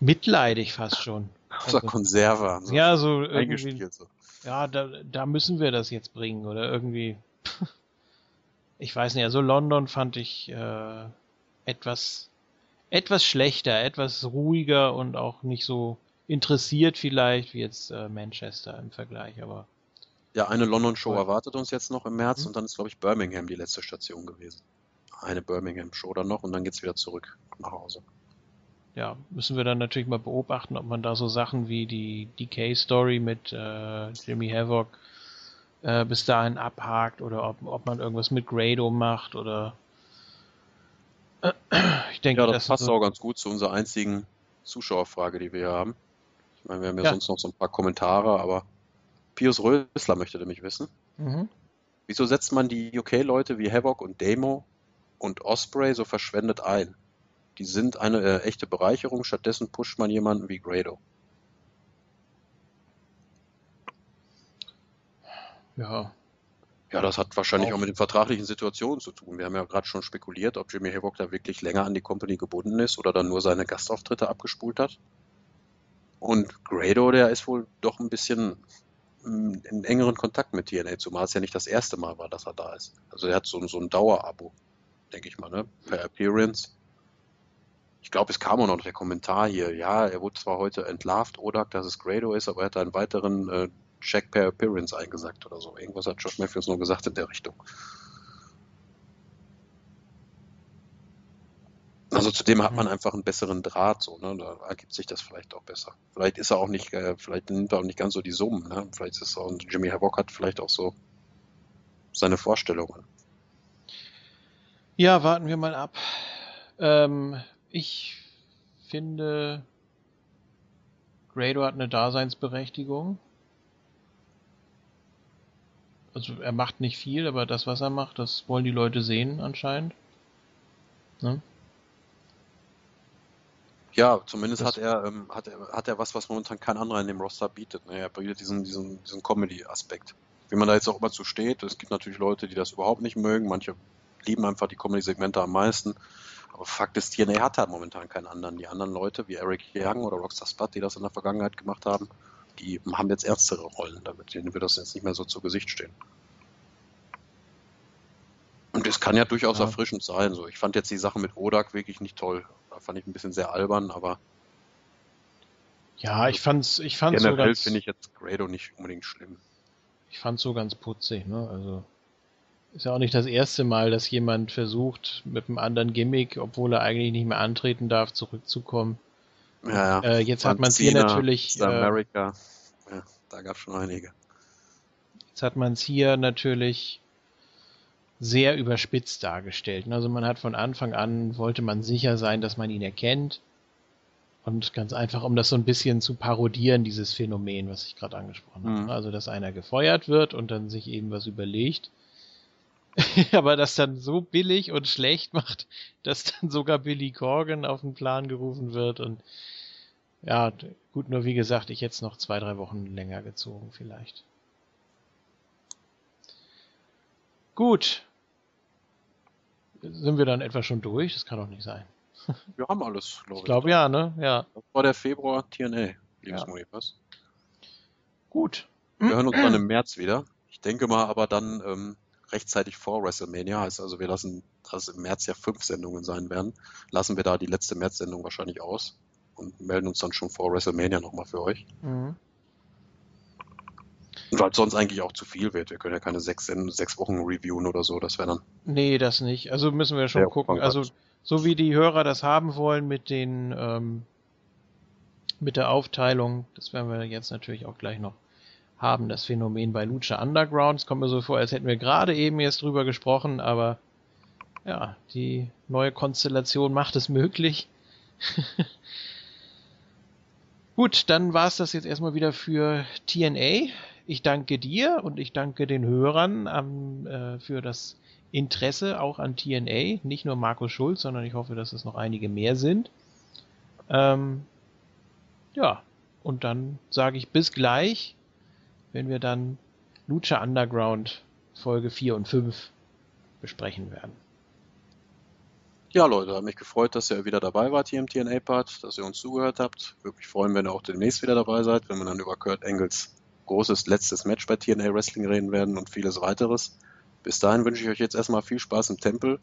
mitleidig fast schon. Also, Konserve. So ja, so irgendwie. So. Ja, da, da müssen wir das jetzt bringen oder irgendwie. *laughs* ich weiß nicht, also London fand ich äh, etwas etwas schlechter, etwas ruhiger und auch nicht so interessiert vielleicht wie jetzt äh, Manchester im Vergleich, aber ja, eine London-Show erwartet uns jetzt noch im März mhm. und dann ist, glaube ich, Birmingham die letzte Station gewesen. Eine Birmingham-Show dann noch und dann geht's wieder zurück nach Hause ja, müssen wir dann natürlich mal beobachten, ob man da so Sachen wie die DK-Story mit äh, Jimmy Havoc äh, bis dahin abhakt oder ob, ob man irgendwas mit Grado macht oder *clears throat* ich denke, ja, das, das passt so auch ganz gut zu unserer einzigen Zuschauerfrage, die wir hier haben. Ich meine, wir haben ja, ja. sonst noch so ein paar Kommentare, aber Pius Rösler möchte nämlich wissen. Mhm. Wieso setzt man die UK-Leute wie Havoc und Demo und Osprey so verschwendet ein? Die sind eine äh, echte Bereicherung. Stattdessen pusht man jemanden wie Grado. Ja. Ja, das hat wahrscheinlich auch, auch mit den vertraglichen Situationen zu tun. Wir haben ja gerade schon spekuliert, ob Jimmy Havoc da wirklich länger an die Company gebunden ist oder dann nur seine Gastauftritte abgespult hat. Und Grado, der ist wohl doch ein bisschen mm, in engeren Kontakt mit TNA, zumal es ja nicht das erste Mal war, dass er da ist. Also er hat so, so ein Dauerabo, denke ich mal, ne? per Appearance ich glaube, es kam auch noch der Kommentar hier, ja, er wurde zwar heute entlarvt, Odak, dass es Grado ist, aber er hat einen weiteren äh, Check per Appearance eingesagt oder so. Irgendwas hat Josh Matthews noch gesagt in der Richtung. Also zudem hat man einfach einen besseren Draht, so, ne? Da ergibt sich das vielleicht auch besser. Vielleicht ist er auch nicht, äh, vielleicht nimmt er auch nicht ganz so die Summen, ne? Vielleicht ist er auch, Jimmy Havoc hat vielleicht auch so seine Vorstellungen. Ja, warten wir mal ab. Ähm, ich finde, Grado hat eine Daseinsberechtigung. Also er macht nicht viel, aber das, was er macht, das wollen die Leute sehen anscheinend. Ne? Ja, zumindest hat er, ähm, hat er hat er was, was momentan kein anderer in dem Roster bietet. Ne? Er bietet diesen, diesen, diesen Comedy-Aspekt. Wie man da jetzt auch immer zu steht, es gibt natürlich Leute, die das überhaupt nicht mögen, manche lieben einfach die Comedy-Segmente am meisten. Aber Fakt ist, TNA hat halt momentan keinen anderen. Die anderen Leute wie Eric Young oder Rockstar Spud, die das in der Vergangenheit gemacht haben, die haben jetzt ernstere Rollen, damit denen wird das jetzt nicht mehr so zu Gesicht stehen. Und das kann ja durchaus ja. erfrischend sein. So, ich fand jetzt die Sache mit Odak wirklich nicht toll. Da fand ich ein bisschen sehr albern, aber. Ja, ich fand's, ich fand's generell so ganz. finde ich jetzt Grado nicht unbedingt schlimm. Ich fand's so ganz putzig, ne? Also. Ist ja auch nicht das erste Mal, dass jemand versucht, mit einem anderen Gimmick, obwohl er eigentlich nicht mehr antreten darf, zurückzukommen. Ja, ja. Äh, jetzt hat man es hier natürlich. Äh, America. Ja, da gab es schon einige. Jetzt hat man es hier natürlich sehr überspitzt dargestellt. Also man hat von Anfang an, wollte man sicher sein, dass man ihn erkennt. Und ganz einfach, um das so ein bisschen zu parodieren, dieses Phänomen, was ich gerade angesprochen mhm. habe. Also, dass einer gefeuert wird und dann sich eben was überlegt. *laughs* aber das dann so billig und schlecht macht, dass dann sogar Billy Corgan auf den Plan gerufen wird und ja, gut, nur wie gesagt, ich hätte es noch zwei, drei Wochen länger gezogen vielleicht. Gut. Sind wir dann etwa schon durch? Das kann doch nicht sein. Wir haben alles, glaube ich. Ich glaube ja, ne? Ja. Das war der Februar TNA, liebes ja. Monipas. Gut. Wir hören uns dann im März wieder. Ich denke mal aber dann ähm, rechtzeitig vor WrestleMania. Heißt also, wir lassen, dass im März ja fünf Sendungen sein werden, lassen wir da die letzte März-Sendung wahrscheinlich aus und melden uns dann schon vor WrestleMania nochmal für euch. Mhm. Und weil sonst eigentlich auch zu viel wird. Wir können ja keine sechs, sechs Wochen reviewen oder so, das wäre dann. Nee, das nicht. Also müssen wir schon gucken. Also so wie die Hörer das haben wollen mit den ähm, mit der Aufteilung, das werden wir jetzt natürlich auch gleich noch haben, das Phänomen bei Lucha Underground. Es kommt mir so vor, als hätten wir gerade eben jetzt drüber gesprochen, aber ja, die neue Konstellation macht es möglich. *laughs* Gut, dann war es das jetzt erstmal wieder für TNA. Ich danke dir und ich danke den Hörern ähm, äh, für das Interesse auch an TNA. Nicht nur Markus Schulz, sondern ich hoffe, dass es noch einige mehr sind. Ähm, ja, und dann sage ich bis gleich, wenn wir dann Lucha Underground Folge 4 und 5 besprechen werden. Ja, Leute, hat mich gefreut, dass ihr wieder dabei wart hier im TNA-Part, dass ihr uns zugehört habt. Würde mich freuen, wenn ihr auch demnächst wieder dabei seid, wenn wir dann über Kurt Engels großes letztes Match bei TNA Wrestling reden werden und vieles weiteres. Bis dahin wünsche ich euch jetzt erstmal viel Spaß im Tempel.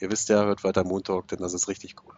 Ihr wisst ja, hört weiter Montag, denn das ist richtig cool.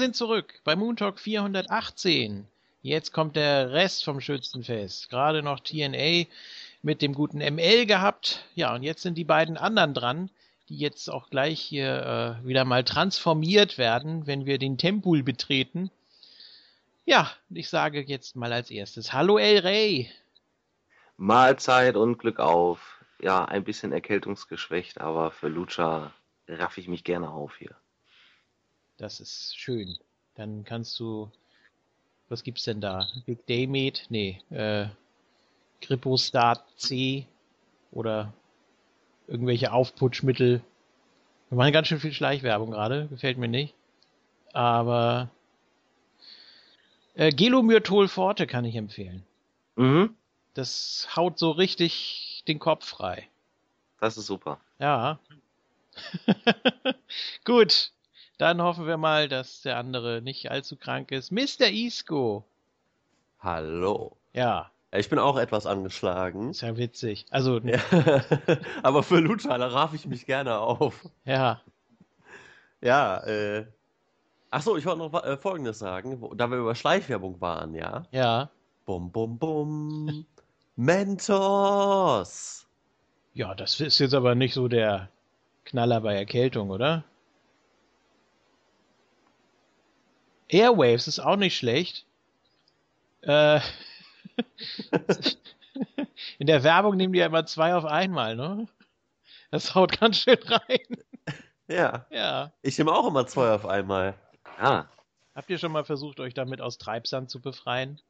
Sind zurück bei Moon Talk 418. Jetzt kommt der Rest vom Schützenfest. Gerade noch TNA mit dem guten ML gehabt. Ja, und jetzt sind die beiden anderen dran, die jetzt auch gleich hier äh, wieder mal transformiert werden, wenn wir den Tempel betreten. Ja, ich sage jetzt mal als erstes Hallo El Rey. Mahlzeit und Glück auf. Ja, ein bisschen erkältungsgeschwächt, aber für Lucha raff ich mich gerne auf hier. Das ist schön. Dann kannst du. Was gibt's denn da? Big Daymed? Nee, äh. Gripostat C oder irgendwelche Aufputschmittel. Wir machen ganz schön viel Schleichwerbung gerade, gefällt mir nicht. Aber äh, Gelomyrtol Forte kann ich empfehlen. Mhm. Das haut so richtig den Kopf frei. Das ist super. Ja. *laughs* Gut. Dann hoffen wir mal, dass der andere nicht allzu krank ist. Mr. Isco. Hallo. Ja. Ich bin auch etwas angeschlagen. Ist ja witzig. Also. Ja. *laughs* Aber für Lucha, da raff ich mich gerne auf. Ja. Ja, äh. Achso, ich wollte noch äh, Folgendes sagen, wo, da wir über Schleichwerbung waren, ja? Ja. Bum, bum, bum. Mentos! Ja, das ist jetzt aber nicht so der Knaller bei Erkältung, oder? Airwaves ist auch nicht schlecht. Äh, *laughs* in der Werbung nehmen die ja immer zwei auf einmal, ne? Das haut ganz schön rein. Ja. Ja. Ich nehme auch immer zwei auf einmal. Ah. Habt ihr schon mal versucht, euch damit aus Treibsand zu befreien?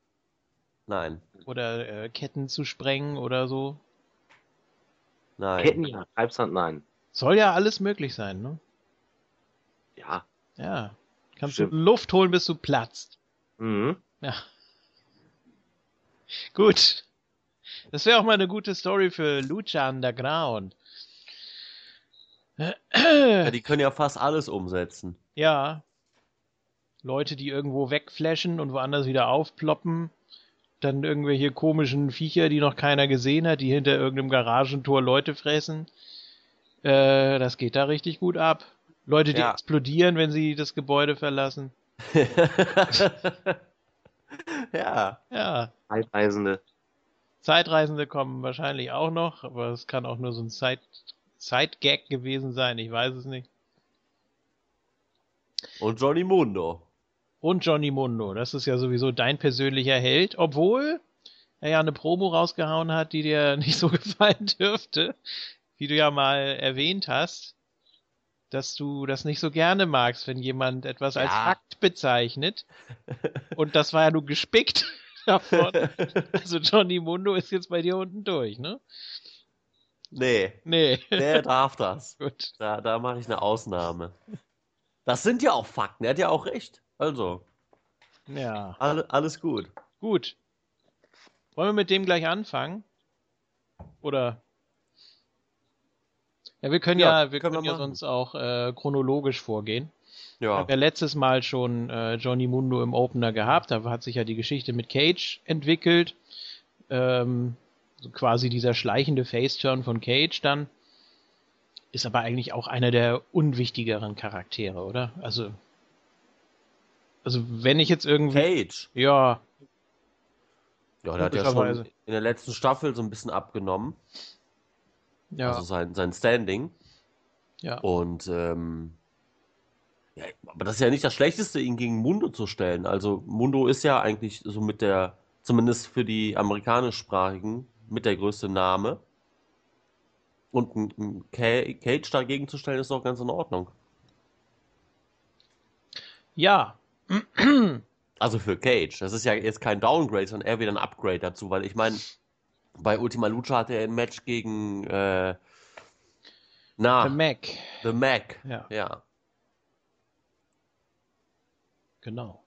Nein. Oder äh, Ketten zu sprengen oder so? Nein. Ketten ja, Treibsand nein. Soll ja alles möglich sein, ne? Ja. Ja. Kannst Stimmt. du Luft holen, bis du platzt. Mhm. Ja. Gut. Das wäre auch mal eine gute Story für Lucha Underground. Ja, die können ja fast alles umsetzen. Ja. Leute, die irgendwo wegflashen und woanders wieder aufploppen. Dann irgendwelche komischen Viecher, die noch keiner gesehen hat, die hinter irgendeinem Garagentor Leute fressen. Äh, das geht da richtig gut ab. Leute, die Ja. explodieren, wenn sie das Gebäude verlassen. *laughs* ja. Ja. Zeitreisende. Zeitreisende kommen wahrscheinlich auch noch, aber es kann auch nur so ein Side- Side-Gag gewesen sein, ich weiß es nicht. Und Johnny Mundo. Und Johnny Mundo, das ist ja sowieso dein persönlicher Held, obwohl er ja eine Promo rausgehauen hat, die dir *laughs* nicht so gefallen dürfte, wie du ja mal erwähnt hast, dass du das nicht so gerne magst, wenn jemand etwas als Ja. Fakt bezeichnet. *laughs* Und das war ja nur gespickt *laughs* davon. Also Johnny Mundo ist jetzt bei dir unten durch, ne? Nee, Nee. der darf das. *laughs* Gut. Da, da mache ich eine Ausnahme. Das sind ja auch Fakten, er hat ja auch recht. Also, Ja. alle, alles gut. Gut. Wollen wir mit dem gleich anfangen? Oder? Ja, wir können ja, Ja, wir können können wir ja machen. sonst auch äh, chronologisch vorgehen. Ja, haben ja letztes Mal schon äh, Johnny Mundo im Opener gehabt. Da hat sich ja die Geschichte mit Cage entwickelt. Ähm, so quasi dieser schleichende Face-Turn von Cage dann. Ist aber eigentlich auch einer der unwichtigeren Charaktere, oder? Also, also wenn ich jetzt irgendwie, Cage. ja, Ja, der hat ja schon in der letzten Staffel so ein bisschen abgenommen. Ja, Also sein, sein Standing. ja. Und ähm, ja, aber das ist ja nicht das Schlechteste, ihn gegen Mundo zu stellen. Also Mundo ist ja eigentlich so mit der, zumindest für die amerikanischsprachigen, mit der größte Name. Und ein, ein Ca- Cage dagegen zu stellen, ist doch ganz in Ordnung. Ja, Also für Cage. Das ist ja jetzt kein Downgrade, sondern eher wieder ein Upgrade dazu, weil ich meine, bei Ultima Lucha hatte er ein Match gegen äh, na, The Mac. The Mac. Ja. Ja. Genau.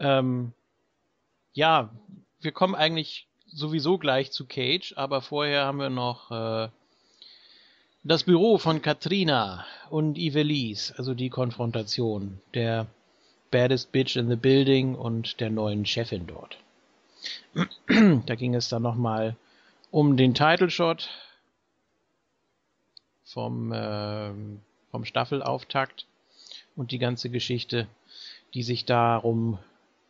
Ähm, ja, wir kommen eigentlich sowieso gleich zu Cage, aber vorher haben wir noch äh, das Büro von Katrina und Ivelisse, also die Konfrontation der Baddest Bitch in the Building und der neuen Chefin dort. *clears throat* da ging es dann nochmal um den Title Shot vom, ähm, vom Staffelauftakt und die ganze Geschichte, die sich darum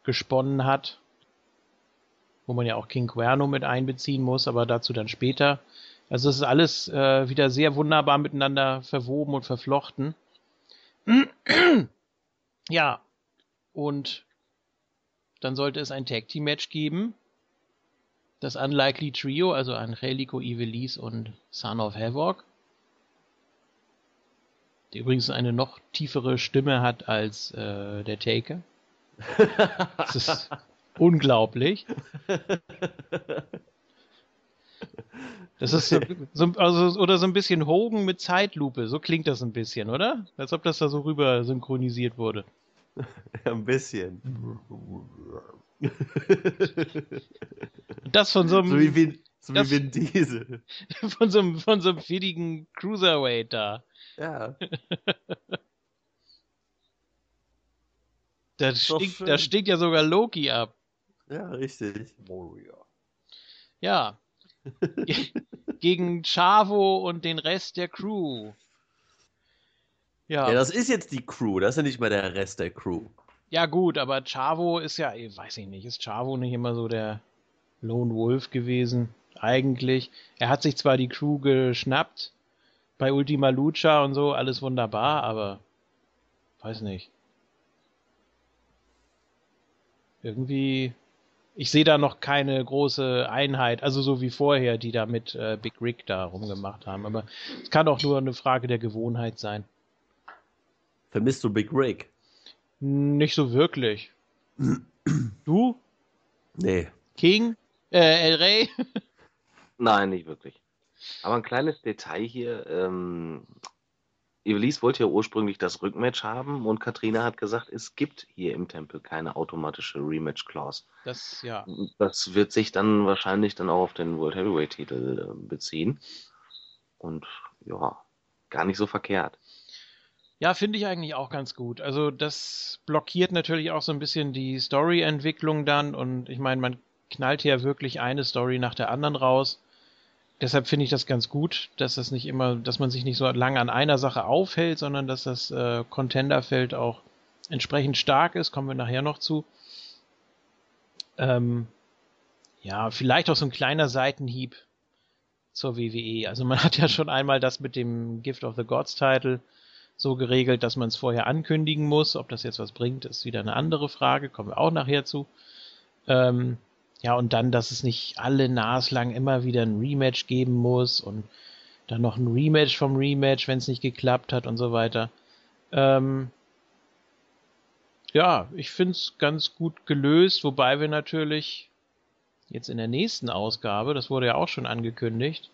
gesponnen hat, wo man ja auch King Cuerno mit einbeziehen muss, aber dazu dann später. Also es ist alles äh, wieder sehr wunderbar miteinander verwoben und verflochten. *clears throat* ja, und dann sollte es ein Tag Team Match geben. Das Unlikely Trio, also Angelico, Ivelis und Son of Havoc. Der übrigens eine noch tiefere Stimme hat als äh, der Taker. Das ist *laughs* unglaublich. Das ist so, so, also, oder so ein bisschen Hogan mit Zeitlupe. So klingt das ein bisschen, oder? Als ob das da so rüber synchronisiert wurde. *laughs* ein bisschen. *laughs* *laughs* Das von so einem. So wie Vin, so wie Vin Diesel. *laughs* Von so einem, von so einem fittigen Cruiserweight da. Ja. Da stinkt, da stinkt ja sogar Loki ab. Ja, richtig. Warrior. Ja. *laughs* Gegen Chavo und den Rest der Crew. Ja. ja, das ist jetzt die Crew, das ist ja nicht mal der Rest der Crew. Ja, gut, aber Chavo ist ja, weiß ich nicht, ist Chavo nicht immer so der Lone Wolf gewesen? Eigentlich. Er hat sich zwar die Crew geschnappt, bei Ultima Lucha und so, alles wunderbar, aber weiß nicht. Irgendwie, ich sehe da noch keine große Einheit, also so wie vorher, die da mit äh, Big Rick da rumgemacht haben. Aber es kann auch nur eine Frage der Gewohnheit sein. Vermisst du Big Rick? Nicht so wirklich. du? Nee. King? Äh, El Rey? *laughs* Nein, nicht wirklich. Aber ein kleines Detail hier. Ähm, Evelise wollte ja ursprünglich das Rückmatch haben und Katrina hat gesagt, es gibt hier im Tempel keine automatische Rematch-Clause. Das, ja. Das wird sich dann wahrscheinlich dann auch auf den World Heavyweight-Titel äh, beziehen. Und ja, gar nicht so verkehrt. Ja, finde ich eigentlich auch ganz gut. Also das blockiert natürlich auch so ein bisschen die Story-Entwicklung dann und ich meine, man knallt ja wirklich eine Story nach der anderen raus. Deshalb finde ich das ganz gut, dass das nicht immer, dass man sich nicht so lange an einer Sache aufhält, sondern dass das äh, Contenderfeld auch entsprechend stark ist. Kommen wir nachher noch zu. Ähm, ja, vielleicht auch so ein kleiner Seitenhieb zur WWE. Also man *laughs* hat ja schon einmal das mit dem Gift of the Gods Title so geregelt, dass man es vorher ankündigen muss. Ob das jetzt was bringt, ist wieder eine andere Frage. Kommen wir auch nachher zu. Ähm, ja, und dann, dass es nicht alle naslang immer wieder ein Rematch geben muss und dann noch ein Rematch vom Rematch, wenn es nicht geklappt hat und so weiter. Ähm, ja, ich finde es ganz gut gelöst, wobei wir natürlich jetzt in der nächsten Ausgabe, das wurde ja auch schon angekündigt,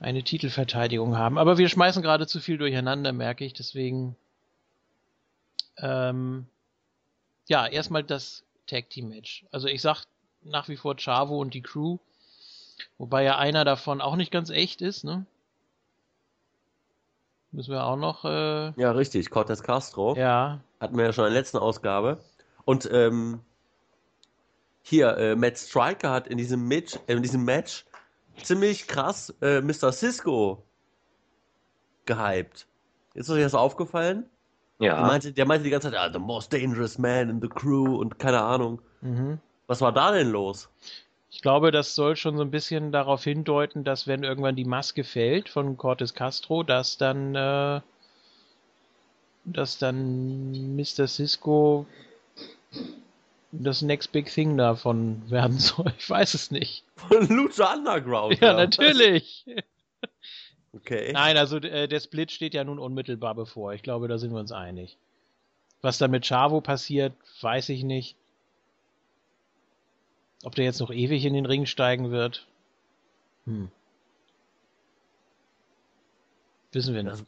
eine Titelverteidigung haben. Aber wir schmeißen gerade zu viel durcheinander, merke ich. Deswegen, ähm, ja, erstmal das Tag Team Match. Also ich sag nach wie vor Chavo und die Crew. Wobei ja einer davon auch nicht ganz echt ist, ne? Müssen wir auch noch. Äh... Ja, richtig. Cortez Castro. Ja. Hatten wir ja schon in der letzten Ausgabe. Und ähm, hier, äh, Matt Striker hat in diesem, Match, äh, in diesem Match ziemlich krass äh, Mr. Cisco gehypt. Ist euch das aufgefallen? Ja. Der meinte, der meinte die ganze Zeit, ah, the most dangerous man in the crew und keine Ahnung. Mhm. Was war da denn los? Ich glaube, das soll schon so ein bisschen darauf hindeuten, dass wenn irgendwann die Maske fällt von Cortes Castro, dass dann, äh, dass dann Mr. Cisco das Next Big Thing davon werden soll. *laughs* Ich weiß es nicht. Von Lucha Underground. Ja, natürlich. *laughs* Okay. Nein, also äh, der Split steht ja nun unmittelbar bevor. Ich glaube, da sind wir uns einig. Was da mit Chavo passiert, weiß ich nicht. Ob der jetzt noch ewig in den Ring steigen wird? Hm. Wissen wir nicht.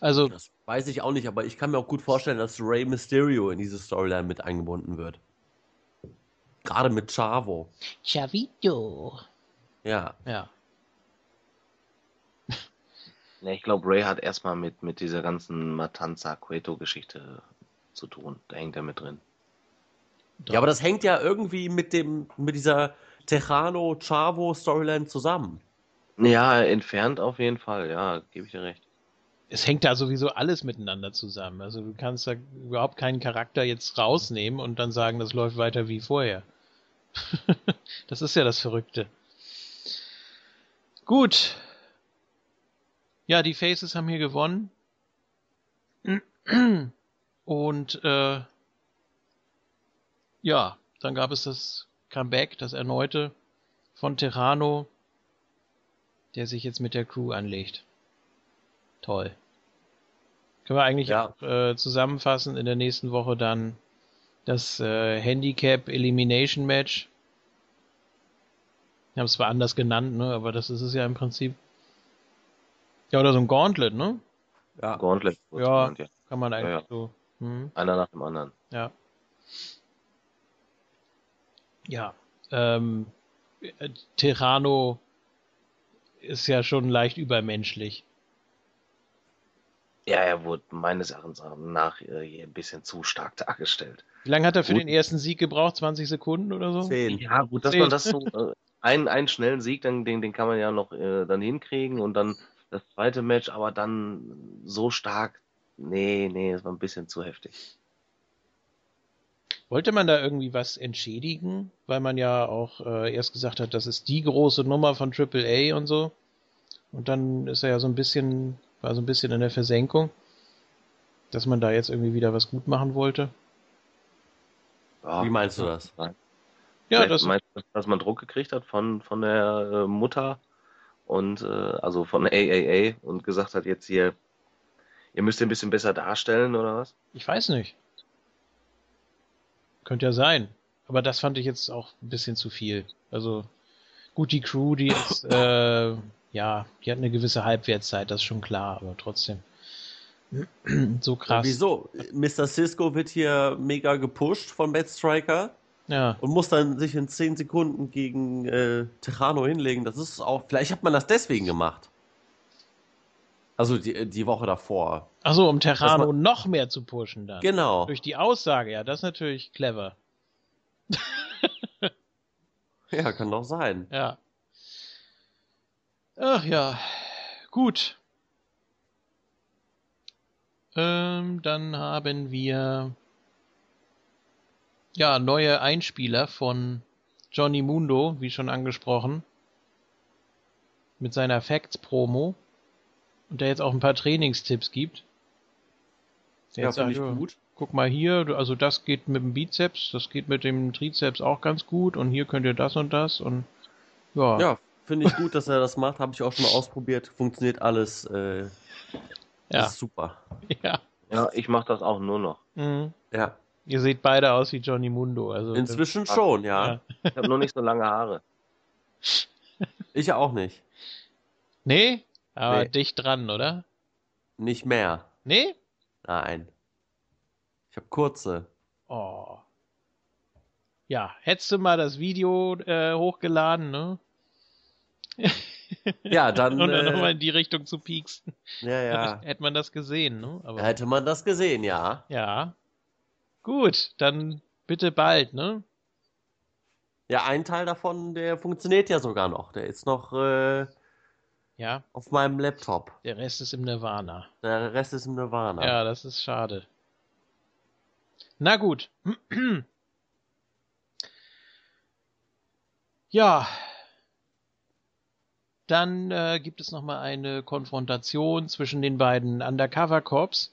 Also, das weiß ich auch nicht, aber ich kann mir auch gut vorstellen, dass Rey Mysterio in diese Storyline mit eingebunden wird. Gerade mit Chavo. Chavito. Ja. Ja. Ja, ich glaube, Ray hat erstmal mit, mit dieser ganzen Matanza Cueto-Geschichte zu tun. Da hängt er mit drin. Ja, aber das hängt ja irgendwie mit dem, mit dieser Tejano Chavo Storyline zusammen. Ja, entfernt auf jeden Fall, ja, gebe ich dir recht. Es hängt da sowieso alles miteinander zusammen. Also du kannst da überhaupt keinen Charakter jetzt rausnehmen und dann sagen, das läuft weiter wie vorher. *laughs* das ist ja das Verrückte. Gut. Ja, die Faces haben hier gewonnen. *clears throat* Und äh, Ja, dann gab es das Comeback, das erneute von Terrano, der sich jetzt mit der Crew anlegt. Toll. Können wir eigentlich ja. auch, äh, zusammenfassen in der nächsten Woche dann das äh, Handicap Elimination Match. Wir haben es zwar anders genannt, ne, aber das ist es ja im Prinzip. Ja, oder so ein Gauntlet, ne? Ja. Gauntlet. Ja, ja, kann man eigentlich ja, ja. so. Hm. Einer nach dem anderen. Ja. Ja. Ähm, Terrano ist ja schon leicht übermenschlich. Ja, er wurde meines Erachtens nach äh, ein bisschen zu stark dargestellt. Wie lange hat er für gut. den ersten Sieg gebraucht? 20 Sekunden oder so? Zehn. Ja, gut, dass Zehn. man das so, äh, einen, einen schnellen Sieg, dann, den, den kann man ja noch äh, dann hinkriegen und dann das zweite Match, aber dann so stark, nee, nee, das war ein bisschen zu heftig. Wollte man da irgendwie was entschädigen? Weil man ja auch äh, erst gesagt hat, das ist die große Nummer von AAA und so. Und dann ist er ja so ein bisschen war so ein bisschen in der Versenkung, dass man da jetzt irgendwie wieder was gut machen wollte. Wie meinst du das? Ja, das meinst du, dass man Druck gekriegt hat von, von der äh, Mutter und äh, also von AAA und gesagt hat, jetzt hier, ihr müsst ein bisschen besser darstellen oder was? Ich weiß nicht. Könnte ja sein. Aber das fand ich jetzt auch ein bisschen zu viel. Also gut, die Crew, die ist *laughs* äh, ja, die hat eine gewisse Halbwertszeit, das ist schon klar, aber trotzdem. *clears throat* so krass. Ja, wieso? Mr. Cisco wird hier mega gepusht von Bad Striker. Ja. Und muss dann sich in 10 Sekunden gegen äh, Terrano hinlegen. Das ist auch, vielleicht hat man das deswegen gemacht. Also die, die Woche davor. Achso, um Terrano man... noch mehr zu pushen dann. Genau. Durch die Aussage, ja, das ist natürlich clever. *laughs* ja, kann doch sein. Ja. Ach ja, gut. Ähm, dann haben wir ja neue Einspieler von Johnny Mundo, wie schon angesprochen, mit seiner Facts-Promo und der jetzt auch ein paar Trainingstipps gibt. Der ja, finde ich gut. Guck mal hier, also das geht mit dem Bizeps, das geht mit dem Trizeps auch ganz gut und hier könnt ihr das und das und ja. Ja, Finde ich gut, dass er das macht. Habe ich auch schon mal *laughs* ausprobiert. Funktioniert alles. Äh, ja. Ist super. Ja. Ja, ich mache das auch nur noch. Mhm. Ja. Ihr seht beide aus wie Johnny Mundo. Also Inzwischen schon, ja. ja. Ich habe nur nicht so lange Haare. *laughs* Ich auch nicht. Nee? Aber nee. dicht dran, oder? Nicht mehr. Nee? Nein. Ich habe kurze. Oh. Ja, hättest du mal das Video äh, hochgeladen, ne? Ja, *laughs* dann. Und dann äh, nochmal in die Richtung zu pieksen. Ja, ja. Hätte man das gesehen, ne? Aber, Hätte man das gesehen, ja. Ja. Gut, dann bitte bald, ne? Ja, ein Teil davon, der funktioniert ja sogar noch. Der ist noch äh, ja. auf meinem Laptop. Der Rest ist im Nirvana. Der Rest ist im Nirvana. Ja, das ist schade. Na gut. *clears throat* ja, dann äh, gibt es nochmal eine Konfrontation zwischen den beiden Undercover Cops.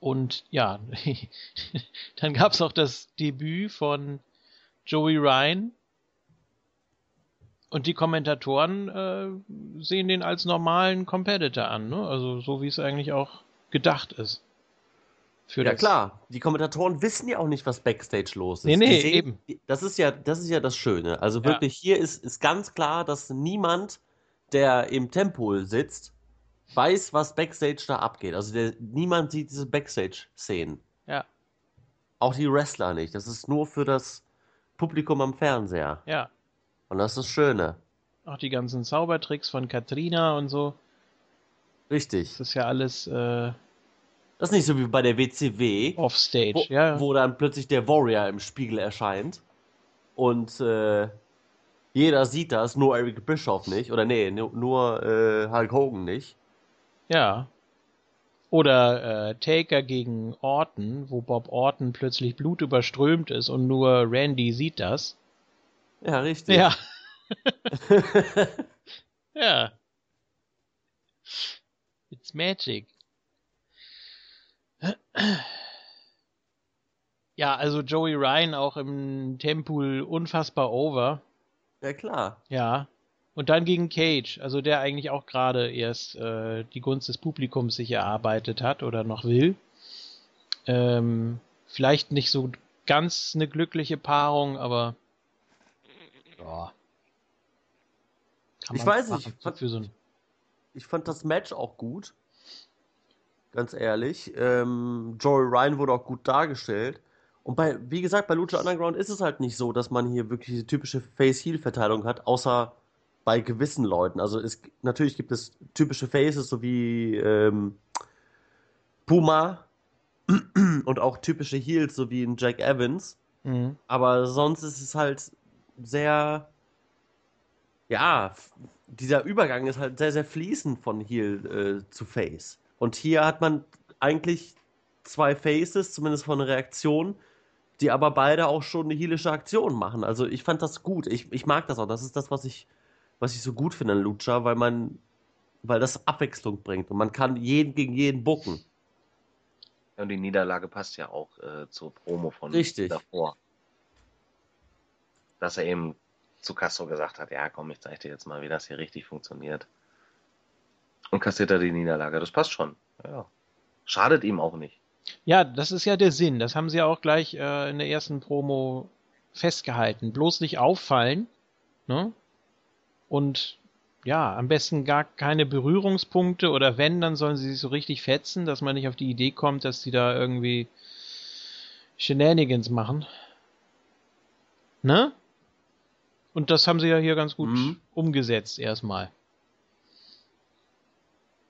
Und ja, *laughs* dann gab es auch das Debüt von Joey Ryan. Und die Kommentatoren äh, sehen den als normalen Competitor an, ne? Also so wie es eigentlich auch gedacht ist ja das. klar, die Kommentatoren wissen ja auch nicht, was Backstage los ist. Nee, nee, sehen, eben. Das ist ja, das ist ja das Schöne. Also wirklich, ja. hier ist, ist ganz klar, dass niemand, der im Tempo sitzt, weiß, was Backstage da abgeht. Also der, niemand sieht diese Backstage-Szenen. Ja. Auch die Wrestler nicht. Das ist nur für das Publikum am Fernseher. Ja. Und das ist das Schöne. Auch die ganzen Zaubertricks von Katrina und so. Richtig. Das ist ja alles äh, das ist nicht so wie bei der WCW. Offstage, wo, ja. Wo dann plötzlich der Warrior im Spiegel erscheint. Und äh, jeder sieht das, nur Eric Bischoff nicht. Oder nee, nur äh, Hulk Hogan nicht. Ja. Oder äh, Taker gegen Orton, wo Bob Orton plötzlich blutüberströmt ist und nur Randy sieht das. Ja, richtig. Ja. *laughs* *laughs* ja. It's magic. Ja, also Joey Ryan auch im Tempul unfassbar over. Ja, klar. Ja. Und dann gegen Cage, also der eigentlich auch gerade erst äh, die Gunst des Publikums sich erarbeitet hat oder noch will. Ähm, vielleicht nicht so ganz eine glückliche Paarung, aber ja. ich weiß nicht, ich fand, so ich fand das Match auch gut. Ganz ehrlich. Ähm, Joey Ryan wurde auch gut dargestellt. Und bei, wie gesagt, bei Lucha Underground ist es halt nicht so, dass man hier wirklich diese typische Face-Heel-Verteilung hat, außer bei gewissen Leuten. Also es, natürlich gibt es typische Faces, so wie ähm, Puma *clears throat* und auch typische Heels, so wie in Jack Evans. Mhm. Aber sonst ist es halt sehr, ja, dieser Übergang ist halt sehr, sehr fließend von Heel äh, zu Face. Und hier hat man eigentlich zwei Faces, zumindest von der Reaktion, die aber beide auch schon eine heelische Aktion machen. Also ich fand das gut. Ich, ich mag das auch. Das ist das, was ich, was ich so gut finde an Lucha, weil man, weil das Abwechslung bringt und man kann jeden gegen jeden bucken. und die Niederlage passt ja auch äh, zur Promo von Richtig. davor. Dass er eben zu Castro gesagt hat, ja komm, ich zeige dir jetzt mal, wie das hier richtig funktioniert. Und kassiert er die Niederlage. Das passt schon. Ja. Schadet ihm auch nicht. Ja, das ist ja der Sinn. Das haben sie ja auch gleich äh, in der ersten Promo festgehalten. Bloß nicht auffallen. Ne? Und ja, am besten gar keine Berührungspunkte oder wenn, dann sollen sie sich so richtig fetzen, dass man nicht auf die Idee kommt, dass sie da irgendwie Shenanigans machen. Ne? Und das haben sie ja hier ganz gut mhm. umgesetzt erstmal.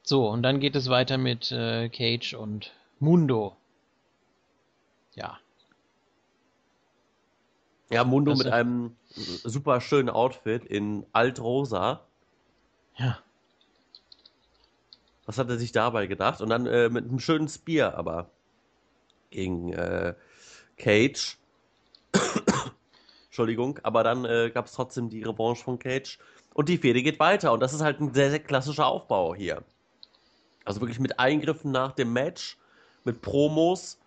So, und dann geht es weiter mit äh, Cage und Mundo. Ja. Ja, Mundo das mit einem super schönen Outfit in Altrosa. Ja. Was hat er sich dabei gedacht? Und dann äh, mit einem schönen Spear, aber gegen äh, Cage. Entschuldigung, aber dann äh, gab es trotzdem die Revanche von Cage. Und die Fehde geht weiter. Und das ist halt ein sehr, sehr klassischer Aufbau hier. Also wirklich mit Eingriffen nach dem Match mit Promos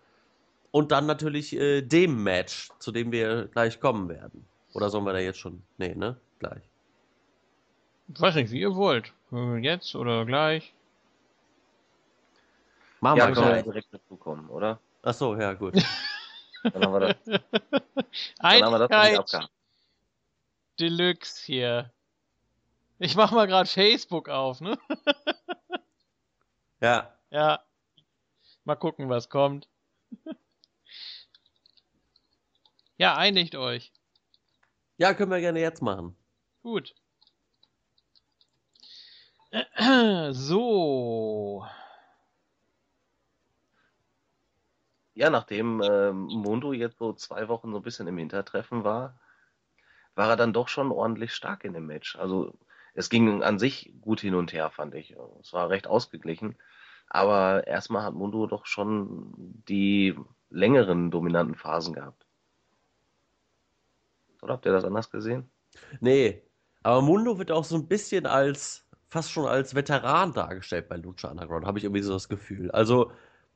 und dann natürlich äh, dem Match, zu dem wir gleich kommen werden. Oder sollen wir da jetzt schon? Nee, ne? Gleich. Ich weiß nicht, wie ihr wollt. Jetzt oder gleich? Machen ja, wir gleich. direkt dazu kommen, oder? Ach so, ja, gut. dann haben wir das. *laughs* Dann haben wir das Deluxe hier. Ich mach mal gerade Facebook auf, ne? *laughs* ja. Ja. Mal gucken, was kommt. *laughs* ja, einigt euch. Ja, können wir gerne jetzt machen. Gut. *clears throat* So. Ja, nachdem äh, Mundo jetzt so zwei Wochen so ein bisschen im Hintertreffen war, war er dann doch schon ordentlich stark in dem Match. Also es ging an sich gut hin und her, fand ich. Es war recht ausgeglichen. Aber erstmal hat Mundo doch schon die längeren dominanten Phasen gehabt. Oder habt ihr das anders gesehen? Nee, aber Mundo wird auch so ein bisschen als, fast schon als Veteran dargestellt bei Lucha Underground, habe ich irgendwie so das Gefühl. Also.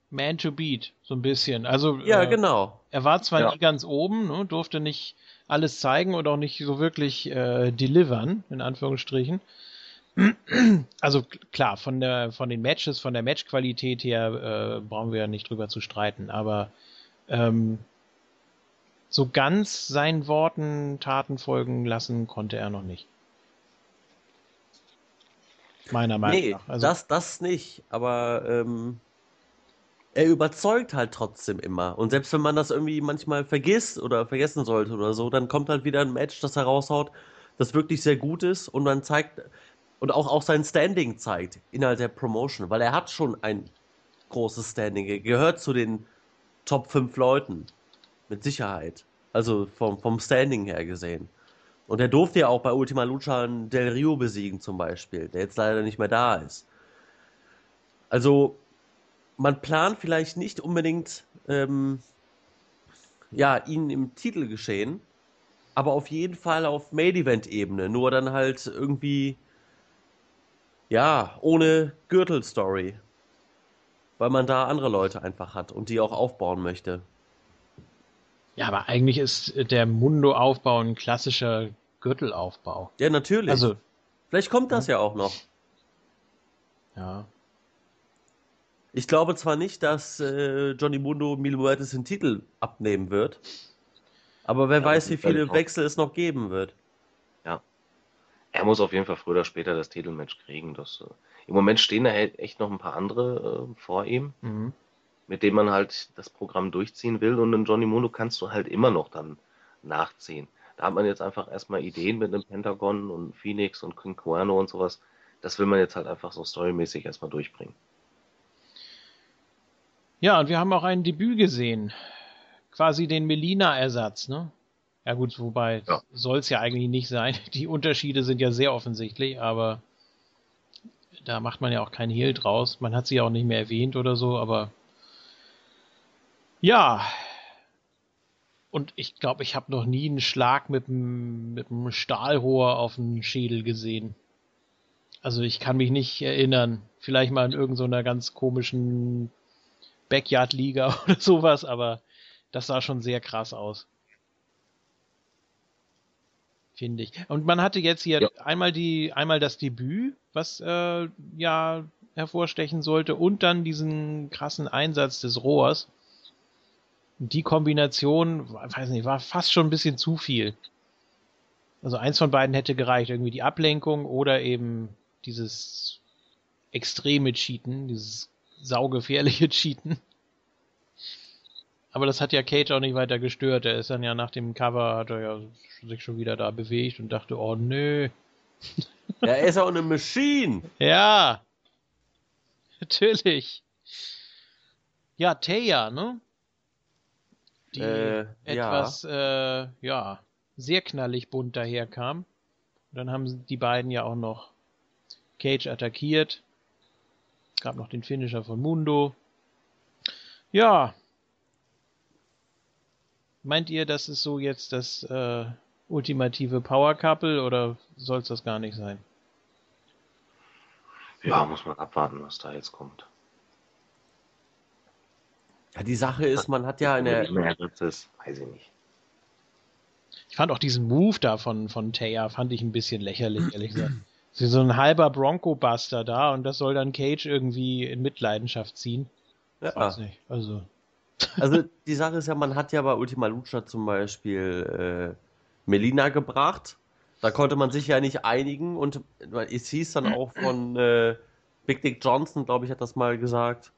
Man to beat, so ein bisschen. Also. Ja, äh, genau. Er war zwar ja. nie ganz oben, ne, durfte nicht alles zeigen und auch nicht so wirklich äh, delivern, in Anführungsstrichen. Also klar, von der von den Matches, von der Matchqualität her äh, brauchen wir ja nicht drüber zu streiten, aber ähm, so ganz seinen Worten Taten folgen lassen konnte er noch nicht. Meiner Meinung nee, nach. Also, das, das nicht, aber ähm, er überzeugt halt trotzdem immer. Und selbst wenn man das irgendwie manchmal vergisst oder vergessen sollte oder so, dann kommt halt wieder ein Match, das er raushaut, das wirklich sehr gut ist und man zeigt, und auch, auch sein Standing zeigt innerhalb der Promotion, weil er hat schon ein großes Standing. Er gehört zu den Top 5 Leuten. Mit Sicherheit. Also vom, vom Standing her gesehen. Und er durfte ja auch bei Ultima Lucha Del Rio besiegen zum Beispiel, der jetzt leider nicht mehr da ist. Also man plant vielleicht nicht unbedingt ähm, ja, ihn im Titelgeschehen, aber auf jeden Fall auf Main-Event-Ebene. Nur dann halt irgendwie ja, ohne Gürtelstory. Weil man da andere Leute einfach hat und die auch aufbauen möchte. Ja, aber eigentlich ist der Mundo-Aufbau ein klassischer Gürtelaufbau. Ja, natürlich. Also, Vielleicht kommt das ja auch noch. ja. Ich glaube zwar nicht, dass äh, Johnny Mundo Mil Muertes den Titel abnehmen wird, aber wer Ja, weiß, wie viele auch- Wechsel es noch geben wird. Er muss auf jeden Fall früher oder später das Titelmatch kriegen. Das, äh, Im Moment stehen da halt echt noch ein paar andere äh, vor ihm, Mhm. mit denen man halt das Programm durchziehen will. Und den Johnny Mundo kannst du halt immer noch dann nachziehen. Da hat man jetzt einfach erstmal Ideen mit einem Pentagon und Phoenix und King Cuerno und sowas. Das will man jetzt halt einfach so storymäßig erstmal durchbringen. Ja, und wir haben auch ein Debüt gesehen. Quasi den Melina-Ersatz, ne? Ja gut, wobei Ja. soll es ja eigentlich nicht sein. *laughs* Die Unterschiede sind ja sehr offensichtlich, aber da macht man ja auch kein Hehl draus. Man hat sie ja auch nicht mehr erwähnt oder so, aber ja. Und ich glaube, ich habe noch nie einen Schlag mit einem Stahlrohr auf den Schädel gesehen. Also ich kann mich nicht erinnern. Vielleicht mal in irgendeiner ganz komischen Backyard-Liga *laughs* oder sowas, aber das sah schon sehr krass aus. Finde ich. Und man hatte jetzt hier Ja. einmal die, einmal das Debüt, was äh, ja hervorstechen sollte, und dann diesen krassen Einsatz des Rohrs. Die Kombination, weiß nicht, war fast schon ein bisschen zu viel. Also eins von beiden hätte gereicht, irgendwie die Ablenkung oder eben dieses extreme Cheaten, dieses saugefährliche *laughs* Cheaten. Aber das hat ja Cage auch nicht weiter gestört. Er ist dann ja nach dem Cover, hat er ja sich schon wieder da bewegt und dachte, oh nö. *laughs* Ja, er ist auch eine Machine. Ja. *laughs* Natürlich. Ja, Taya, ne? Die Äh, ja. etwas, äh, ja, sehr knallig bunt daherkam. Und dann haben die beiden ja auch noch Cage attackiert. Gab noch den Finisher von Mundo. Ja. Meint ihr, das ist so jetzt das äh, ultimative Power Couple oder soll es das gar nicht sein? Ja, muss man abwarten, was da jetzt kommt. Ja, die Sache ist, man hat ja eine. Ist, weiß ich nicht. Ich fand auch diesen Move da von, von Taya, fand ich ein bisschen lächerlich, ehrlich gesagt. Sie so ein halber Bronco-Buster da und das soll dann Cage irgendwie in Mitleidenschaft ziehen. Ja. Weiß nicht. Also, *laughs* Also die Sache ist ja, man hat ja bei Ultima Lucha zum Beispiel äh, Melina gebracht. Da konnte man sich ja nicht einigen und es hieß dann auch von äh, Big Dick Johnson, glaube ich, hat das mal gesagt,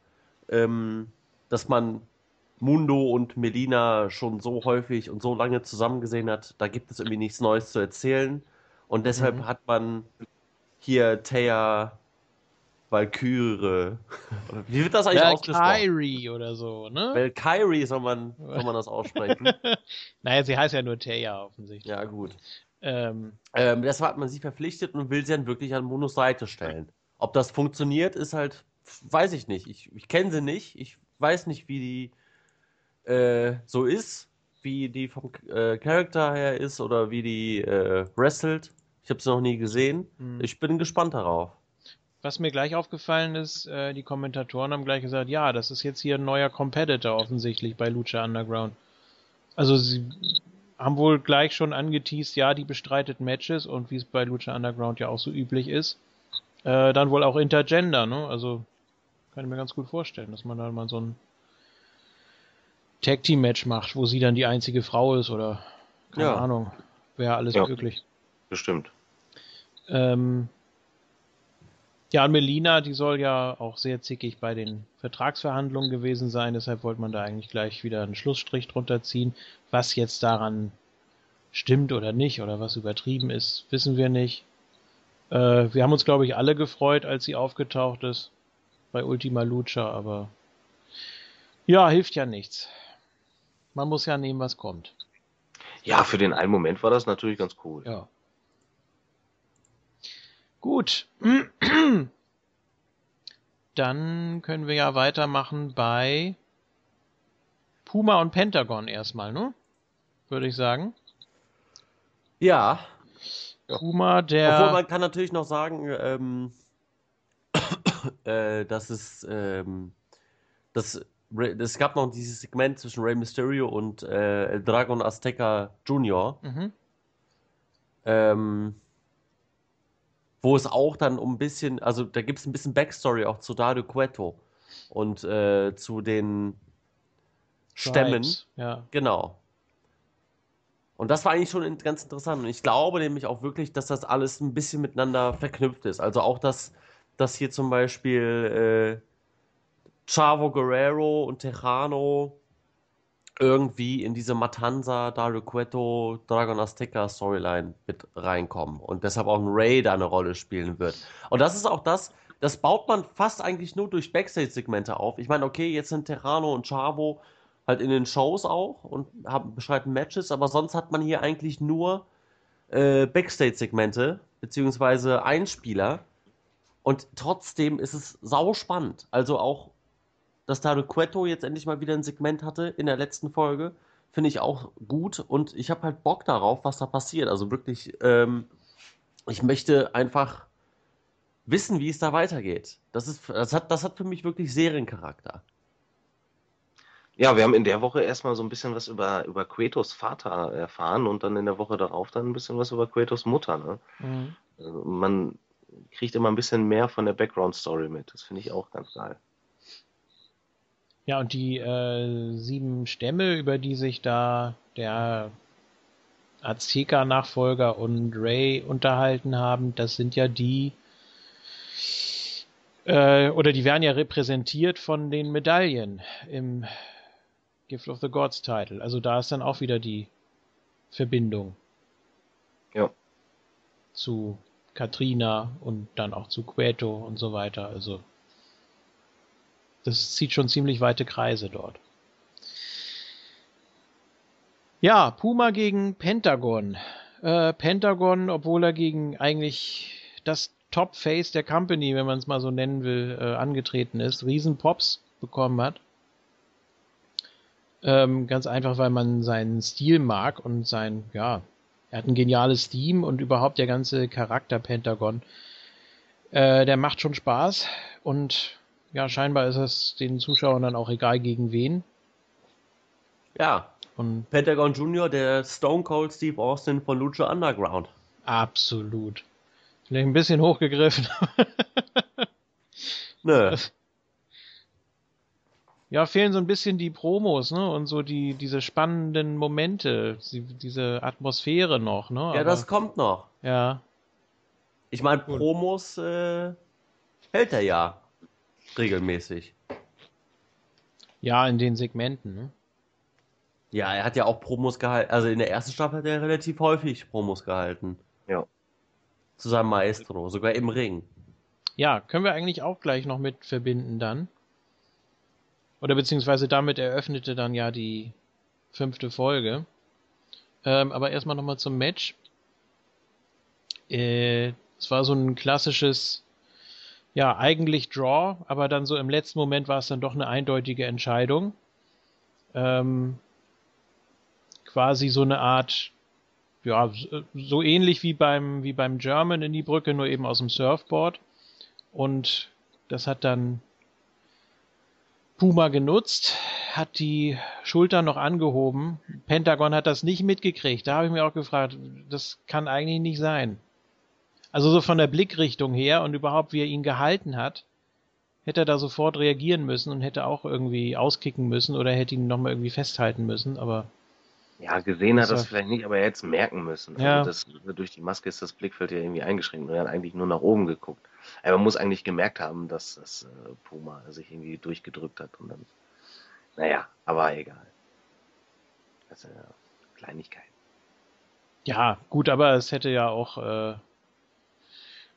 ähm, dass man Mundo und Melina schon so häufig und so lange zusammen gesehen hat, da gibt es irgendwie nichts Neues zu erzählen. Und deshalb Mhm. hat man hier Thea Valkyrie. Wie wird das eigentlich ausgesprochen? Valkyrie oder so, ne? Valkyrie soll man, soll man das aussprechen. *laughs* naja, sie heißt ja nur Taya offensichtlich. ja, gut. Ähm, Ähm, deshalb hat man sie verpflichtet und will sie dann wirklich an Monos Seite stellen. Ob das funktioniert, ist halt, weiß ich nicht. Ich, ich kenne sie nicht. Ich weiß nicht, wie die äh, so ist, wie die vom äh, Charakter her ist oder wie die äh, wrestelt. Ich habe sie noch nie gesehen. hm. Ich bin gespannt darauf. Was mir gleich aufgefallen ist, äh, die Kommentatoren haben gleich gesagt, ja, das ist jetzt hier ein neuer Competitor offensichtlich bei Lucha Underground. Also sie haben wohl gleich schon angeteased, ja, die bestreitet Matches und wie es bei Lucha Underground ja auch so üblich ist, äh, dann wohl auch Intergender, ne? Also kann ich mir ganz gut vorstellen, dass man da mal so ein Tag Team Match macht, wo sie dann die einzige Frau ist oder keine Ja. Ahnung, wäre alles Ja. möglich. Bestimmt. Ähm, ja, und Melina, die soll ja auch sehr zickig bei den Vertragsverhandlungen gewesen sein, deshalb wollte man da eigentlich gleich wieder einen Schlussstrich drunter ziehen. Was jetzt daran stimmt oder nicht oder was übertrieben ist, wissen wir nicht. Äh, wir haben uns, glaube ich, alle gefreut, als sie aufgetaucht ist bei Ultima Lucha, aber ja, hilft ja nichts. Man muss ja nehmen, was kommt. Ja, für den einen Moment war das natürlich ganz cool. Ja. Gut. *clears throat* Dann können wir ja weitermachen bei Puma und Pentagon erstmal, ne? Würde ich sagen. Ja, Puma, der. Obwohl man kann natürlich noch sagen, ähm, *coughs* äh, dass es, ähm, dass es gab noch dieses Segment zwischen Rey Mysterio und äh, El Dragon Azteca Jr. Mhm. Ähm, wo es auch dann um ein bisschen, also da gibt es ein bisschen Backstory auch zu Dario Cueto und äh, zu den Stämmen. Ja. Genau. Und das war eigentlich schon ganz interessant. Und ich glaube nämlich auch wirklich, dass das alles ein bisschen miteinander verknüpft ist. Also auch, dass, dass hier zum Beispiel äh, Chavo Guerrero und Tejano irgendwie in diese Matanza, Dario Cueto, Dragon Azteca Storyline mit reinkommen und deshalb auch ein Ray da eine Rolle spielen wird. Und das ist auch das, das baut man fast eigentlich nur durch Backstage-Segmente auf. Ich meine, okay, jetzt sind Terrano und Chavo halt in den Shows auch und haben beschreiten Matches, aber sonst hat man hier eigentlich nur äh, Backstage-Segmente beziehungsweise Einspieler und trotzdem ist es sau spannend. Also auch dass Dario Cueto jetzt endlich mal wieder ein Segment hatte in der letzten Folge, finde ich auch gut und ich habe halt Bock darauf, was da passiert. Also wirklich, ähm, ich möchte einfach wissen, wie es da weitergeht. Das, ist, das, hat, das hat für mich wirklich Seriencharakter. Ja, wir haben in der Woche erstmal so ein bisschen was über, über Quetos Vater erfahren und dann in der Woche darauf dann ein bisschen was über Quetos Mutter. Ne? Mhm. Also man kriegt immer ein bisschen mehr von der Background-Story mit. Das finde ich auch ganz geil. Ja, und die äh, sieben Stämme, über die sich da der Azteca-Nachfolger und Ray unterhalten haben, das sind ja die, äh, oder die werden ja repräsentiert von den Medaillen im Gift of the Gods Title. Also da ist dann auch wieder die Verbindung. Ja. Zu Katrina und dann auch zu Queto und so weiter. Also das zieht schon ziemlich weite Kreise dort. Ja, Puma gegen Pentagon. Äh, Pentagon, obwohl er gegen eigentlich das Top-Face der Company, wenn man es mal so nennen will, äh, angetreten ist, Riesenpops bekommen hat. Ähm, ganz einfach, weil man seinen Stil mag und sein, ja, er hat ein geniales Team und überhaupt der ganze Charakter Pentagon. Äh, der macht schon Spaß und ja, scheinbar ist es den Zuschauern dann auch egal gegen wen. Ja. Und Pentagon Junior, der Stone Cold Steve Austin von Lucha Underground. Absolut. Vielleicht ein bisschen hochgegriffen. *laughs* Nö. Ja, fehlen so ein bisschen die Promos, ne? Und so die, diese spannenden Momente, die, diese Atmosphäre noch, ne? Ja, Aber, das kommt noch. Ja. Ich meine, Promos äh, hält er ja regelmäßig. Ja, in den Segmenten, ne? Ja, er hat ja auch Promos gehalten. Also in der ersten Staffel hat er relativ häufig Promos gehalten. Ja. Zu seinem Maestro, sogar im Ring. Ja, können wir eigentlich auch gleich noch mit verbinden dann. Oder beziehungsweise damit eröffnete dann ja die fünfte Folge. Ähm, aber erstmal nochmal zum Match. Äh, es war so ein klassisches ja, eigentlich Draw, aber dann so im letzten Moment war es dann doch eine eindeutige Entscheidung. Ähm, quasi so eine Art, ja, so ähnlich wie beim, wie beim German in die Brücke, nur eben aus dem Surfboard. Und das hat dann Puma genutzt, hat die Schulter noch angehoben. Pentagon hat das nicht mitgekriegt. Da habe ich mir auch gefragt, das kann eigentlich nicht sein. Also so von der Blickrichtung her und überhaupt, wie er ihn gehalten hat, hätte er da sofort reagieren müssen und hätte auch irgendwie auskicken müssen oder hätte ihn nochmal irgendwie festhalten müssen, aber. Ja, gesehen hat er das vielleicht nicht, aber er hätte es merken müssen. Also ja. das, durch die Maske ist das Blickfeld ja irgendwie eingeschränkt und er hat eigentlich nur nach oben geguckt. Aber man muss eigentlich gemerkt haben, dass das äh, Puma sich irgendwie durchgedrückt hat und dann. Naja, aber egal. Das ist ja Kleinigkeit. Ja, gut, aber es hätte ja auch äh,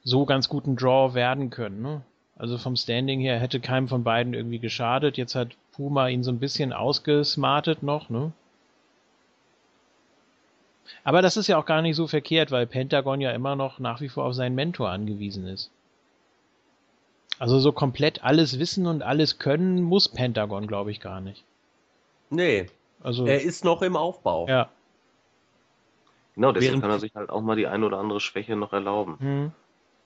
so ganz guten Draw werden können. Ne? Also vom Standing her hätte keinem von beiden irgendwie geschadet. Jetzt hat Puma ihn so ein bisschen ausgesmartet noch, ne? Aber das ist ja auch gar nicht so verkehrt, weil Pentagon ja immer noch nach wie vor auf seinen Mentor angewiesen ist. Also so komplett alles wissen und alles können muss Pentagon, glaube ich, gar nicht. Nee. Also, er ist noch im Aufbau. Ja. Genau, deswegen Während kann er sich halt auch mal die ein oder andere Schwäche noch erlauben. Hm.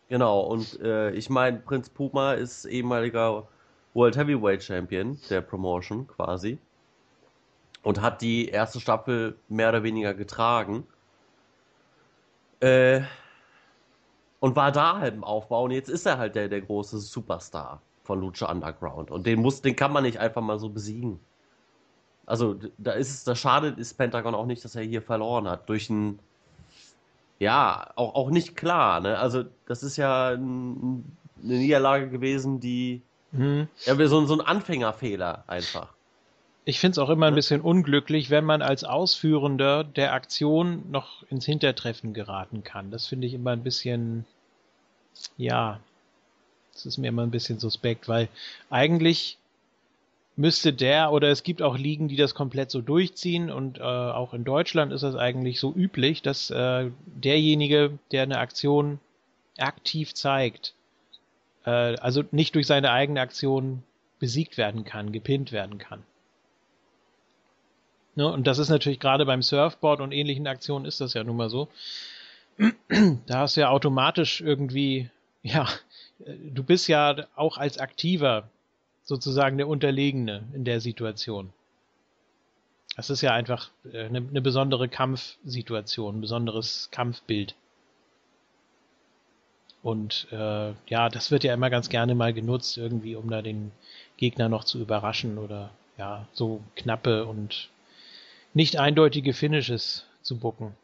Genau, und äh, ich meine, Prinz Puma ist ehemaliger World Heavyweight Champion der Promotion quasi. Und hat die erste Staffel mehr oder weniger getragen. Äh, und war da halt im Aufbau. Und jetzt ist er halt der, der große Superstar von Lucha Underground. Und den muss, den kann man nicht einfach mal so besiegen. Also da ist es, das schadet ist Pentagon auch nicht, dass er hier verloren hat. Durch ein, ja, auch, auch nicht klar, ne? Also das ist ja ein, eine Niederlage gewesen, die, mhm. ja, so, so ein Anfängerfehler einfach. Ich finde es auch immer ein bisschen unglücklich, wenn man als Ausführender der Aktion noch ins Hintertreffen geraten kann. Das finde ich immer ein bisschen, ja, das ist mir immer ein bisschen suspekt, weil eigentlich müsste der oder es gibt auch Ligen, die das komplett so durchziehen und äh, auch in Deutschland ist das eigentlich so üblich, dass äh, derjenige, der eine Aktion aktiv zeigt, äh, also nicht durch seine eigene Aktion besiegt werden kann, gepinnt werden kann. Ne? Und das ist natürlich gerade beim Surfboard und ähnlichen Aktionen ist das ja nun mal so. *clears throat* Da hast du ja automatisch irgendwie, ja, du bist ja auch als Aktiver sozusagen der Unterlegene in der Situation. Das ist ja einfach eine, eine besondere Kampfsituation, ein besonderes Kampfbild. Und äh, ja, das wird ja immer ganz gerne mal genutzt, irgendwie, um da den Gegner noch zu überraschen oder ja, so knappe und nicht eindeutige Finishes zu bucken.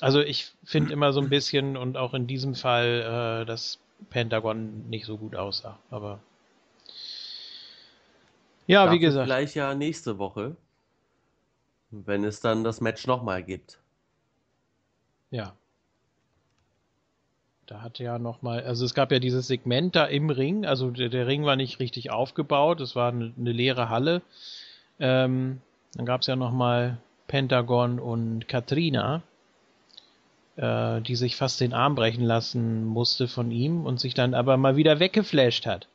Also ich finde immer so ein bisschen und auch in diesem Fall, äh, dass Pentagon nicht so gut aussah. Aber ja, Dafür wie gesagt. Vielleicht ja nächste Woche, wenn es dann das Match nochmal gibt. Ja. Da hatte ja nochmal, also es gab ja dieses Segment da im Ring, also der, der Ring war nicht richtig aufgebaut, es war eine, eine leere Halle. Ähm, dann gab es ja nochmal Pentagon und Katrina, äh, die sich fast den Arm brechen lassen musste von ihm und sich dann aber mal wieder weggeflasht hat.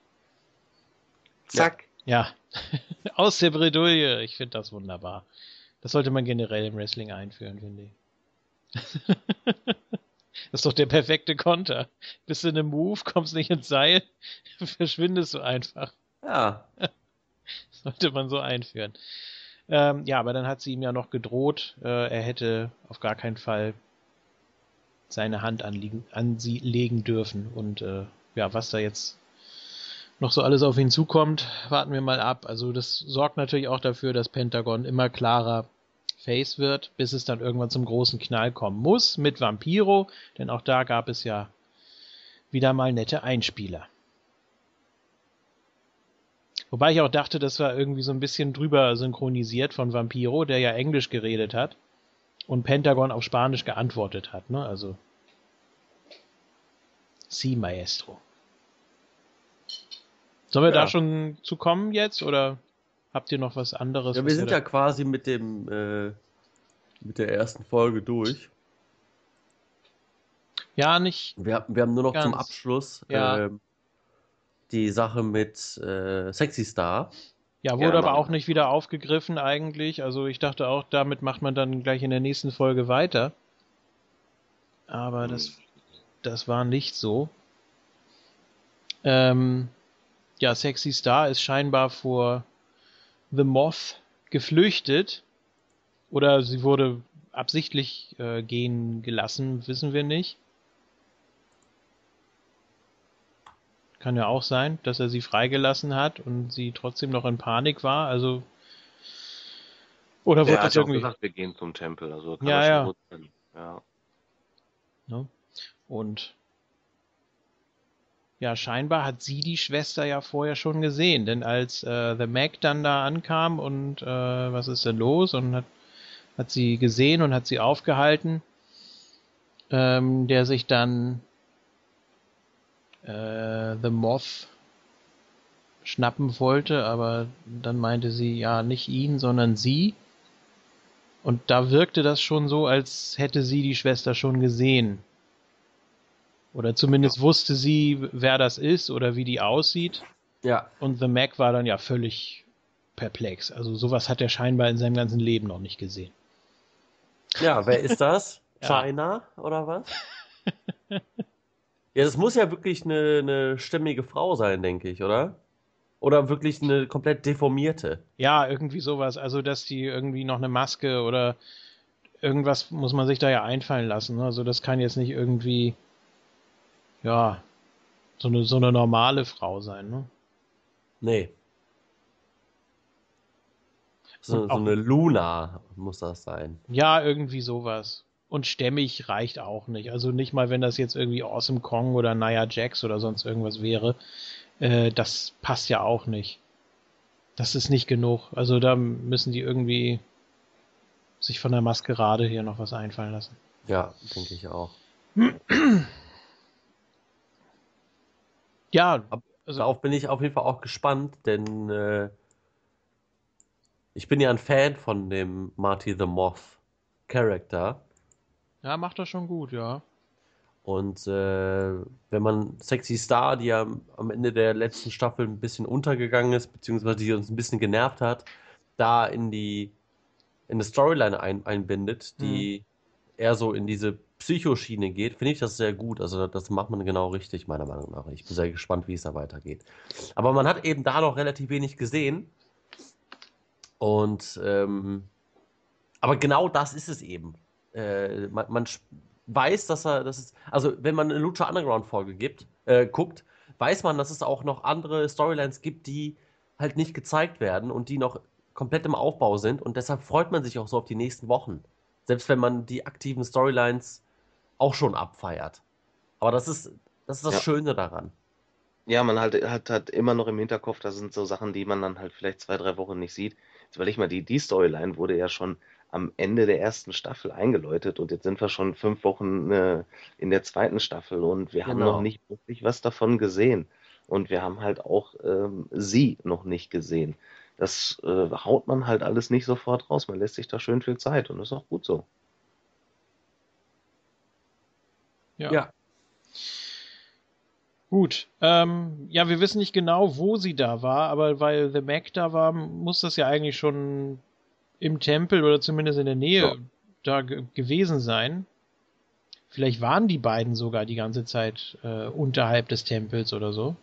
Zack. Ja, *laughs* aus der Bredouille. Ich finde das wunderbar. Das sollte man generell im Wrestling einführen, finde ich. *laughs* das ist doch der perfekte Konter. Bist du in einem Move, kommst nicht ins Seil, *laughs* verschwindest du einfach. Ja. sollte man so einführen. Ähm, ja, aber dann hat sie ihm ja noch gedroht, äh, er hätte auf gar keinen Fall seine Hand anliegen, an sie legen dürfen. Und äh, ja, was da jetzt noch so alles auf ihn zukommt, warten wir mal ab. Also das sorgt natürlich auch dafür, dass Pentagon immer klarer Face wird, bis es dann irgendwann zum großen Knall kommen muss mit Vampiro, denn auch da gab es ja wieder mal nette Einspieler. Wobei ich auch dachte, das war irgendwie so ein bisschen drüber synchronisiert von Vampiro, der ja Englisch geredet hat und Pentagon auf Spanisch geantwortet hat, ne? Also. Sí, Maestro. Sollen wir ja. da schon zu kommen jetzt oder habt ihr noch was anderes? Ja, wir sind ja quasi mit dem äh, mit der ersten Folge durch. Ja, nicht. Wir, wir haben nur noch ganz. zum Abschluss ja. äh, die Sache mit äh, Sexy Star. Ja, wurde ja, aber auch nicht wieder aufgegriffen eigentlich. Also ich dachte auch, damit macht man dann gleich in der nächsten Folge weiter. Aber hm. das, das war nicht so. Ähm, ja, Sexy Star ist scheinbar vor The Moth geflüchtet. Oder sie wurde absichtlich äh, gehen gelassen, wissen wir nicht. Kann ja auch sein, dass er sie freigelassen hat und sie trotzdem noch in Panik war. Also oder wird das irgendwie? gesagt, wir gehen zum Tempel. Also kann ja, ja. ja. Ne? Und ja, scheinbar hat sie die Schwester ja vorher schon gesehen, denn als äh, The Mac dann da ankam und äh, was ist denn los und hat, hat sie gesehen und hat sie aufgehalten, ähm, der sich dann äh, The Moth schnappen wollte, aber dann meinte sie ja nicht ihn, sondern sie. Und da wirkte das schon so, als hätte sie die Schwester schon gesehen. Oder zumindest ja. wusste sie, wer das ist oder wie die aussieht. Ja. Und The Mac war dann ja völlig perplex. Also sowas hat er scheinbar in seinem ganzen Leben noch nicht gesehen. Ja, wer ist das? *laughs* China oder was? *laughs* Ja, das muss ja wirklich eine, eine stämmige Frau sein, denke ich, oder? Oder wirklich eine komplett deformierte? Ja, irgendwie sowas. Also, dass die irgendwie noch eine Maske oder irgendwas muss man sich da ja einfallen lassen. Ne? Also, das kann jetzt nicht irgendwie, ja, so eine, so eine normale Frau sein, ne? Nee. So, so eine Luna muss das sein. Ja, irgendwie sowas. Und stämmig reicht auch nicht. Also nicht mal, wenn das jetzt irgendwie Awesome Kong oder Nia Jax oder sonst irgendwas wäre. Äh, das passt ja auch nicht. Das ist nicht genug. Also da müssen die irgendwie sich von der Maskerade hier noch was einfallen lassen. Ja, denke ich auch. ja, also darauf bin ich auf jeden Fall auch gespannt, denn äh, ich bin ja ein Fan von dem Marty the Moth Character. Ja, macht er schon gut, ja. Und äh, wenn man Sexy Star, die ja am Ende der letzten Staffel ein bisschen untergegangen ist, beziehungsweise die uns ein bisschen genervt hat, da in die in eine Storyline ein, einbindet, die mhm. eher so in diese Psychoschiene geht, finde ich das sehr gut. Also das macht man genau richtig, meiner Meinung nach. Ich bin sehr gespannt, wie es da weitergeht. Aber man hat eben da noch relativ wenig gesehen. Und ähm, aber genau das ist es eben. Äh, man, man, weiß, dass er, das ist, also wenn man eine Lucha Underground Folge gibt, äh, guckt, weiß man, dass es auch noch andere Storylines gibt, die halt nicht gezeigt werden und die noch komplett im Aufbau sind und deshalb freut man sich auch so auf die nächsten Wochen. Selbst wenn man die aktiven Storylines auch schon abfeiert. Aber das ist das, ist das ja. Schöne daran. Ja, man halt, hat, hat immer noch im Hinterkopf, das sind so Sachen, die man dann halt vielleicht zwei, drei Wochen nicht sieht. Jetzt überleg mal, die, die Storyline wurde ja schon am Ende der ersten Staffel eingeläutet und jetzt sind wir schon fünf Wochen äh, in der zweiten Staffel und wir genau. haben noch genau. nicht wirklich was davon gesehen. Und wir haben halt auch ähm, sie noch nicht gesehen. Das äh, haut man halt alles nicht sofort raus. Man lässt sich da schön viel Zeit und das ist auch gut so. Ja. ja. Gut. Ähm, ja, wir wissen nicht genau, wo sie da war, aber weil The Mac da war, muss das ja eigentlich schon im Tempel oder zumindest in der Nähe ja. da gewesen sein. Vielleicht waren die beiden sogar die ganze Zeit äh, unterhalb des Tempels oder so.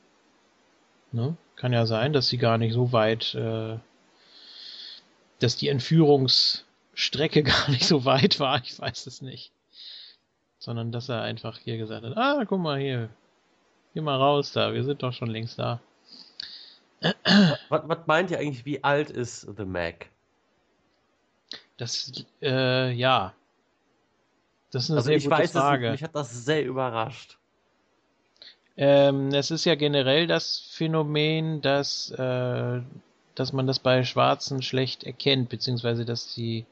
Ne? Kann ja sein, dass sie gar nicht so weit, äh, dass die Entführungsstrecke *laughs* gar nicht so weit war. Ich weiß es nicht sondern dass er einfach hier gesagt hat, ah, guck mal hier, geh mal raus da, wir sind doch schon längst da. Was, was meint ihr eigentlich, wie alt ist The Mac? Das, äh, ja. Das ist eine also sehr ich gute weiß, Frage. Mich hat das sehr überrascht. Ähm, es ist ja generell das Phänomen, dass, äh, dass man das bei Schwarzen schlecht erkennt, beziehungsweise dass sie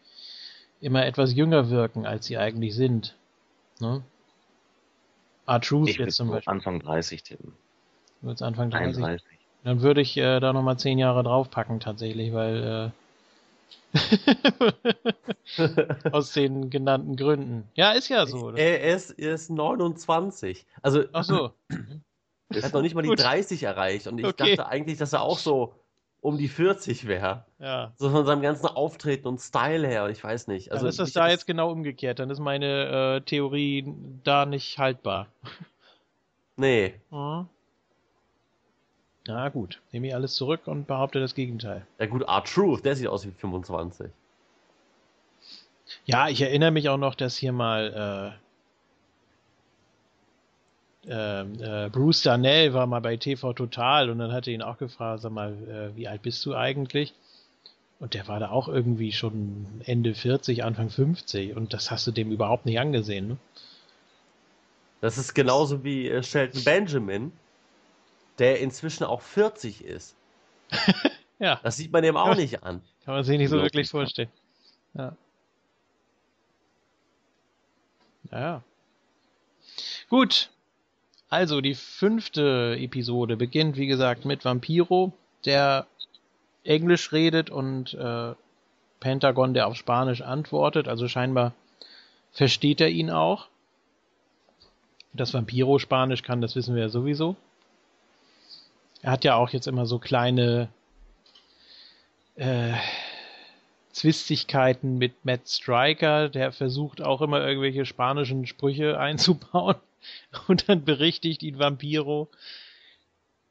immer etwas jünger wirken, als sie eigentlich sind. Ne? R-Truth jetzt zum Beispiel. Anfang 30 tippen. Du würdest Anfang 30? 31. Dann würde ich äh, da nochmal 10 Jahre draufpacken tatsächlich, weil äh, *laughs* aus den genannten Gründen. Ja, ist ja so. Er, er, ist, er ist 29. Also, Ach so. *clears throat* er hat noch nicht mal die 30 erreicht und ich okay. dachte eigentlich, dass er auch so um die 40 wäre. Ja. So von seinem ganzen Auftreten und Style her, ich weiß nicht. Also dann ist das da jetzt genau umgekehrt. Dann ist meine äh, Theorie da nicht haltbar. Nee. Mhm. Na gut, nehme ich alles zurück und behaupte das Gegenteil. Ja gut, R-Truth, der sieht aus wie 25. Ja, ich erinnere mich auch noch, dass hier mal äh, ähm, äh, Bruce Darnell war mal bei TV Total und dann hatte ihn auch gefragt, sag mal, äh, wie alt bist du eigentlich? Und der war da auch irgendwie schon Ende 40, Anfang 50 und das hast du dem überhaupt nicht angesehen, ne? Das ist genauso wie äh, Shelton Benjamin, der inzwischen auch 40 ist. *laughs* ja. Das sieht man dem auch nicht an. Kann man sich nicht so Wirklich wirklich vorstellen. Ja. Naja. Gut, also, die fünfte Episode beginnt, wie gesagt, mit Vampiro, der Englisch redet und äh, Pentagon, der auf Spanisch antwortet. Also scheinbar versteht er ihn auch. Dass Vampiro Spanisch kann, das wissen wir ja sowieso. Er hat ja auch jetzt immer so kleine, äh, Zwistigkeiten mit Matt Striker, der versucht auch immer irgendwelche spanischen Sprüche *laughs* einzubauen und dann berichtigt ihn Vampiro.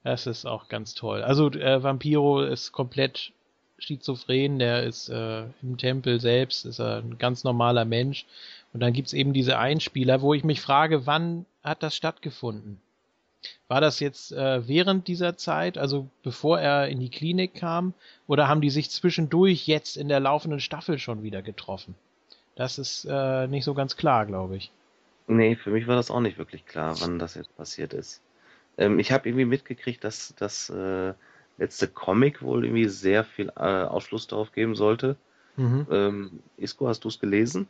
Das ist auch ganz toll. Also äh, Vampiro ist komplett schizophren, der ist äh, im Tempel selbst, ist ein ganz normaler Mensch. Und dann gibt's eben diese Einspieler, wo ich mich frage, wann hat das stattgefunden? War das jetzt äh, während dieser Zeit, also bevor er in die Klinik kam, oder haben die sich zwischendurch jetzt in der laufenden Staffel schon wieder getroffen? Das ist äh, nicht so ganz klar, glaube ich. Nee, für mich war das auch nicht wirklich klar, wann das jetzt passiert ist. Ähm, ich habe irgendwie mitgekriegt, dass das äh, letzte Comic wohl irgendwie sehr viel äh, Aufschluss darauf geben sollte. Mhm. Ähm, Isco, hast du es gelesen?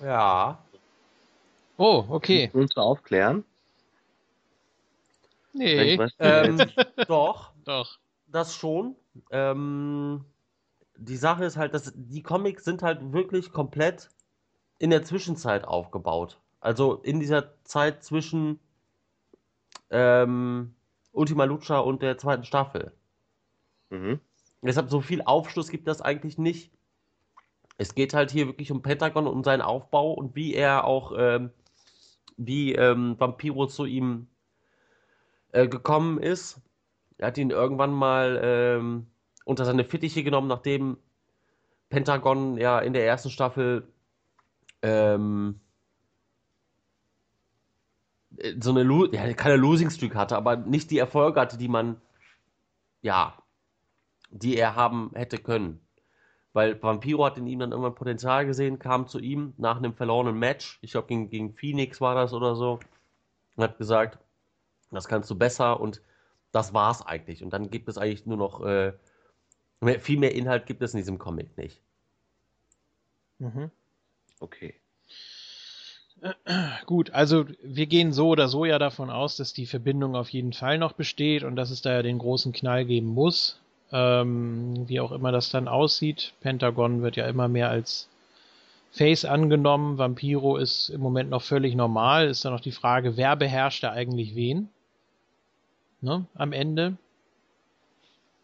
Ja. Oh, okay. Uns aufklären? Nee. Ähm, *laughs* doch. Doch. Das schon. Ähm, die Sache ist halt, dass die Comics sind halt wirklich komplett in der Zwischenzeit aufgebaut. Also in dieser Zeit zwischen ähm, Ultima Lucha und der zweiten Staffel. Mhm. Deshalb so viel Aufschluss gibt das eigentlich nicht. Es geht halt hier wirklich um Pentagon und um seinen Aufbau und wie er auch, ähm, wie ähm, Vampiro zu ihm äh, gekommen ist. Er hat ihn irgendwann mal ähm, unter seine Fittiche genommen, nachdem Pentagon ja in der ersten Staffel ähm, so eine, Lo ja, keine Losing Streak hatte, aber nicht die Erfolge hatte, die man, ja, die er haben hätte können. Weil Vampiro hat in ihm dann irgendwann Potenzial gesehen, kam zu ihm nach einem verlorenen Match, ich glaube gegen, gegen Phoenix war das oder so, und hat gesagt, das kannst du besser und das war's eigentlich. Und dann gibt es eigentlich nur noch, äh, viel mehr Inhalt gibt es in diesem Comic nicht. Mhm. Okay. *clears throat* Gut, also wir gehen so oder so ja davon aus, dass die Verbindung auf jeden Fall noch besteht und dass es da ja den großen Knall geben muss. Ähm, wie auch immer das dann aussieht. Pentagon wird ja immer mehr als Face angenommen. Vampiro ist im Moment noch völlig normal. Ist dann noch die Frage, wer beherrscht da eigentlich wen? Ne, am Ende.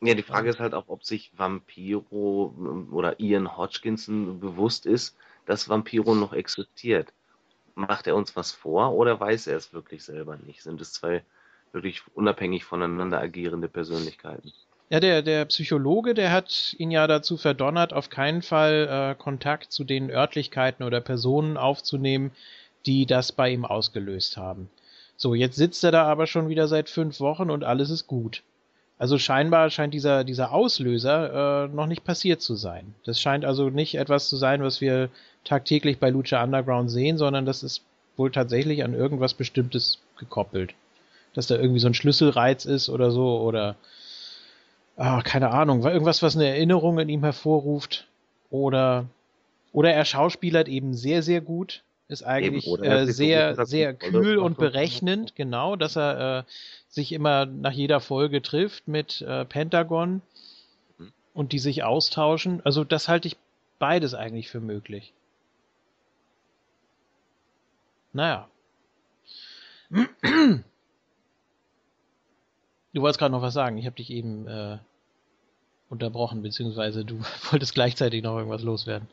Ja, die Frage ist halt auch, ob sich Vampiro ähm, oder Ian Hodgkinson bewusst ist, dass Vampiro noch existiert macht er uns was vor oder weiß er es wirklich selber nicht? Sind es zwei wirklich unabhängig voneinander agierende Persönlichkeiten? Ja, der, der Psychologe, der hat ihn ja dazu verdonnert, auf keinen Fall äh, Kontakt zu den Örtlichkeiten oder Personen aufzunehmen, die das bei ihm ausgelöst haben. So, jetzt sitzt er da aber schon wieder seit fünf Wochen und alles ist gut. Also scheinbar scheint dieser, dieser Auslöser äh, noch nicht passiert zu sein. Das scheint also nicht etwas zu sein, was wir tagtäglich bei Lucha Underground sehen, sondern das ist wohl tatsächlich an irgendwas Bestimmtes gekoppelt. Dass da irgendwie so ein Schlüsselreiz ist oder so oder ah, keine Ahnung, irgendwas, was eine Erinnerung in ihm hervorruft oder oder er schauspielert eben sehr, sehr gut, ist eigentlich äh, sehr, sehr kühl und berechnend, genau, dass er äh, sich immer nach jeder Folge trifft mit äh, Pentagon mhm. und die sich austauschen. Also das halte ich beides eigentlich für möglich. Naja. Du wolltest gerade noch was sagen. Ich habe dich eben äh, unterbrochen, beziehungsweise du *laughs* wolltest gleichzeitig noch irgendwas loswerden.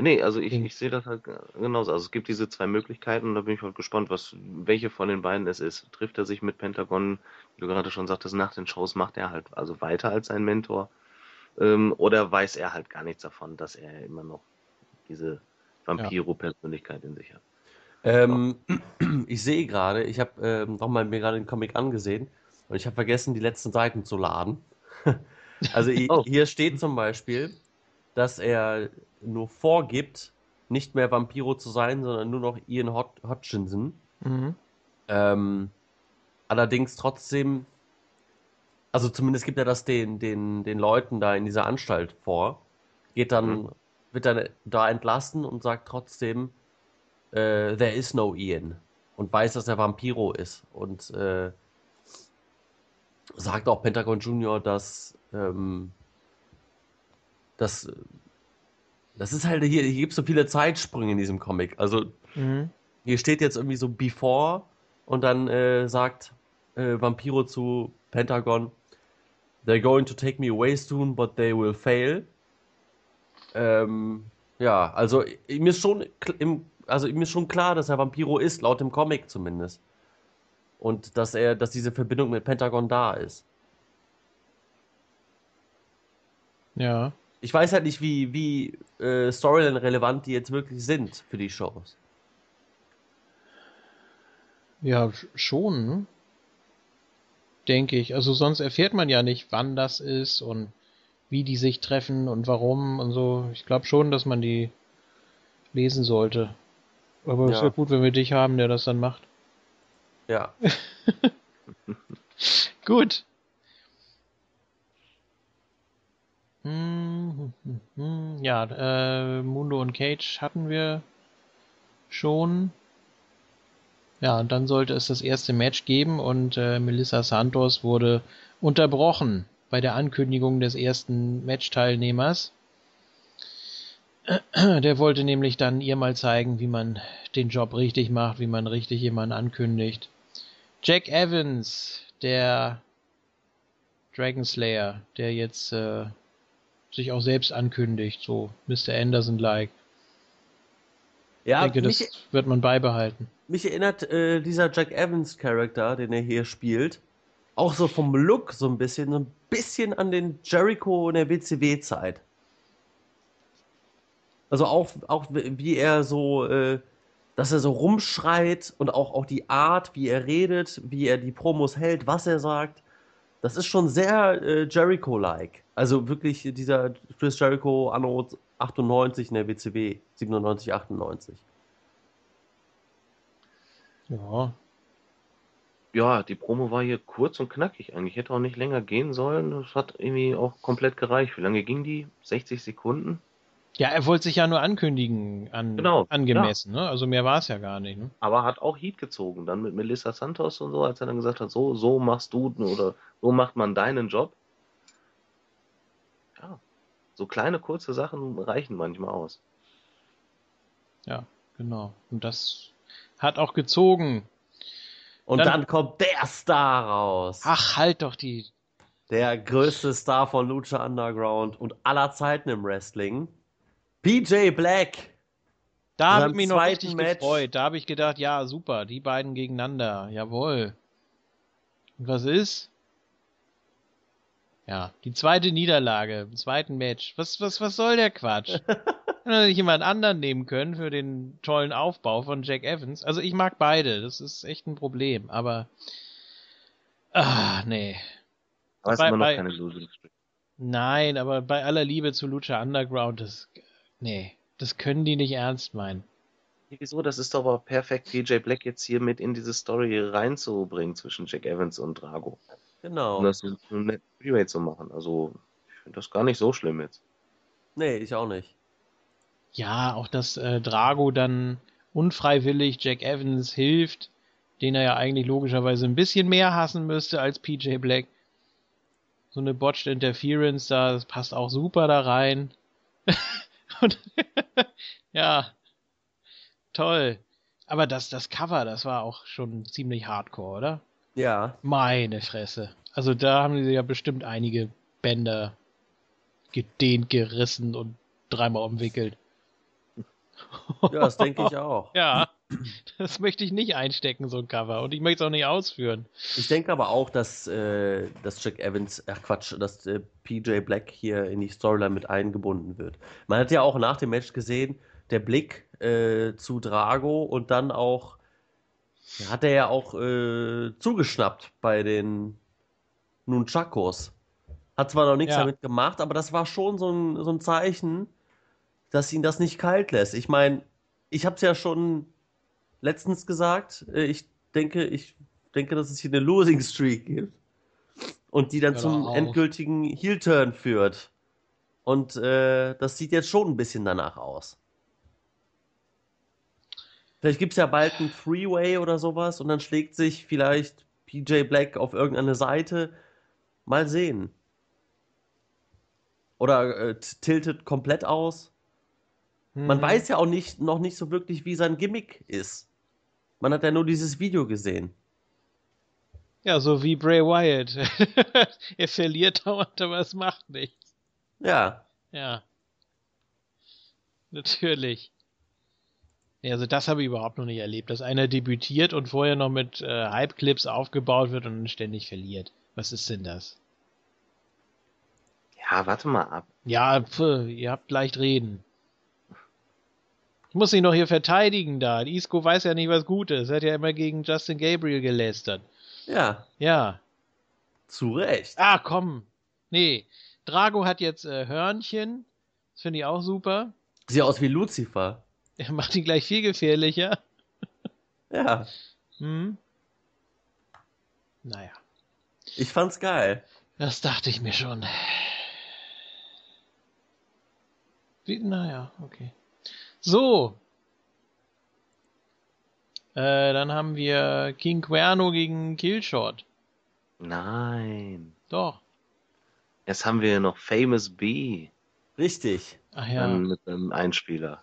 Nee, also ich, ich sehe das halt genauso. Also es gibt diese zwei Möglichkeiten und da bin ich halt gespannt, was, welche von den beiden es ist. Trifft er sich mit Pentagon, wie du gerade schon sagtest, nach den Shows macht er halt also weiter als sein Mentor? Ähm, oder weiß er halt gar nichts davon, dass er immer noch diese Vampiro-Persönlichkeit in sich hat? Ähm, *clears throat* ich sehe gerade, ich habe ähm, nochmal mir gerade den Comic angesehen und ich habe vergessen, die letzten Seiten zu laden. *laughs* also *laughs* oh. hier steht zum Beispiel, dass er nur vorgibt, nicht mehr Vampiro zu sein, sondern nur noch Ian Hod Hodgkinson. Mhm. Ähm, allerdings trotzdem, also zumindest gibt er das den, den, den Leuten da in dieser Anstalt vor, geht dann, mhm. wird dann da entlassen und sagt trotzdem, äh, There is no Ian und weiß, dass er Vampiro ist und äh, sagt auch Pentagon Junior, dass ähm, das das ist halt hier, hier gibt es so viele Zeitsprünge in diesem Comic. Also mhm. hier steht jetzt irgendwie so Before und dann äh, sagt äh, Vampiro zu Pentagon, They're going to take me away soon, but they will fail. Ähm, ja, also mir ist schon im, also mir ist schon klar, dass er Vampiro ist, laut dem Comic zumindest. Und dass er, dass diese Verbindung mit Pentagon da ist. Ja. Ich weiß halt nicht, wie, wie äh, Storyline-relevant die jetzt wirklich sind für die Shows. Ja, schon. Ne? Denke ich. Also sonst erfährt man ja nicht, wann das ist und wie die sich treffen und warum und so. Ich glaube schon, dass man die lesen sollte. Aber es ja. wäre gut, wenn wir dich haben, der das dann macht. Ja. *laughs* gut. Hm, hm, hm, ja, äh, Mundo und Cage hatten wir schon. Ja, und dann sollte es das erste Match geben und äh, Melissa Santos wurde unterbrochen bei der Ankündigung des ersten Matchteilnehmers. Der wollte nämlich dann ihr mal zeigen, wie man den Job richtig macht, wie man richtig jemanden ankündigt. Jack Evans, der Dragon Slayer, der jetzt äh, sich auch selbst ankündigt, so Mr. Anderson-like. Ja, ich denke, das mich, wird man beibehalten. Mich erinnert äh, dieser Jack Evans-Charakter, den er hier spielt, auch so vom Look so ein bisschen, so ein bisschen an den Jericho in der WCW-Zeit. Also auch, auch wie er so, äh, dass er so rumschreit und auch, auch die Art, wie er redet, wie er die Promos hält, was er sagt. Das ist schon sehr äh, Jericho-like. Also wirklich dieser Chris Jericho anno 98 in der WCW, 97, 98. Ja. Ja, die Promo war hier kurz und knackig eigentlich. Hätte auch nicht länger gehen sollen. Das hat irgendwie auch komplett gereicht. Wie lange ging die? 60 Sekunden? Ja, er wollte sich ja nur ankündigen, an, genau, angemessen, ja. ne? Also mehr war es ja gar nicht, ne? Aber hat auch Heat gezogen, dann mit Melissa Santos und so, als er dann gesagt hat, so, so machst du oder so macht man deinen Job. Ja. So kleine, kurze Sachen reichen manchmal aus. Ja, genau. Und das hat auch gezogen. Und dann, dann kommt der Star raus. Ach, halt doch die. Der größte Star von Lucha Underground und aller Zeiten im Wrestling. PJ Black. Da habe ich mich noch richtig Match. gefreut. Da habe ich gedacht, ja, super, die beiden gegeneinander. Jawohl. Und was ist? Ja, die zweite Niederlage im zweiten Match. Was, was, was soll der Quatsch? *laughs* Hätte nicht jemand anderen nehmen können für den tollen Aufbau von Jack Evans. Also ich mag beide, das ist echt ein Problem, aber. Ah, nee. Aber es ist immer noch bei, keine Losing Nein, aber bei aller Liebe zu Lucha Underground, das Nee, das können die nicht ernst meinen. Wieso? Das ist doch aber perfekt, PJ Black jetzt hier mit in diese Story reinzubringen zwischen Jack Evans und Drago. Genau. Um das so ein Freeway zu machen. Also, ich finde das gar nicht so schlimm jetzt. Nee, ich auch nicht. Ja, auch dass äh, Drago dann unfreiwillig Jack Evans hilft, den er ja eigentlich logischerweise ein bisschen mehr hassen müsste als PJ Black. So eine Botched Interference da, das passt auch super da rein. *laughs* Und *laughs* ja, toll. Aber das, das Cover, das war auch schon ziemlich hardcore, oder? Ja. Meine Fresse. Also da haben sie ja bestimmt einige Bänder gedehnt, gerissen und dreimal umwickelt. Ja, das denke ich *laughs* auch. Ja, *laughs* das möchte ich nicht einstecken, so ein Cover. Und ich möchte es auch nicht ausführen. Ich denke aber auch, dass, äh, dass Jack Evans, ach Quatsch, dass äh, PJ Black hier in die Storyline mit eingebunden wird. Man hat ja auch nach dem Match gesehen, der Blick äh, zu Drago und dann auch, hat er ja auch äh, zugeschnappt bei den Nunchakos. Hat zwar noch nichts ja. damit gemacht, aber das war schon so ein, so ein Zeichen, dass ihn das nicht kalt lässt. Ich meine, ich habe es ja schon letztens gesagt. Äh, ich denke, ich denke, dass es hier eine Losing Streak gibt und die dann ja, zum endgültigen Heel-Turn führt. Und äh, das sieht jetzt schon ein bisschen danach aus. Vielleicht gibt es ja bald ein Freeway oder sowas und dann schlägt sich vielleicht PJ Black auf irgendeine Seite. Mal sehen. Oder äh, tiltet komplett aus. Man mhm. weiß ja auch nicht, noch nicht so wirklich, wie sein Gimmick ist. Man hat ja nur dieses Video gesehen. Ja, so wie Bray Wyatt. *laughs* er verliert dauernd, aber es macht nichts. Ja. Ja. Natürlich. Ja, also das habe ich überhaupt noch nicht erlebt, dass einer debütiert und vorher noch mit äh, Hype-Clips aufgebaut wird und dann ständig verliert. Was ist denn das? Ja, warte mal ab. Ja, pf, ihr habt leicht reden. Ich muss ihn doch hier verteidigen da. Isco weiß ja nicht, was gut ist. Er hat ja immer gegen Justin Gabriel gelästert. Ja. Ja. Zu Recht. Ah, komm. Nee. Drago hat jetzt äh, Hörnchen. Das finde ich auch super. Sieht aus wie Lucifer. *laughs* Er macht ihn gleich viel gefährlicher. *laughs* Ja. Hm. Naja. Ich fand's geil. Das dachte ich mir schon. Wie, naja, okay. So. Äh, dann haben wir King Cuerno gegen Killshot. Nein. Doch. Jetzt haben wir noch Famous B. Richtig. Ach ja. Dann mit einem Einspieler.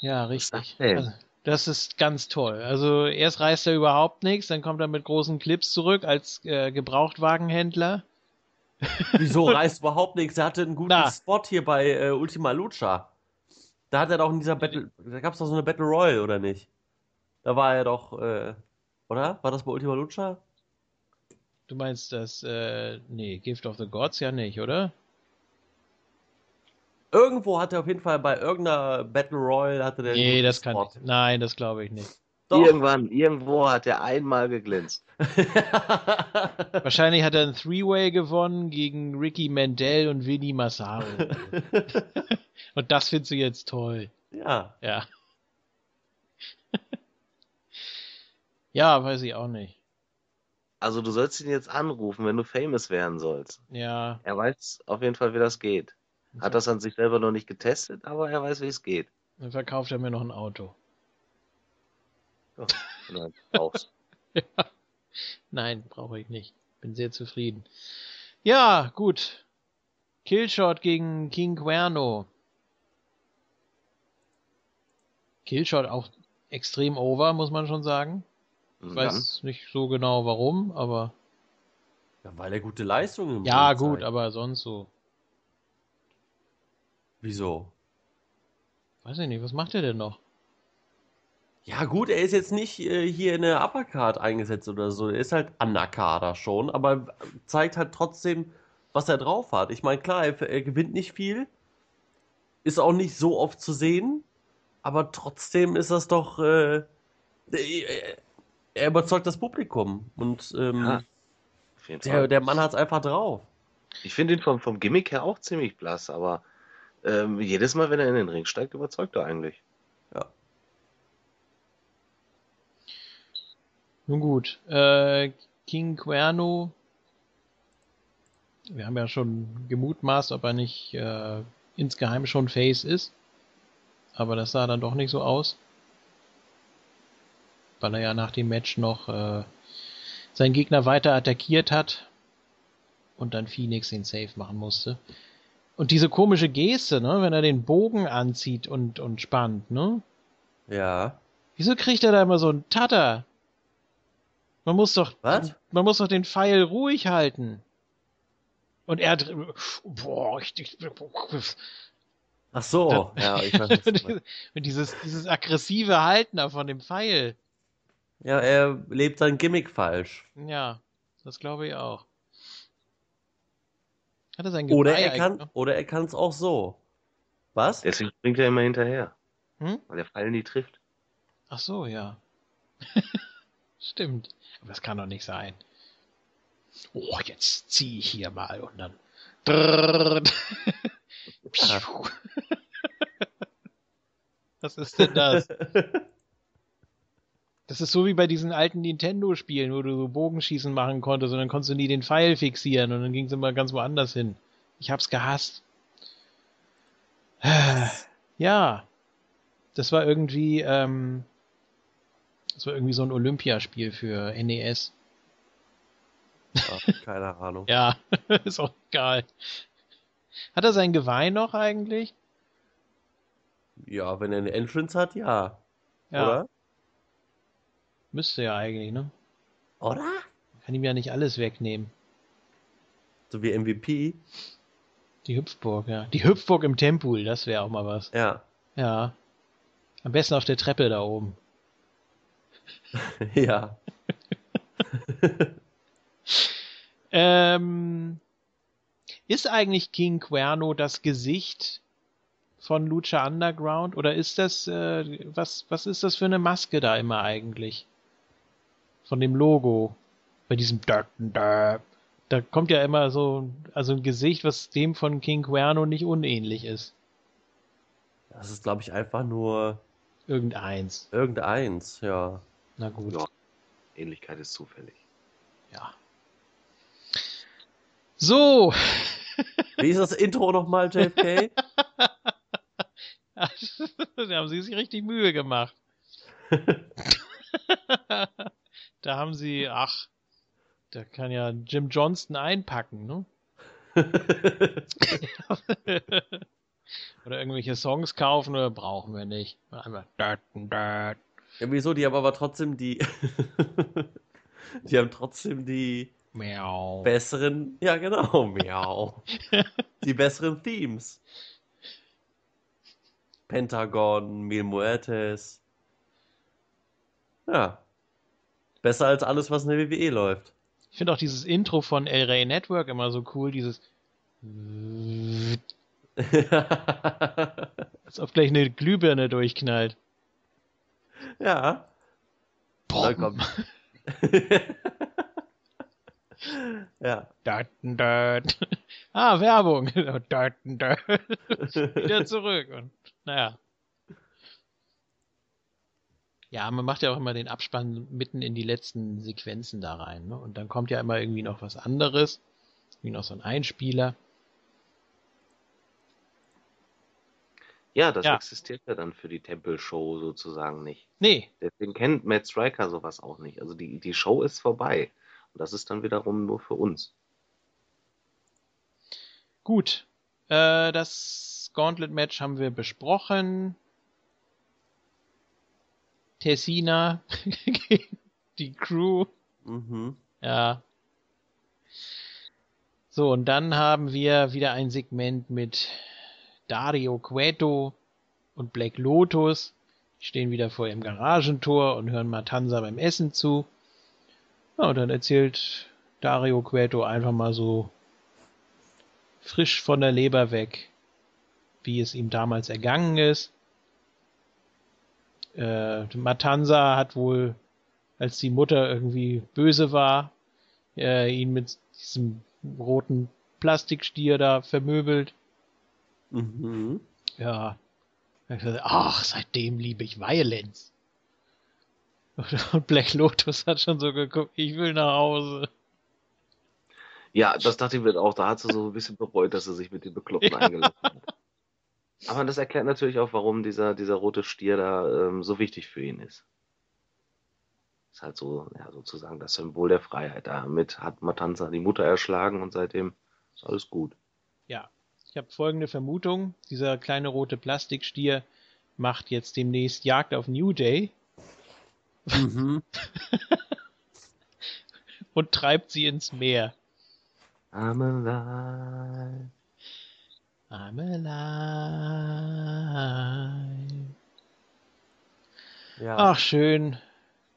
Ja, richtig. Also, das ist ganz toll. Also erst reißt er überhaupt nichts, dann kommt er mit großen Clips zurück als äh, Gebrauchtwagenhändler. Wieso *laughs* reißt überhaupt nichts? Er hatte einen guten Na. Spot hier bei äh, Ultima Lucha. Da hat er doch in dieser Battle, da gab's doch so eine Battle Royale, oder nicht? Da war er doch, äh, oder? War das bei Ultima Lucha? Du meinst das, äh, nee, Gift of the Gods ja nicht, oder? Irgendwo hat er auf jeden Fall bei irgendeiner Battle Royale hatte der Nee, das kann Spot. ich. Nein, das glaube ich nicht. Doch. Irgendwann, irgendwo hat er einmal geglänzt. *laughs* Wahrscheinlich hat er ein Three-Way gewonnen gegen Ricky Mandel und Vinny Massaro. *laughs* und das findest du jetzt toll. ja. Ja. *laughs* ja, weiß ich auch nicht. Also du sollst ihn jetzt anrufen, wenn du famous werden sollst. Ja. Er weiß auf jeden Fall, wie das geht. Hat das an sich selber noch nicht getestet, aber er weiß, wie es geht. Dann verkauft er mir noch ein Auto. *laughs* Ja, du eins brauchst. Nein, brauche ich nicht. Bin sehr zufrieden. Ja, gut. Killshot gegen King Cuerno. Killshot auch extrem over, muss man schon sagen. Ich Und dann? weiß nicht so genau warum, aber. ja. Weil er gute Leistungen im Ja, gut, zeigt. aber sonst so. Wieso? Weiß ich nicht, was macht er denn noch? Ja, gut, er ist jetzt nicht äh, hier in der Uppercard eingesetzt oder so. Er ist halt Undercarder schon, aber zeigt halt trotzdem, was er drauf hat. Ich meine, klar, er, er gewinnt nicht viel, ist auch nicht so oft zu sehen, aber trotzdem ist das doch. Äh, äh, er überzeugt das Publikum und ähm, Ja, der, der Mann hat es einfach drauf. Ich finde ihn vom, vom Gimmick her auch ziemlich blass, aber ähm, jedes Mal, wenn er in den Ring steigt, überzeugt er eigentlich. Nun gut, äh, King Cuerno. Wir haben ja schon gemutmaßt, ob er nicht äh, insgeheim schon Face ist. Aber das sah dann doch nicht so aus. Weil er ja nach dem Match noch äh, seinen Gegner weiter attackiert hat. Und dann Phoenix den Safe machen musste. Und diese komische Geste, ne, wenn er den Bogen anzieht und, und spannt, ne? Ja. Wieso kriegt er da immer so einen Tatter? Man muss doch, Was? man muss doch den Pfeil ruhig halten. Und er boah, ich, ich, Ach so, ja, ich weiß, *laughs* und dieses, dieses aggressive Halten da von dem Pfeil. Ja, er lebt sein Gimmick falsch. Ja, das glaube ich auch. Hat er sein Oder er kann, eigentlich noch? oder er kann es auch so. Was? Deswegen springt er immer hinterher, Hm? weil der Pfeil nie trifft. Ach so, ja. *laughs* Stimmt. Das kann doch nicht sein. Oh, jetzt ziehe ich hier mal und dann. Was ist denn das? Das ist so wie bei diesen alten Nintendo-Spielen, wo du so Bogenschießen machen konntest und dann konntest du nie den Pfeil fixieren und dann ging es immer ganz woanders hin. Ich hab's gehasst. Ja. Das war irgendwie, ähm, das war irgendwie so ein Olympiaspiel für NES. Ja, keine Ahnung. *laughs* Ja, *laughs* ist auch egal. Hat er sein Geweih noch eigentlich? Ja, wenn er eine Entrance hat, ja. Ja, Oder? müsste ja eigentlich, ne? Oder? Kann ihm ja nicht alles wegnehmen. So wie MVP. Die Hüpfburg, ja. Die Hüpfburg im Tempel, das wäre auch mal was. Ja. Ja. Am besten auf der Treppe da oben. *laughs* ja. *laughs* ähm, ist eigentlich King Cuerno das Gesicht von Lucha Underground oder ist das äh, was was ist das für eine Maske da immer eigentlich? Von dem Logo bei diesem da kommt ja immer so also ein Gesicht was dem von King Cuerno nicht unähnlich ist. Das ist glaube ich einfach nur irgendeins. Irgendeins ja na gut ja. Ähnlichkeit ist zufällig ja so *laughs* wie ist das Intro nochmal JFK *laughs* *laughs* da haben sie sich richtig Mühe gemacht. da haben sie, ach, da kann ja Jim Johnston einpacken, ne? oder irgendwelche Songs kaufen oder brauchen wir nicht. Einmal. Ja, wieso? Die haben aber trotzdem die. *laughs* die haben trotzdem die. Miau. Besseren. Ja, genau. *laughs* Miau. die besseren Themes. Pentagon, Mil Muertes. Ja. Besser als alles, was in der WWE läuft. Ich finde auch dieses Intro von El Rey Network immer so cool, dieses. *laughs* Als ob gleich eine Glühbirne durchknallt. Ja. Boah. komm. *laughs* ja. Dort, dort. *laughs* Ah, Werbung. *laughs* Dort, dort. Wieder zurück. Und naja. Ja, man macht ja auch immer den Abspann mitten in die letzten Sequenzen da rein. Ne? Und dann kommt ja immer irgendwie noch was anderes. Wie noch so ein Einspieler. Ja, das ja. existiert ja dann für die Tempelshow sozusagen nicht. Nee. Deswegen kennt Matt Striker sowas auch nicht. Also die, die Show ist vorbei. Und das ist dann wiederum nur für uns. Gut. Äh, das Gauntlet-Match haben wir besprochen. Tessina *laughs* gegen die Crew. Mhm. Ja. So, und dann haben wir wieder ein Segment mit Dario Cueto und Black Lotus. Stehen wieder vor ihrem Garagentor und hören Matanza beim Essen zu. Ja, und dann erzählt Dario Cueto einfach mal so frisch von der Leber weg, wie es ihm damals ergangen ist. Äh, Matanza hat wohl, als die Mutter irgendwie böse war, äh, ihn mit diesem roten Plastikstier da vermöbelt. Mhm. Ja. Ach, seitdem liebe ich Violence. *laughs* Und Black Lotus hat schon so geguckt, ich will nach Hause. Ja, das dachte ich mir auch. Da hat sie so ein bisschen bereut, dass sie sich mit den Bekloppten ja. eingelassen hat. Aber das erklärt natürlich auch, warum dieser, dieser rote Stier da ähm, so wichtig für ihn ist. Ist halt so, ja, sozusagen das Symbol der Freiheit. Damit hat Matanza die Mutter erschlagen und seitdem ist alles gut. Ja, ich habe folgende Vermutung. Dieser kleine rote Plastikstier macht jetzt demnächst Jagd auf New Day. Mhm. *laughs* und treibt sie ins Meer. I'm alive. I'm alive. Ja. Ach, schön.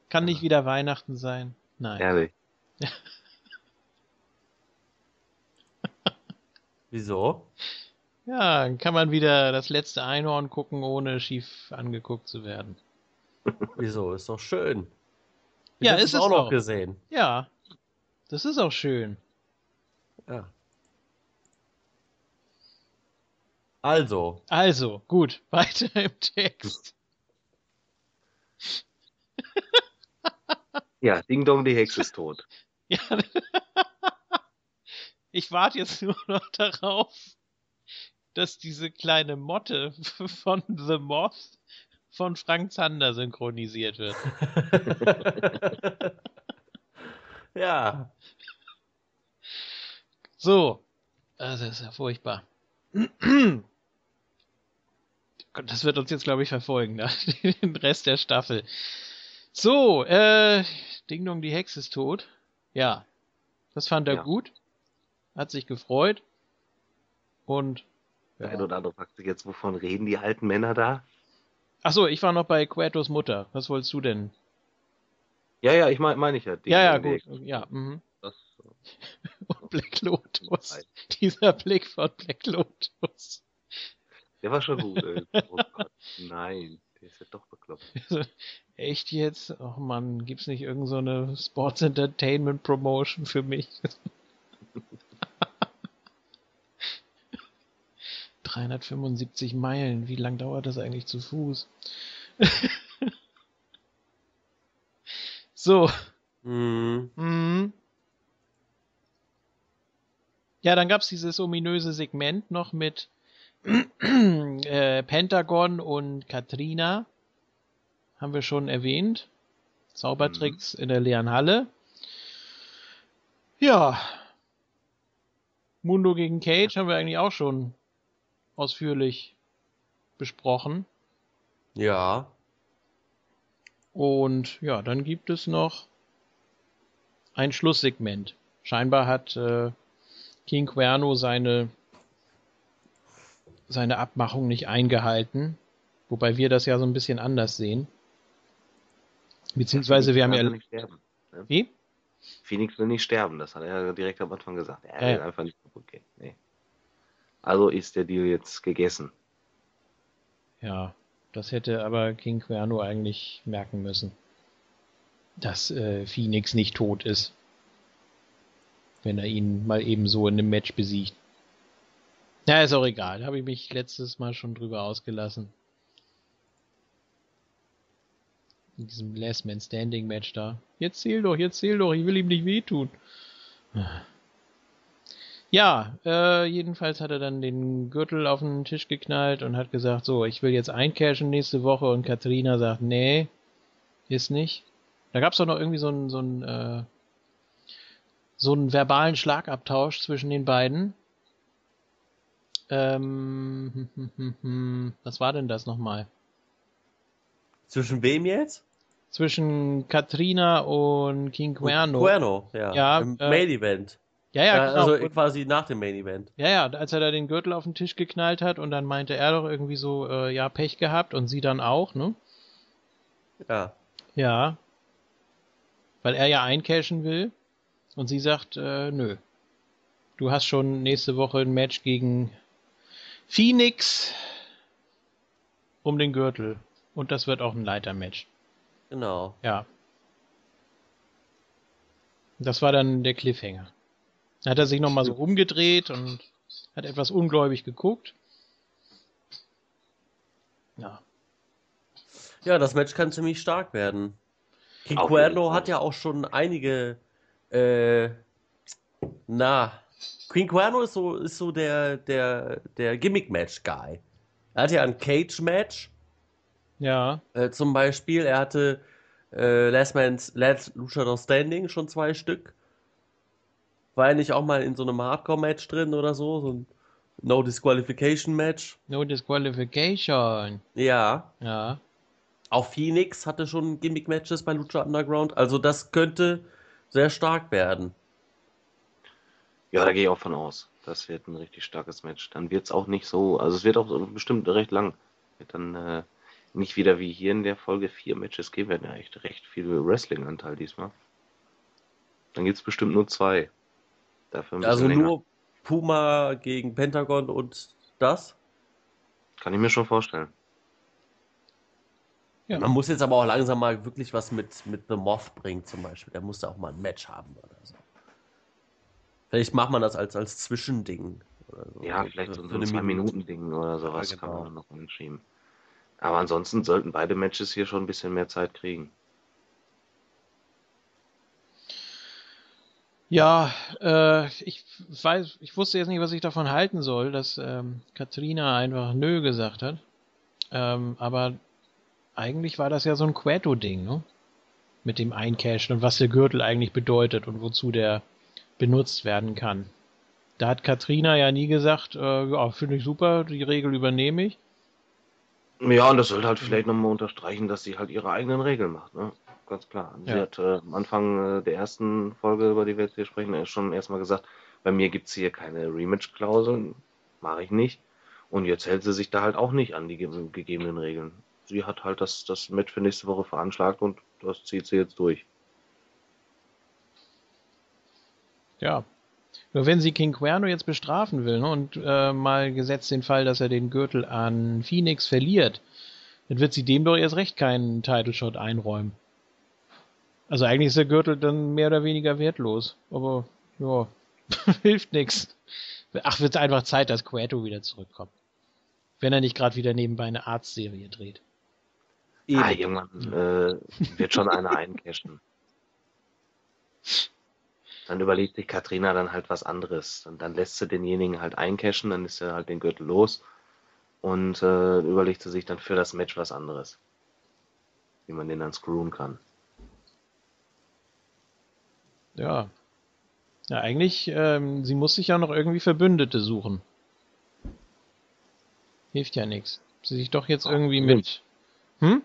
Kann nicht wieder Weihnachten sein? Nein. Ehrlich. *laughs* Wieso? Ja, dann kann man wieder das letzte Einhorn gucken, ohne schief angeguckt zu werden. *laughs* Wieso? Ist doch schön. Ich ja, ist es auch noch auch. gesehen. Ja, das ist auch schön. Ja. Also. Also, gut, *laughs* weiter im Text. ja, Ding Dong, die Hexe ist tot. *laughs* Ja. Ich warte jetzt *laughs* nur noch darauf, dass diese kleine Motte *laughs* von The Moth von Frank Zander synchronisiert wird. *laughs* ja. So. Also, das ist ja furchtbar. *clears throat* Das wird uns jetzt, glaube ich, verfolgen, ne? den Rest der Staffel. So, äh, Ding Dong, die Hexe ist tot. Ja, das fand er ja. gut. Hat sich gefreut. Und Der eine oder andere fragt sich jetzt, wovon reden die alten Männer da? Achso, ich war noch bei Quertos Mutter. Was wolltest du denn? Ja, ja, ich meine mein ich ja. Ja, ja, gut. Ja, mhm. Das, *laughs* Und Black Lotus. Dieser Blick von Black Lotus. Der war schon gut. Ey. Oh Gott, nein. Der ist ja doch bekloppt. Echt jetzt? Oh Mann, gibt's nicht irgendeine so Sports Entertainment Promotion für mich? 375 Meilen, wie lang dauert das eigentlich zu Fuß? *laughs* so. Mhm. Mhm. Ja, dann gab's dieses ominöse Segment noch mit *clears throat* äh, Pentagon und Katrina. Haben wir schon erwähnt. Zaubertricks mhm. in der leeren Halle. Ja. Mundo gegen Cage haben wir eigentlich auch schon ausführlich besprochen. Ja. Und ja, dann gibt es noch ein Schlusssegment. Scheinbar hat äh, King Cuerno seine, seine Abmachung nicht eingehalten, wobei wir das ja so ein bisschen anders sehen. Beziehungsweise wir haben ja. Nicht sterben, ne? Wie? Phoenix will nicht sterben, das hat er ja direkt am Anfang gesagt. Er will ja. einfach nicht kaputt gehen. Nee. Also ist der Deal jetzt gegessen. Ja, das hätte aber King Cuerno eigentlich merken müssen, dass äh, Phoenix nicht tot ist, wenn er ihn mal eben so in einem Match besiegt. Ja, ist auch egal. Habe ich mich letztes Mal schon drüber ausgelassen. In diesem Last Man Standing Match da. Jetzt zähl doch, jetzt zähl doch, ich will ihm nicht wehtun. Ja, äh, jedenfalls hat er dann den Gürtel auf den Tisch geknallt und hat gesagt, so, ich will jetzt eincashen nächste Woche und Katharina sagt, nee, ist nicht. Da gab's doch noch irgendwie so einen, so einen, äh, so einen verbalen Schlagabtausch zwischen den beiden. Ähm, hm, hm, hm, hm. was war denn das nochmal? Zwischen wem jetzt? Zwischen Katrina und King Cuerno. Cuerno, ja. ja Im äh, Main Event. Ja, ja, genau. Also und, quasi nach dem Main Event. Ja, ja, als er da den Gürtel auf den Tisch geknallt hat und dann meinte er doch irgendwie so, äh, ja, Pech gehabt und sie dann auch, ne? Ja. Ja. Weil er ja eincashen will und sie sagt, äh, nö. Du hast schon nächste Woche ein Match gegen Phoenix um den Gürtel. Und das wird auch ein Leitermatch. Genau. Ja. Das war dann der Cliffhanger. Dann hat er sich nochmal so umgedreht und hat etwas ungläubig geguckt. Ja. Ja, das Match kann ziemlich stark werden. King Cuerno hat ja auch schon einige, äh, na, King Cuerno ist so, ist so der, der, der Gimmick-Match-Guy. Er hat ja ein Cage-Match. Ja. Äh, zum Beispiel, er hatte äh, Last Man's Last Luchador Standing schon zwei Stück. War er nicht auch mal in so einem Hardcore-Match drin oder so? So ein No Disqualification Match? No Disqualification. Ja. Ja. Auch Phoenix hatte schon Gimmick-Matches bei Lucha Underground. Also das könnte sehr stark werden. Ja, da gehe ich auch von aus. Das wird ein richtig starkes Match. Dann wird es auch nicht so, also es wird auch bestimmt recht lang. Wird dann äh, nicht wieder wie hier in der Folge vier Matches geben, werden ja echt recht viel Wrestling-Anteil diesmal. Dann gibt es bestimmt nur zwei. Dafür also länger. nur Puma gegen Pentagon und das? Kann ich mir schon vorstellen. Ja. Man muss jetzt aber auch langsam mal wirklich was mit, mit The Moth bringen, zum Beispiel. Der musste auch mal ein Match haben oder so. Vielleicht macht man das als, als Zwischending. So. Ja, vielleicht so, so ein Zwei-Minuten-Ding oder sowas ja, genau. kann man noch umschieben. Aber ansonsten sollten beide Matches hier schon ein bisschen mehr Zeit kriegen. Ja, äh, ich weiß, ich wusste jetzt nicht, was ich davon halten soll, dass ähm, Katrina einfach nö gesagt hat. Ähm, aber eigentlich war das ja so ein Queto-Ding, ne? Mit dem Eincashen und was der Gürtel eigentlich bedeutet und wozu der benutzt werden kann. Da hat Katrina ja nie gesagt, äh, ja, finde ich super, die Regel übernehme ich. Ja, und das sollte halt vielleicht nochmal unterstreichen, dass sie halt ihre eigenen Regeln macht, ne? Ganz klar. Sie ja. hat äh, am Anfang äh, der ersten Folge, über die wir jetzt hier sprechen, schon erstmal gesagt, bei mir gibt es hier keine Rematch-Klauseln, mache ich nicht. Und jetzt hält sie sich da halt auch nicht an die gegebenen Regeln. Sie hat halt das, das Match für nächste Woche veranschlagt und das zieht sie jetzt durch. Ja. Nur wenn sie King Cuerno jetzt bestrafen will ne, und äh, mal gesetzt den Fall, dass er den Gürtel an Phoenix verliert, dann wird sie dem doch erst recht keinen Title Shot einräumen. Also eigentlich ist der Gürtel dann mehr oder weniger wertlos. Aber ja, *laughs* hilft nichts. Ach, wird einfach Zeit, dass Cueto wieder zurückkommt. Wenn er nicht gerade wieder nebenbei eine Arztserie dreht. Eben. Ah, irgendwann äh, wird schon einer eincashen. Dann überlegt sich Katrina dann halt was anderes. Und dann lässt sie denjenigen halt eincashen, dann ist er halt den Gürtel los und äh, überlegt sie sich dann für das Match was anderes. Wie man den dann screwen kann. Ja. Ja, eigentlich, ähm, sie muss sich ja noch irgendwie Verbündete suchen. Hilft ja nichts. Sie sich doch jetzt irgendwie mit. Hm?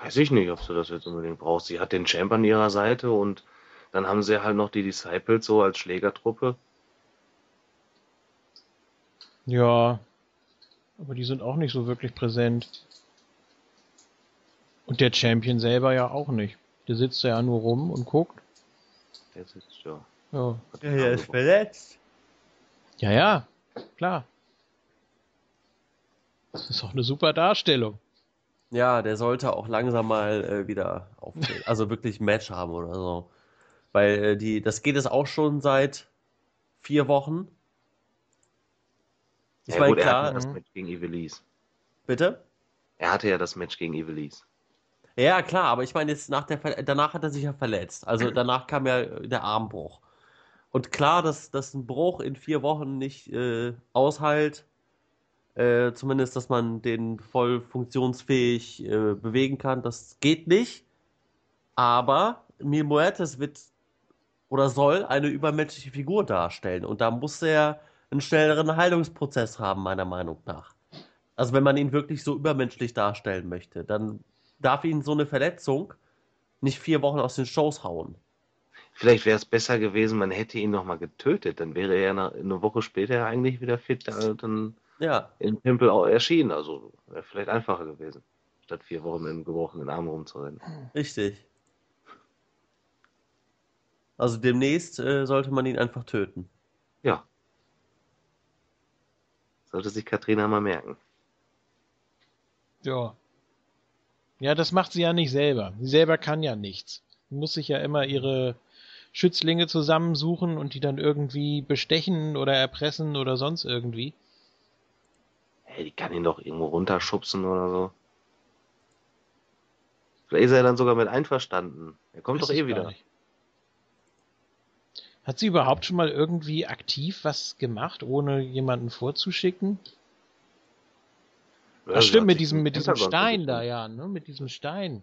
Weiß ich nicht, ob sie das jetzt unbedingt braucht. Sie hat den Champ an ihrer Seite und dann haben sie halt noch die Disciples so als Schlägertruppe. Ja, aber die sind auch nicht so wirklich präsent. Und der Champion selber ja auch nicht. Der sitzt ja nur rum und guckt. Der sitzt ja. Ja, ja der ist verletzt. Ja, ja, klar. Das ist auch eine super Darstellung. Ja, der sollte auch langsam mal äh, wieder auftreten. Also wirklich ein Match haben oder so. Weil äh, die, das geht es auch schon seit vier Wochen. Ich ja, meine, klar. Er hatte das Match gegen Evilise. Bitte? Er hatte ja das Match gegen Evilise. Ja, klar, aber ich meine, jetzt nach der Ver danach hat er sich ja verletzt. Also *clears throat* danach kam ja der Armbruch. Und klar, dass, dass ein Bruch in vier Wochen nicht äh, aushält, äh, zumindest, dass man den voll funktionsfähig äh, bewegen kann, das geht nicht. Aber Mil Muertes wird oder soll eine übermenschliche Figur darstellen. Und da muss er einen schnelleren Heilungsprozess haben, meiner Meinung nach. Also wenn man ihn wirklich so übermenschlich darstellen möchte, dann darf ihn so eine Verletzung nicht vier Wochen aus den Shows hauen. Vielleicht wäre es besser gewesen, man hätte ihn nochmal getötet, dann wäre er eine Woche später eigentlich wieder fit, dann ja. im Tempel auch erschienen. Also wäre vielleicht einfacher gewesen, statt vier Wochen mit einem gebrochenen Arm rumzurennen. Richtig. Also demnächst äh, sollte man ihn einfach töten. Ja. Sollte sich Katrina mal merken. Ja. Ja, das macht sie ja nicht selber. Sie selber kann ja nichts. Sie muss sich ja immer ihre Schützlinge zusammensuchen und die dann irgendwie bestechen oder erpressen oder sonst irgendwie. Hey, die kann ihn doch irgendwo runterschubsen oder so. Vielleicht ist er dann sogar mit einverstanden. Er kommt Weiß doch eh wieder. Hat sie überhaupt schon mal irgendwie aktiv was gemacht, ohne jemanden vorzuschicken? Ach stimmt, mit diesem, mit diesem Stein da, ja, ne? Mit diesem Stein.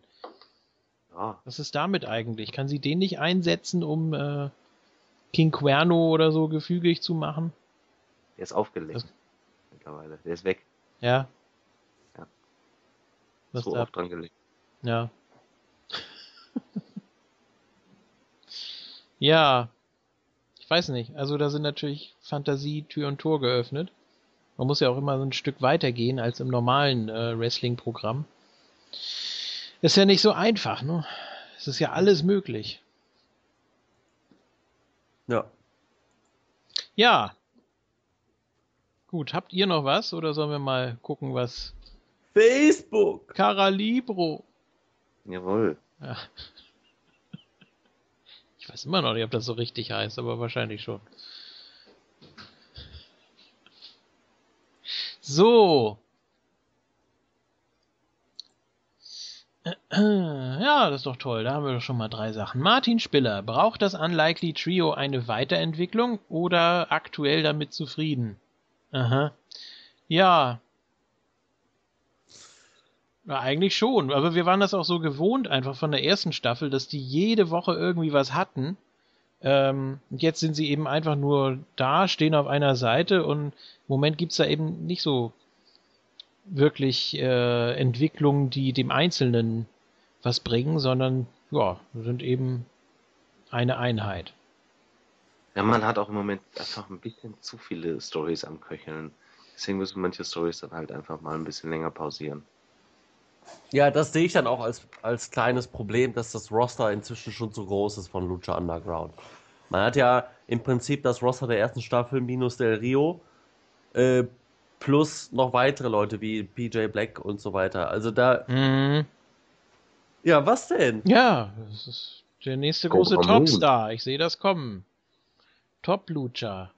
Ja. Was ist damit eigentlich? Kann sie den nicht einsetzen, um äh, King Cuerno oder so gefügig zu machen? Der ist aufgelegt. Das... Mittlerweile. Der ist weg. Ja. Ja. Was so oft dran gelegt. Ja. *laughs* ja. Ich weiß nicht. Also da sind natürlich Fantasie Tür und Tor geöffnet. Man muss ja auch immer so ein Stück weiter gehen als im normalen äh, Wrestling-Programm. Ist ja nicht so einfach, ne? Es ist ja alles möglich. Ja. Ja. Gut, habt ihr noch was oder sollen wir mal gucken, was. Facebook! Caralibro! Jawohl. Ja. *laughs* Ich weiß immer noch nicht, ob das so richtig heißt, aber wahrscheinlich schon. So, Ja, das ist doch toll. Da haben wir doch schon mal drei Sachen. Martin Spiller, braucht das Unlikely Trio eine Weiterentwicklung oder aktuell damit zufrieden? Aha. Ja. ja. Eigentlich schon, aber wir waren das auch so gewohnt einfach von der ersten Staffel, dass die jede Woche irgendwie was hatten. Ähm, jetzt sind sie eben einfach nur da, stehen auf einer Seite und im Moment gibt's da eben nicht so wirklich äh, Entwicklungen, die dem Einzelnen was bringen, sondern ja, sind eben eine Einheit. Ja, man hat auch im Moment einfach ein bisschen zu viele Stories am Köcheln. Deswegen müssen manche Stories dann halt einfach mal ein bisschen länger pausieren. Ja, das sehe ich dann auch als, als kleines Problem, dass das Roster inzwischen schon zu groß ist von Lucha Underground. Man hat ja im Prinzip das Roster der ersten Staffel minus Del Rio äh, plus noch weitere Leute wie PJ Black und so weiter. Also da. Mhm. Ja, was denn? Ja, das ist der nächste große Topstar. Ich sehe das kommen. Top Lucha.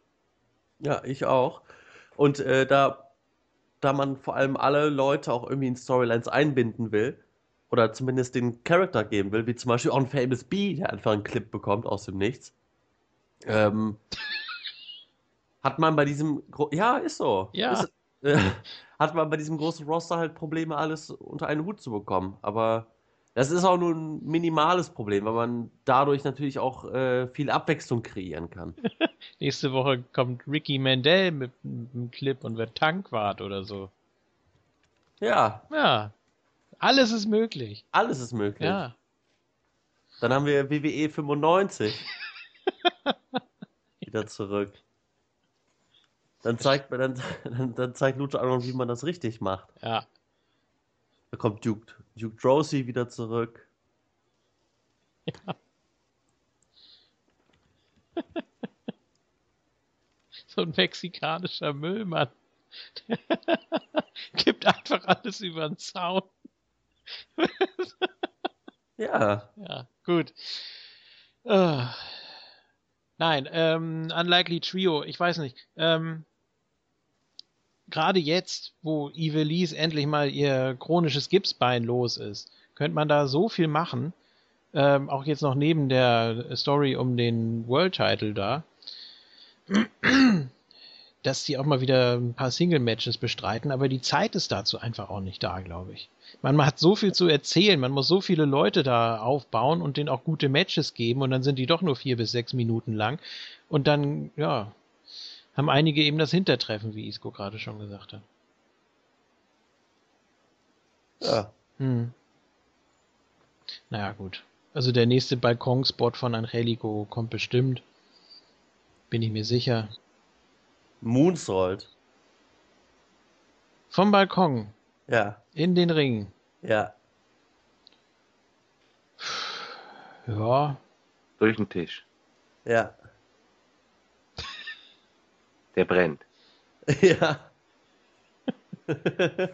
Ja, ich auch. Und äh, da, da man vor allem alle Leute auch irgendwie in Storylines einbinden will, oder zumindest den Charakter geben will, wie zum Beispiel auch ein Famous B, der einfach einen Clip bekommt aus dem Nichts, ähm, *laughs* hat man bei diesem, Gro ja, ist so. Ja. Ist, äh, *laughs* hat man bei diesem großen Roster halt Probleme, alles unter einen Hut zu bekommen. Aber das ist auch nur ein minimales Problem, weil man dadurch natürlich auch äh, viel Abwechslung kreieren kann. *laughs* Nächste Woche kommt Ricky Mandel mit einem Clip und wird Tankwart oder so. Ja. Ja. Alles ist möglich. Alles ist möglich. Ja. Dann haben wir WWE 95 *laughs* wieder zurück. Dann zeigt, dann, *laughs* dann, dann zeigt Lucha auch noch, wie man das richtig macht. Ja. Da kommt Duke, Duke Drosy wieder zurück. Ja. *laughs* so ein mexikanischer Müllmann. *laughs* Gibt einfach alles über den Zaun. *laughs* ja. Ja, gut. Uh. Nein, ähm, Unlikely Trio, ich weiß nicht. Ähm, Gerade jetzt, wo Ivelisse endlich mal ihr chronisches Gipsbein los ist, könnte man da so viel machen. Ähm, auch jetzt noch neben der Story um den World Title da *clears throat* dass sie auch mal wieder ein paar Single-Matches bestreiten, aber die Zeit ist dazu einfach auch nicht da, glaube ich. Man hat so viel zu erzählen, man muss so viele Leute da aufbauen und denen auch gute Matches geben und dann sind die doch nur vier bis sechs Minuten lang und dann, ja, haben einige eben das Hintertreffen, wie Isco gerade schon gesagt hat. Ja. Hm. Naja, gut. Also der nächste Balkonspot von Angelico kommt bestimmt. Bin ich mir sicher. Moonsault. Vom Balkon. Ja. In den Ring. Ja. Ja. Durch den Tisch. Ja. Der brennt. *laughs* Ja. *laughs*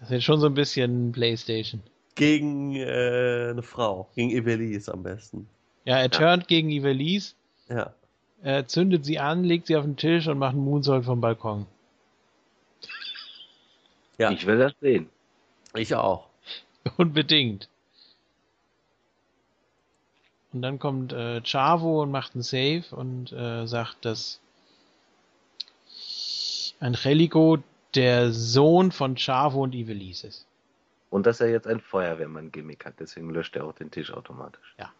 Das ist schon so ein bisschen Playstation. Gegen äh, eine Frau. Gegen Evelise am besten. Ja, er turnt gegen Ivelisse. Ja. Er zündet sie an, legt sie auf den Tisch und macht einen Moonsault vom Balkon. Ja. Ich will das sehen. Ich auch. *laughs* Unbedingt. Und dann kommt äh, Chavo und macht einen Save und äh, sagt, dass Angelico der Sohn von Chavo und Ivelisse ist. Und dass er jetzt ein Feuerwehrmann-Gimmick hat, deswegen löscht er auch den Tisch automatisch. Ja.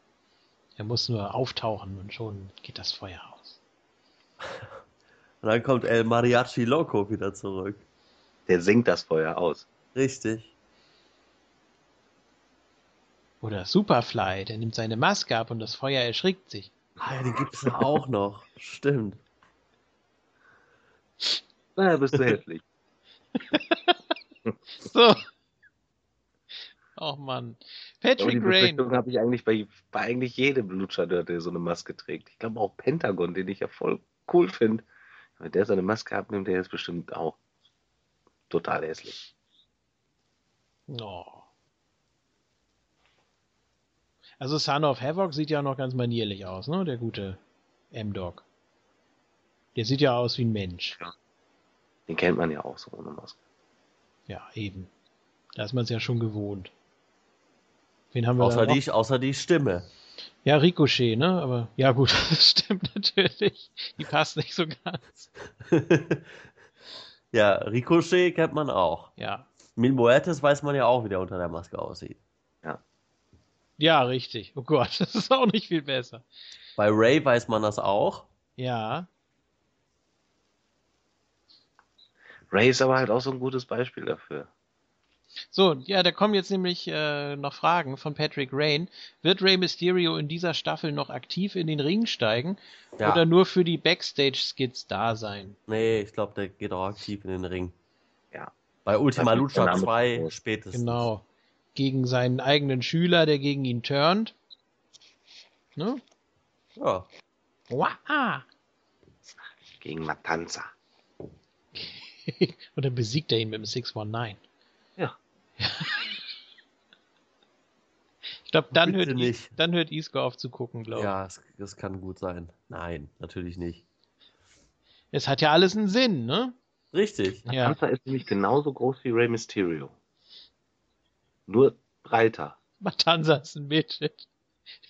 Er muss nur auftauchen und schon geht das Feuer aus. Und *laughs* dann kommt El Mariachi Loco wieder zurück. Der singt das Feuer aus. Richtig. Oder Superfly, der nimmt seine Maske ab und das Feuer erschrickt sich. Ah ja, den gibt's ja auch noch. Stimmt. Na, bist du hässlich. *laughs* so. Oh Mann. Patrick Rain. habe ich eigentlich bei, bei eigentlich jedem Lucha, der so eine Maske trägt. Ich glaube auch Pentagon, den ich ja voll cool finde. Wenn der seine Maske abnimmt, der ist bestimmt auch total hässlich. Oh. Also Son of Havoc sieht ja noch ganz manierlich aus, ne? Der gute M-Dog. Der sieht ja aus wie ein Mensch. Ja. Den kennt man ja auch so ohne Maske. Ja, eben. Da ist man es ja schon gewohnt. Wen haben wir außer, die, außer die Stimme. Ja, Ricochet, ne? Aber ja gut, *laughs* das stimmt natürlich. Die passt nicht so ganz. *laughs* ja, Ricochet kennt man auch. Ja. Mil Moetes weiß man ja auch, wie der unter der Maske aussieht. Ja. Richtig. Oh Gott, *laughs* das ist auch nicht viel besser. Bei Ray weiß man das auch. Ja. Ray ist aber halt auch so ein gutes Beispiel dafür. So, ja, da kommen jetzt nämlich äh, noch Fragen von Patrick Rain. Wird Rey Mysterio in dieser Staffel noch aktiv in den Ring steigen ja. oder nur für die Backstage-Skits da sein? Nee, ich glaube, der geht auch aktiv in den Ring. Ja. Bei Ultima Lucha 2 spätestens. Genau. Gegen seinen eigenen Schüler, der gegen ihn turnt. Ne? Ja. Wow. Gegen Matanza. *laughs* Und dann besiegt er ihn mit dem 619. Ja. *laughs* ich glaube, dann, hört nicht. dann hört Isco auf zu gucken, glaube ich. Ja, das, das kann gut sein. Nein, natürlich nicht. Es hat ja alles einen Sinn, ne? Richtig. Ja. Matanza ist nämlich genauso groß wie Rey Mysterio. Nur breiter. *laughs* Matanza ist ein Midget.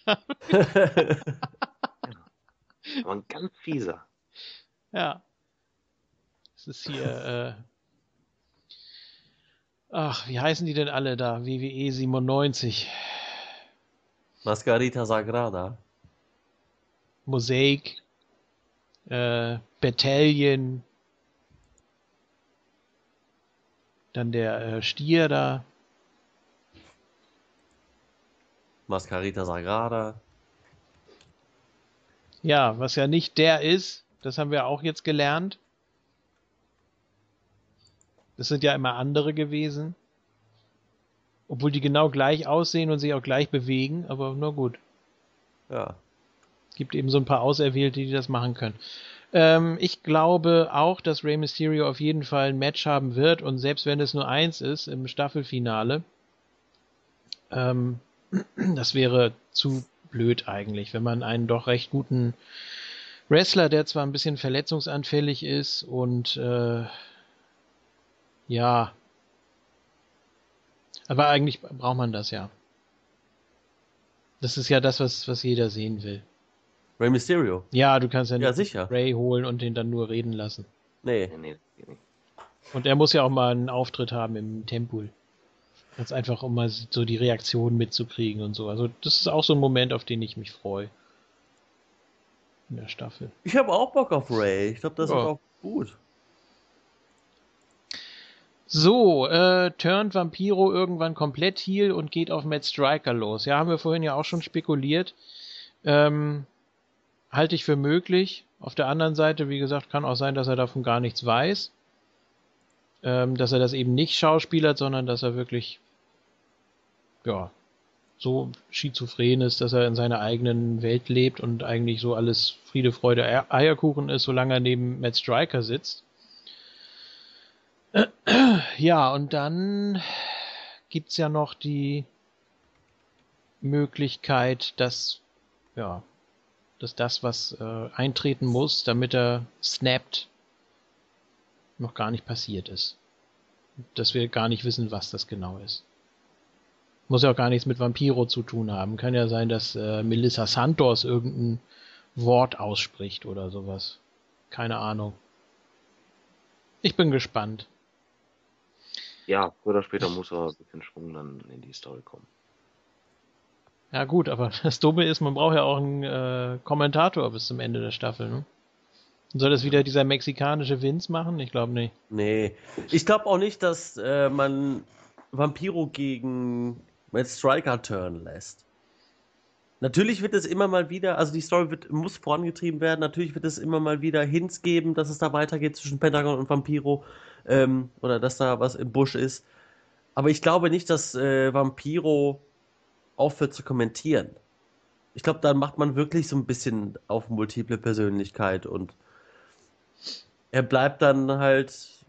*laughs* Aber ein ganz fieser. Ja. Es ist hier, äh, ach, wie heißen die denn alle da? WWE 97. Mascarita Sagrada. Mosaik. Äh, Battalion. Dann der äh, Stier da. Mascarita Sagrada. Ja, was ja nicht der ist, das haben wir auch jetzt gelernt. Das sind ja immer andere gewesen. Obwohl die genau gleich aussehen und sich auch gleich bewegen, aber nur gut. Ja. Es gibt eben so ein paar Auserwählte, die das machen können. Ähm, ich glaube auch, dass Rey Mysterio auf jeden Fall ein Match haben wird und selbst wenn es nur eins ist im Staffelfinale, ähm, das wäre zu blöd eigentlich, wenn man einen doch recht guten Wrestler, der zwar ein bisschen verletzungsanfällig ist und äh, ja, aber eigentlich braucht man das ja. Das ist ja das, was, was jeder sehen will. Ray Mysterio? Ja, du kannst ja, ja sicher. Ray holen und den dann nur reden lassen. Nee. nee, nee. Und er muss ja auch mal einen Auftritt haben im Tempel. Ganz einfach, um mal so die Reaktion mitzukriegen und so. Also das ist auch so ein Moment, auf den ich mich freue. In der Staffel. Ich habe auch Bock auf Ray. Ich glaube, das ja. ist auch gut. So, äh, turnt Vampiro irgendwann komplett heal und geht auf Matt Striker los. Ja, haben wir vorhin ja auch schon spekuliert. Ähm, halte ich für möglich. Auf der anderen Seite, wie gesagt, kann auch sein, dass er davon gar nichts weiß. Ähm, dass er das eben nicht schauspielert, sondern dass er wirklich ja, so schizophren ist, dass er in seiner eigenen Welt lebt und eigentlich so alles Friede, Freude, Eierkuchen ist, solange er neben Matt Striker sitzt. Ja, und dann gibt's ja noch die Möglichkeit, dass, ja, dass das, was äh, eintreten muss, damit er snappt, noch gar nicht passiert ist. Dass wir gar nicht wissen, was das genau ist. Muss ja auch gar nichts mit Vampiro zu tun haben. Kann ja sein, dass äh, Melissa Santos irgendein Wort ausspricht oder sowas. Keine Ahnung. Ich bin gespannt. Ja, früher oder später muss er ein bisschen Schwung dann in die Story kommen. Ja gut, aber *laughs* das Dumme ist, man braucht ja auch einen äh, Kommentator bis zum Ende der Staffel, ne? Soll das wieder dieser mexikanische Vince machen? Ich glaube nicht. Nee. Ich glaube auch nicht, dass äh, man Vampiro gegen Matt Striker turn lässt. Natürlich wird es immer mal wieder, also die Story wird, muss vorangetrieben werden, natürlich wird es immer mal wieder Hints geben, dass es da weitergeht zwischen Pentagon und Vampiro ähm, oder dass da was im Busch ist. Aber ich glaube nicht, dass äh, Vampiro aufhört zu kommentieren. Ich glaube, dann macht man wirklich so ein bisschen auf multiple Persönlichkeit und er bleibt dann halt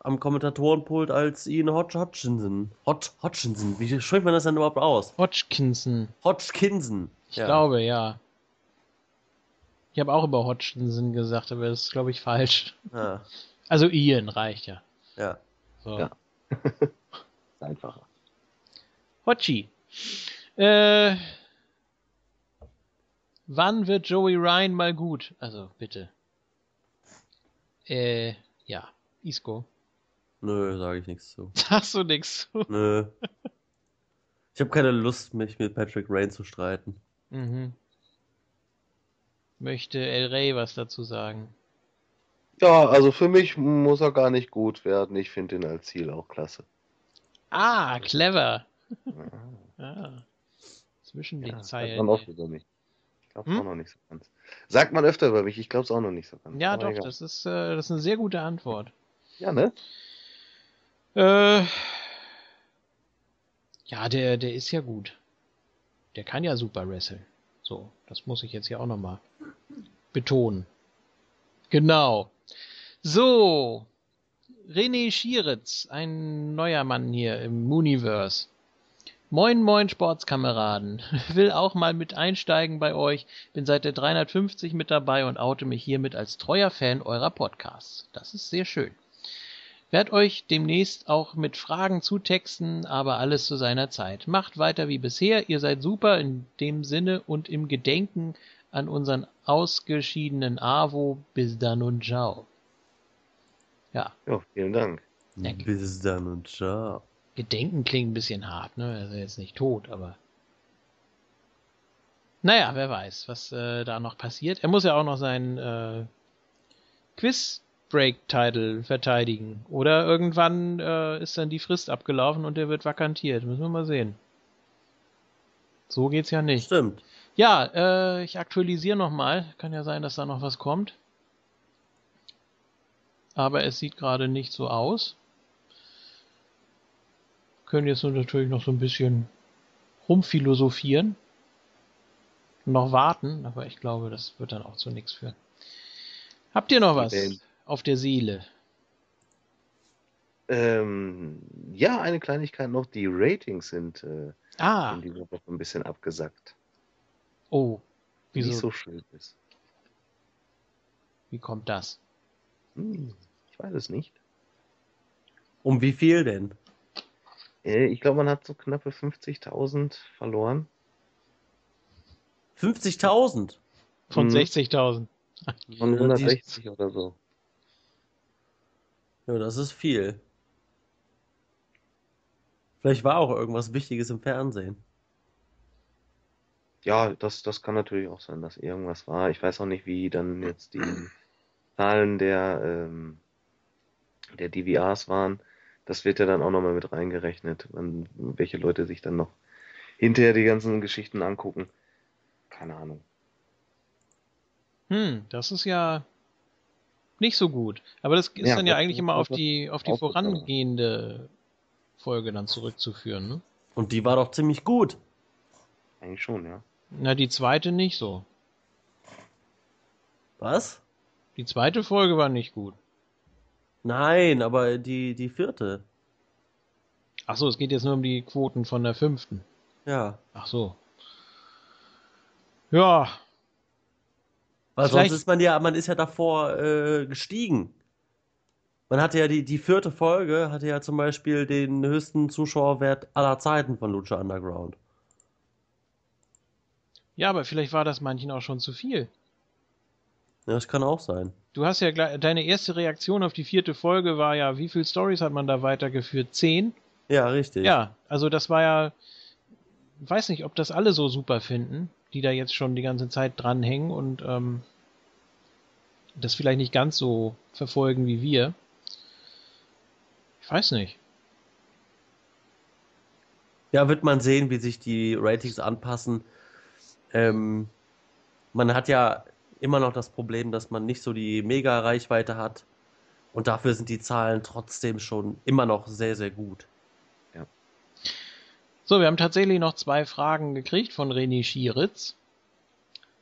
am Kommentatorenpult als Ian Hodge Hodgkinson. Hodge Hodgkinson. Wie spricht man das denn überhaupt aus? Hodgkinson. Hodgkinson. Ich ja. glaube, ja. Ich habe auch über Hodgkinson gesagt, aber das ist, glaube ich, falsch. Ja. Also Ian reicht ja. Ja. So. Ja. *laughs* ist einfacher. Hodgie. Äh, wann wird Joey Ryan mal gut? Also, bitte. Äh, ja. Isco. Nö, sage ich nichts zu. *laughs* Sagst du nichts zu? Nö. Ich habe keine Lust, mich mit Patrick Rain zu streiten. Mhm. Möchte El Rey was dazu sagen? Ja, also für mich muss er gar nicht gut werden. Ich finde ihn als Ziel auch klasse. Ah, clever. ah. Zwischen den Ja, Zeilen. sagt man auch über mich. Ich glaube es Hm? auch noch nicht so ganz. Sagt man öfter über mich, ich glaube es auch noch nicht so ganz. Ja, Aber doch, egal. das ist, äh, das ist eine sehr gute Antwort. Ja, ne? Äh, ja, der, der ist ja gut. Der kann ja super wresteln. So, das muss ich jetzt hier auch nochmal betonen. Genau. So, René Schieritz, ein neuer Mann hier im Mooniverse. Moin, moin, Sportskameraden. *laughs* Will auch mal mit einsteigen bei euch. Bin seit der 350 mit dabei und oute mich hiermit als treuer Fan eurer Podcasts. Das ist sehr schön. Werd euch demnächst auch mit Fragen zutexten, aber alles zu seiner Zeit. Macht weiter wie bisher, ihr seid super in dem Sinne und im Gedenken an unseren ausgeschiedenen Avo. Bis dann und ciao. Ja, Ja, vielen Dank. Danke. Bis dann und ciao. Gedenken klingt ein bisschen hart, ne? Er ist jetzt nicht tot, aber. Naja, wer weiß, was äh, da noch passiert. Er muss ja auch noch seinen äh, Quiz-Break-Title verteidigen. Oder irgendwann äh, ist dann die Frist abgelaufen und der wird vakantiert. Müssen wir mal sehen. So geht's ja nicht. Stimmt. Ja, äh, ich aktualisiere nochmal. Kann ja sein, dass da noch was kommt. Aber es sieht gerade nicht so aus. Können jetzt nur natürlich noch so ein bisschen rumphilosophieren. Noch warten, aber ich glaube, das wird dann auch zu nichts führen. Habt ihr noch was Ähm. Auf der Seele? Ähm, ja, eine Kleinigkeit noch. Die Ratings sind äh, Ah, in dieser Woche ein bisschen abgesackt. oh. Wie Wieso? so schön ist. Wie kommt das? Hm, ich weiß es nicht. Um wie viel denn? Äh, ich glaube, man hat so knappe 50.000 verloren. 50.000. Von Mhm. 60.000. Von Ja, die- 160 oder so. Ja, das ist viel. Vielleicht war auch irgendwas Wichtiges im Fernsehen. Ja, das, das kann natürlich auch sein, dass irgendwas war. Ich weiß auch nicht, wie dann jetzt die Zahlen der, ähm, der DVRs waren. Das wird ja dann auch nochmal mit reingerechnet, wann, welche Leute sich dann noch hinterher die ganzen Geschichten angucken. Keine Ahnung. Hm, das ist ja nicht so gut. Aber das ist Ja, dann ja eigentlich immer auf die, auf die vorangehende Folge dann zurückzuführen, ne? Und die war doch ziemlich gut. Eigentlich schon, ja. Na, die zweite nicht so. Was? Die zweite Folge war nicht gut. Nein, aber die, die vierte. Ach so, es geht jetzt nur um die Quoten von der fünften. Ja. Ach so. Ja, Weil Vielleicht- sonst ist man ja, man ist ja davor äh, gestiegen. Man hatte ja die, die vierte Folge, hatte ja zum Beispiel den höchsten Zuschauerwert aller Zeiten von Lucha Underground. ja, aber vielleicht war das manchen auch schon zu viel. Ja, das kann auch sein. Du hast ja deine erste Reaktion auf die vierte Folge war ja, wie viele Stories hat man da weitergeführt? Zehn? Ja, richtig. Ja, also das war ja, weiß nicht, ob das alle so super finden, die da jetzt schon die ganze Zeit dranhängen und ähm, das vielleicht nicht ganz so verfolgen wie wir. Ich weiß nicht. Ja, wird man sehen, wie sich die Ratings anpassen. Ähm, man hat ja immer noch das Problem, dass man nicht so die Mega-Reichweite hat. Und dafür sind die Zahlen trotzdem schon immer noch sehr, sehr gut. So, wir haben tatsächlich noch zwei Fragen gekriegt von René Schieritz.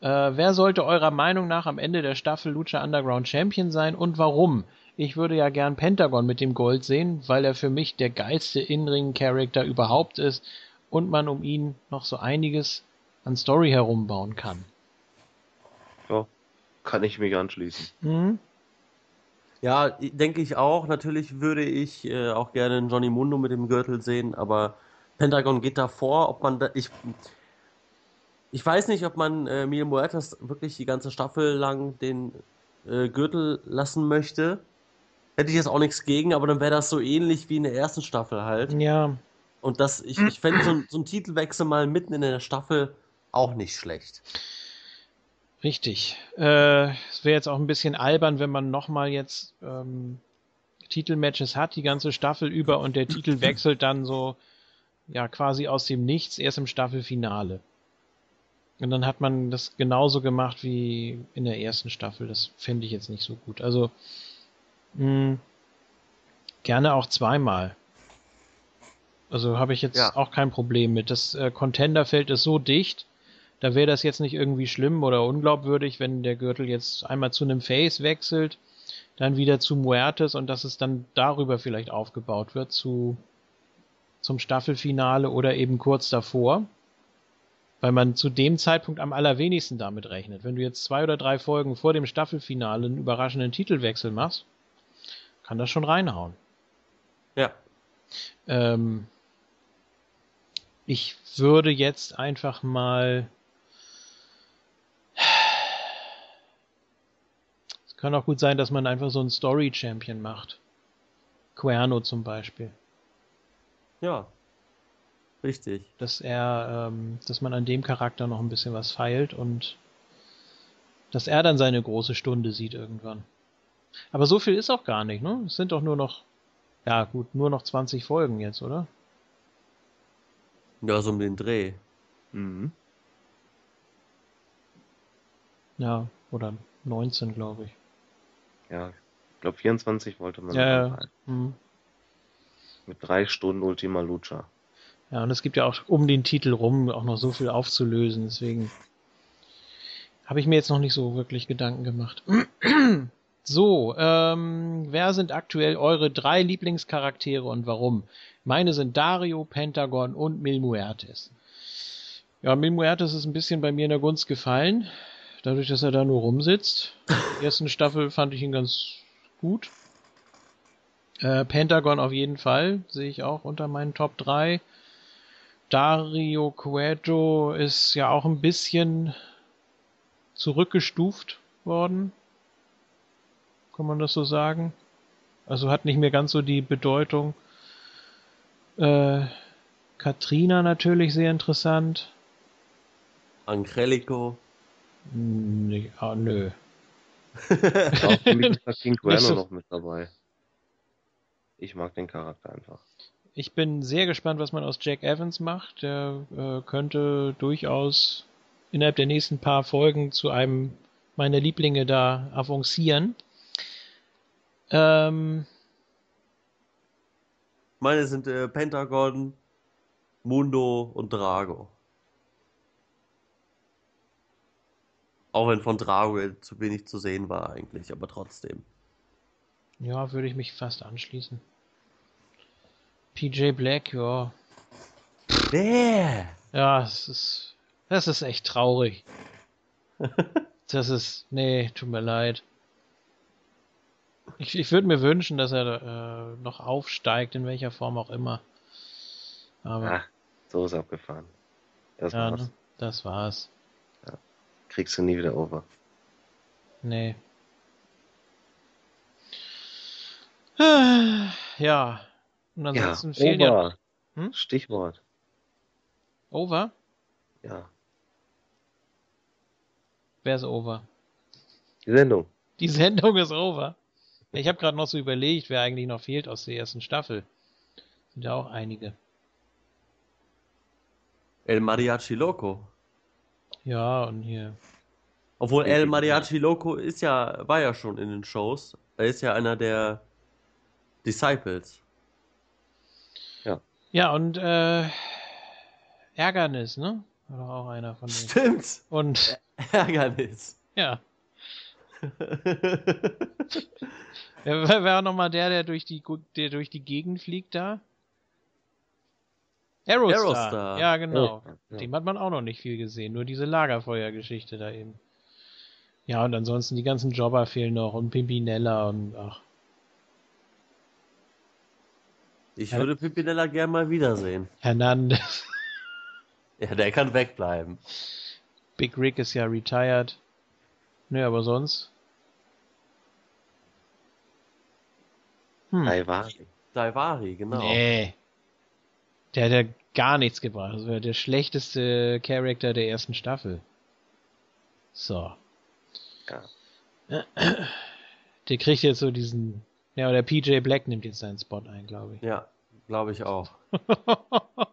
Äh, wer sollte eurer Meinung nach am Ende der Staffel Lucha Underground Champion sein und warum? Ich würde ja gern Pentagon mit dem Gold sehen, weil er für mich der geilste In-Ring-Charakter überhaupt ist und man um ihn noch so einiges an Story herumbauen kann. Ja, kann ich mich anschließen. Mhm. Ja, denke ich auch. Natürlich würde ich äh, auch gerne Johnny Mundo mit dem Gürtel sehen, aber Pentagon geht davor. Ob man da, ich, ich weiß nicht, ob man äh, Mil Muertes wirklich die ganze Staffel lang den äh, Gürtel lassen möchte. Hätte ich jetzt auch nichts gegen, aber dann wäre das so ähnlich wie in der ersten Staffel halt. Ja, Und das, ich, ich fände so, ein- so einen Titelwechsel mal mitten in der Staffel auch nicht schlecht. Richtig. Äh, es wäre jetzt auch ein bisschen albern, wenn man nochmal jetzt ähm, Titelmatches hat, die ganze Staffel über und der Titel wechselt dann so, ja, quasi aus dem Nichts erst im Staffelfinale. Und dann hat man das genauso gemacht wie in der ersten Staffel. Das finde ich jetzt nicht so gut. Also, mh, hm, gerne auch zweimal. Also habe ich jetzt ja. auch kein Problem mit. Das äh, Contenderfeld ist so dicht, da wäre das jetzt nicht irgendwie schlimm oder unglaubwürdig, wenn der Gürtel jetzt einmal zu einem Face wechselt, dann wieder zu Muertes und dass es dann darüber vielleicht aufgebaut wird zu zum Staffelfinale oder eben kurz davor. Weil man zu dem Zeitpunkt am allerwenigsten damit rechnet. Wenn du jetzt zwei oder drei Folgen vor dem Staffelfinale einen überraschenden Titelwechsel machst, kann das schon reinhauen. Ja. Ähm, ich würde jetzt einfach mal. Es kann auch gut sein, dass man einfach so einen Story-Champion macht. Querno zum Beispiel. Ja. Richtig. Dass er, ähm, dass man an dem Charakter noch ein bisschen was feilt und dass er dann seine große Stunde sieht irgendwann. Aber so viel ist auch gar nicht, ne? Es sind doch nur noch, ja gut, nur noch 20 Folgen jetzt, oder? Ja, so um den Dreh. Mhm. Ja, oder 19, glaube ich. Ja, ich glaube 24 wollte man. Ja, ja. Mhm. Mit drei Stunden Ultima Lucha. Ja, und es gibt ja auch um den Titel rum auch noch so viel aufzulösen, deswegen habe ich mir jetzt noch nicht so wirklich Gedanken gemacht. *clears throat* so, ähm, wer sind aktuell eure drei Lieblingscharaktere und warum? Meine sind Dario, Pentagon und Mil Muertes. Ja, Mil Muertes ist ein bisschen bei mir in der Gunst gefallen, dadurch, dass er da nur rumsitzt. *laughs* In der ersten Staffel fand ich ihn ganz gut. Äh, Pentagon auf jeden Fall, sehe ich auch unter meinen Top 3. Dario Cueto ist ja auch ein bisschen zurückgestuft worden. Kann man das so sagen? Also hat nicht mehr ganz so die Bedeutung. Äh, Katrina natürlich sehr interessant. Angelico. Nee, ah, nö. *laughs* Auch für mich ist King Cuerno so noch mit dabei. Ich mag den Charakter einfach. Ich bin sehr gespannt, was man aus Jack Evans macht. Der äh, könnte durchaus innerhalb der nächsten paar Folgen zu einem meiner Lieblinge da avancieren. Ähm, Meine sind äh, Pentagon, Mundo und Drago. Auch wenn von Drago zu wenig zu sehen war eigentlich, aber trotzdem. Ja, würde ich mich fast anschließen. PJ Black, ja. Bäh. Ja, es ist, das ist echt traurig. *laughs* das ist, nee, tut mir leid. Ich, ich würde mir wünschen, dass er äh, noch aufsteigt, in welcher Form auch immer. Aber. Ach, so ist abgefahren. Das ja, war's. Ne? Das war's. Ja. Kriegst du nie wieder over. Nee. Ja. Und ansonsten ja, fehlt over. ja. Hm? Stichwort. Over? Ja. Wer ist over? Die Sendung. Die Sendung ist over. Ich habe gerade noch so überlegt, wer eigentlich noch fehlt aus der ersten Staffel. Sind ja auch einige. El Mariachi Loco. Ja, und hier. Obwohl El Mariachi Loco ist ja, war ja schon in den Shows. Er ist ja einer der Disciples. Ja. Ja, und äh, Ärgernis, ne? War auch einer von denen. Stimmt. Und Ärgernis. Ja. *laughs* wer wer war nochmal der, der durch die der durch die Gegend fliegt da? Aerostar. Aerostar. Ja, genau. Ja. Dem hat man auch noch nicht viel gesehen, nur diese Lagerfeuergeschichte da eben. Ja, und ansonsten die ganzen Jobber fehlen noch und Pimpinella und ach. Ich würde Pimpinella gern mal wiedersehen. Hernandez. *laughs* Ja, der kann wegbleiben. Big Rick ist ja retired. Nö, aber sonst. Hm. Daivari. Daivari, genau. Nee. Der hat ja gar nichts gebracht. Das war der schlechteste Charakter der ersten Staffel. So. Ja. Der kriegt jetzt so diesen Ja, oder PJ Black nimmt jetzt seinen Spot ein, glaube ich. Ja, glaube ich auch. *laughs*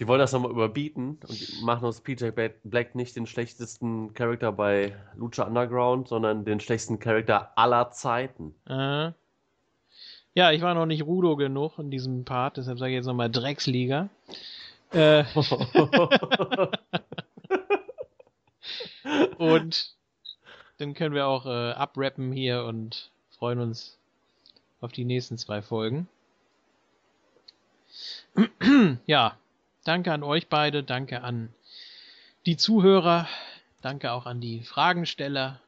Die wollen das nochmal überbieten und machen aus PJ Black nicht den schlechtesten Charakter bei Lucha Underground, sondern den schlechtesten Charakter aller Zeiten. Äh. Ja, ich war noch nicht Rudo genug in diesem Part, deshalb sage ich jetzt nochmal Drecksliga. Äh. *laughs* *laughs* und dann können wir auch äh, abrappen hier und freuen uns auf die nächsten zwei Folgen. *clears throat* ja, danke an euch beide, danke an die Zuhörer, danke auch an die Fragensteller.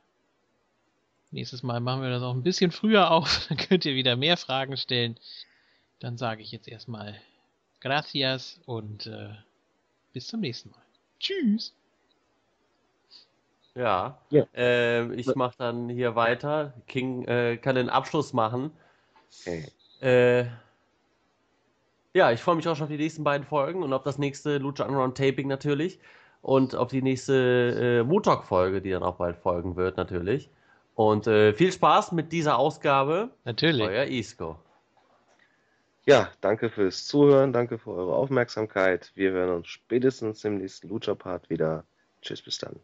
Nächstes Mal machen wir das auch ein bisschen früher auf, *laughs* dann könnt ihr wieder mehr Fragen stellen. Dann sage ich jetzt erstmal Gracias und äh, bis zum nächsten Mal. Tschüss. Ja, ja. Äh, ich mache dann hier weiter. King äh, kann den Abschluss machen. Okay. Äh, ja, ich freue mich auch schon auf die nächsten beiden Folgen und auf das nächste Lucha Underground Taping natürlich. Und auf die nächste äh, Motok-Folge, die dann auch bald folgen wird, natürlich. Und äh, viel Spaß mit dieser Ausgabe. Natürlich. Euer Isco. Ja, danke fürs Zuhören, danke für eure Aufmerksamkeit. Wir hören uns spätestens im nächsten Lucha-Part wieder. Tschüss, bis dann.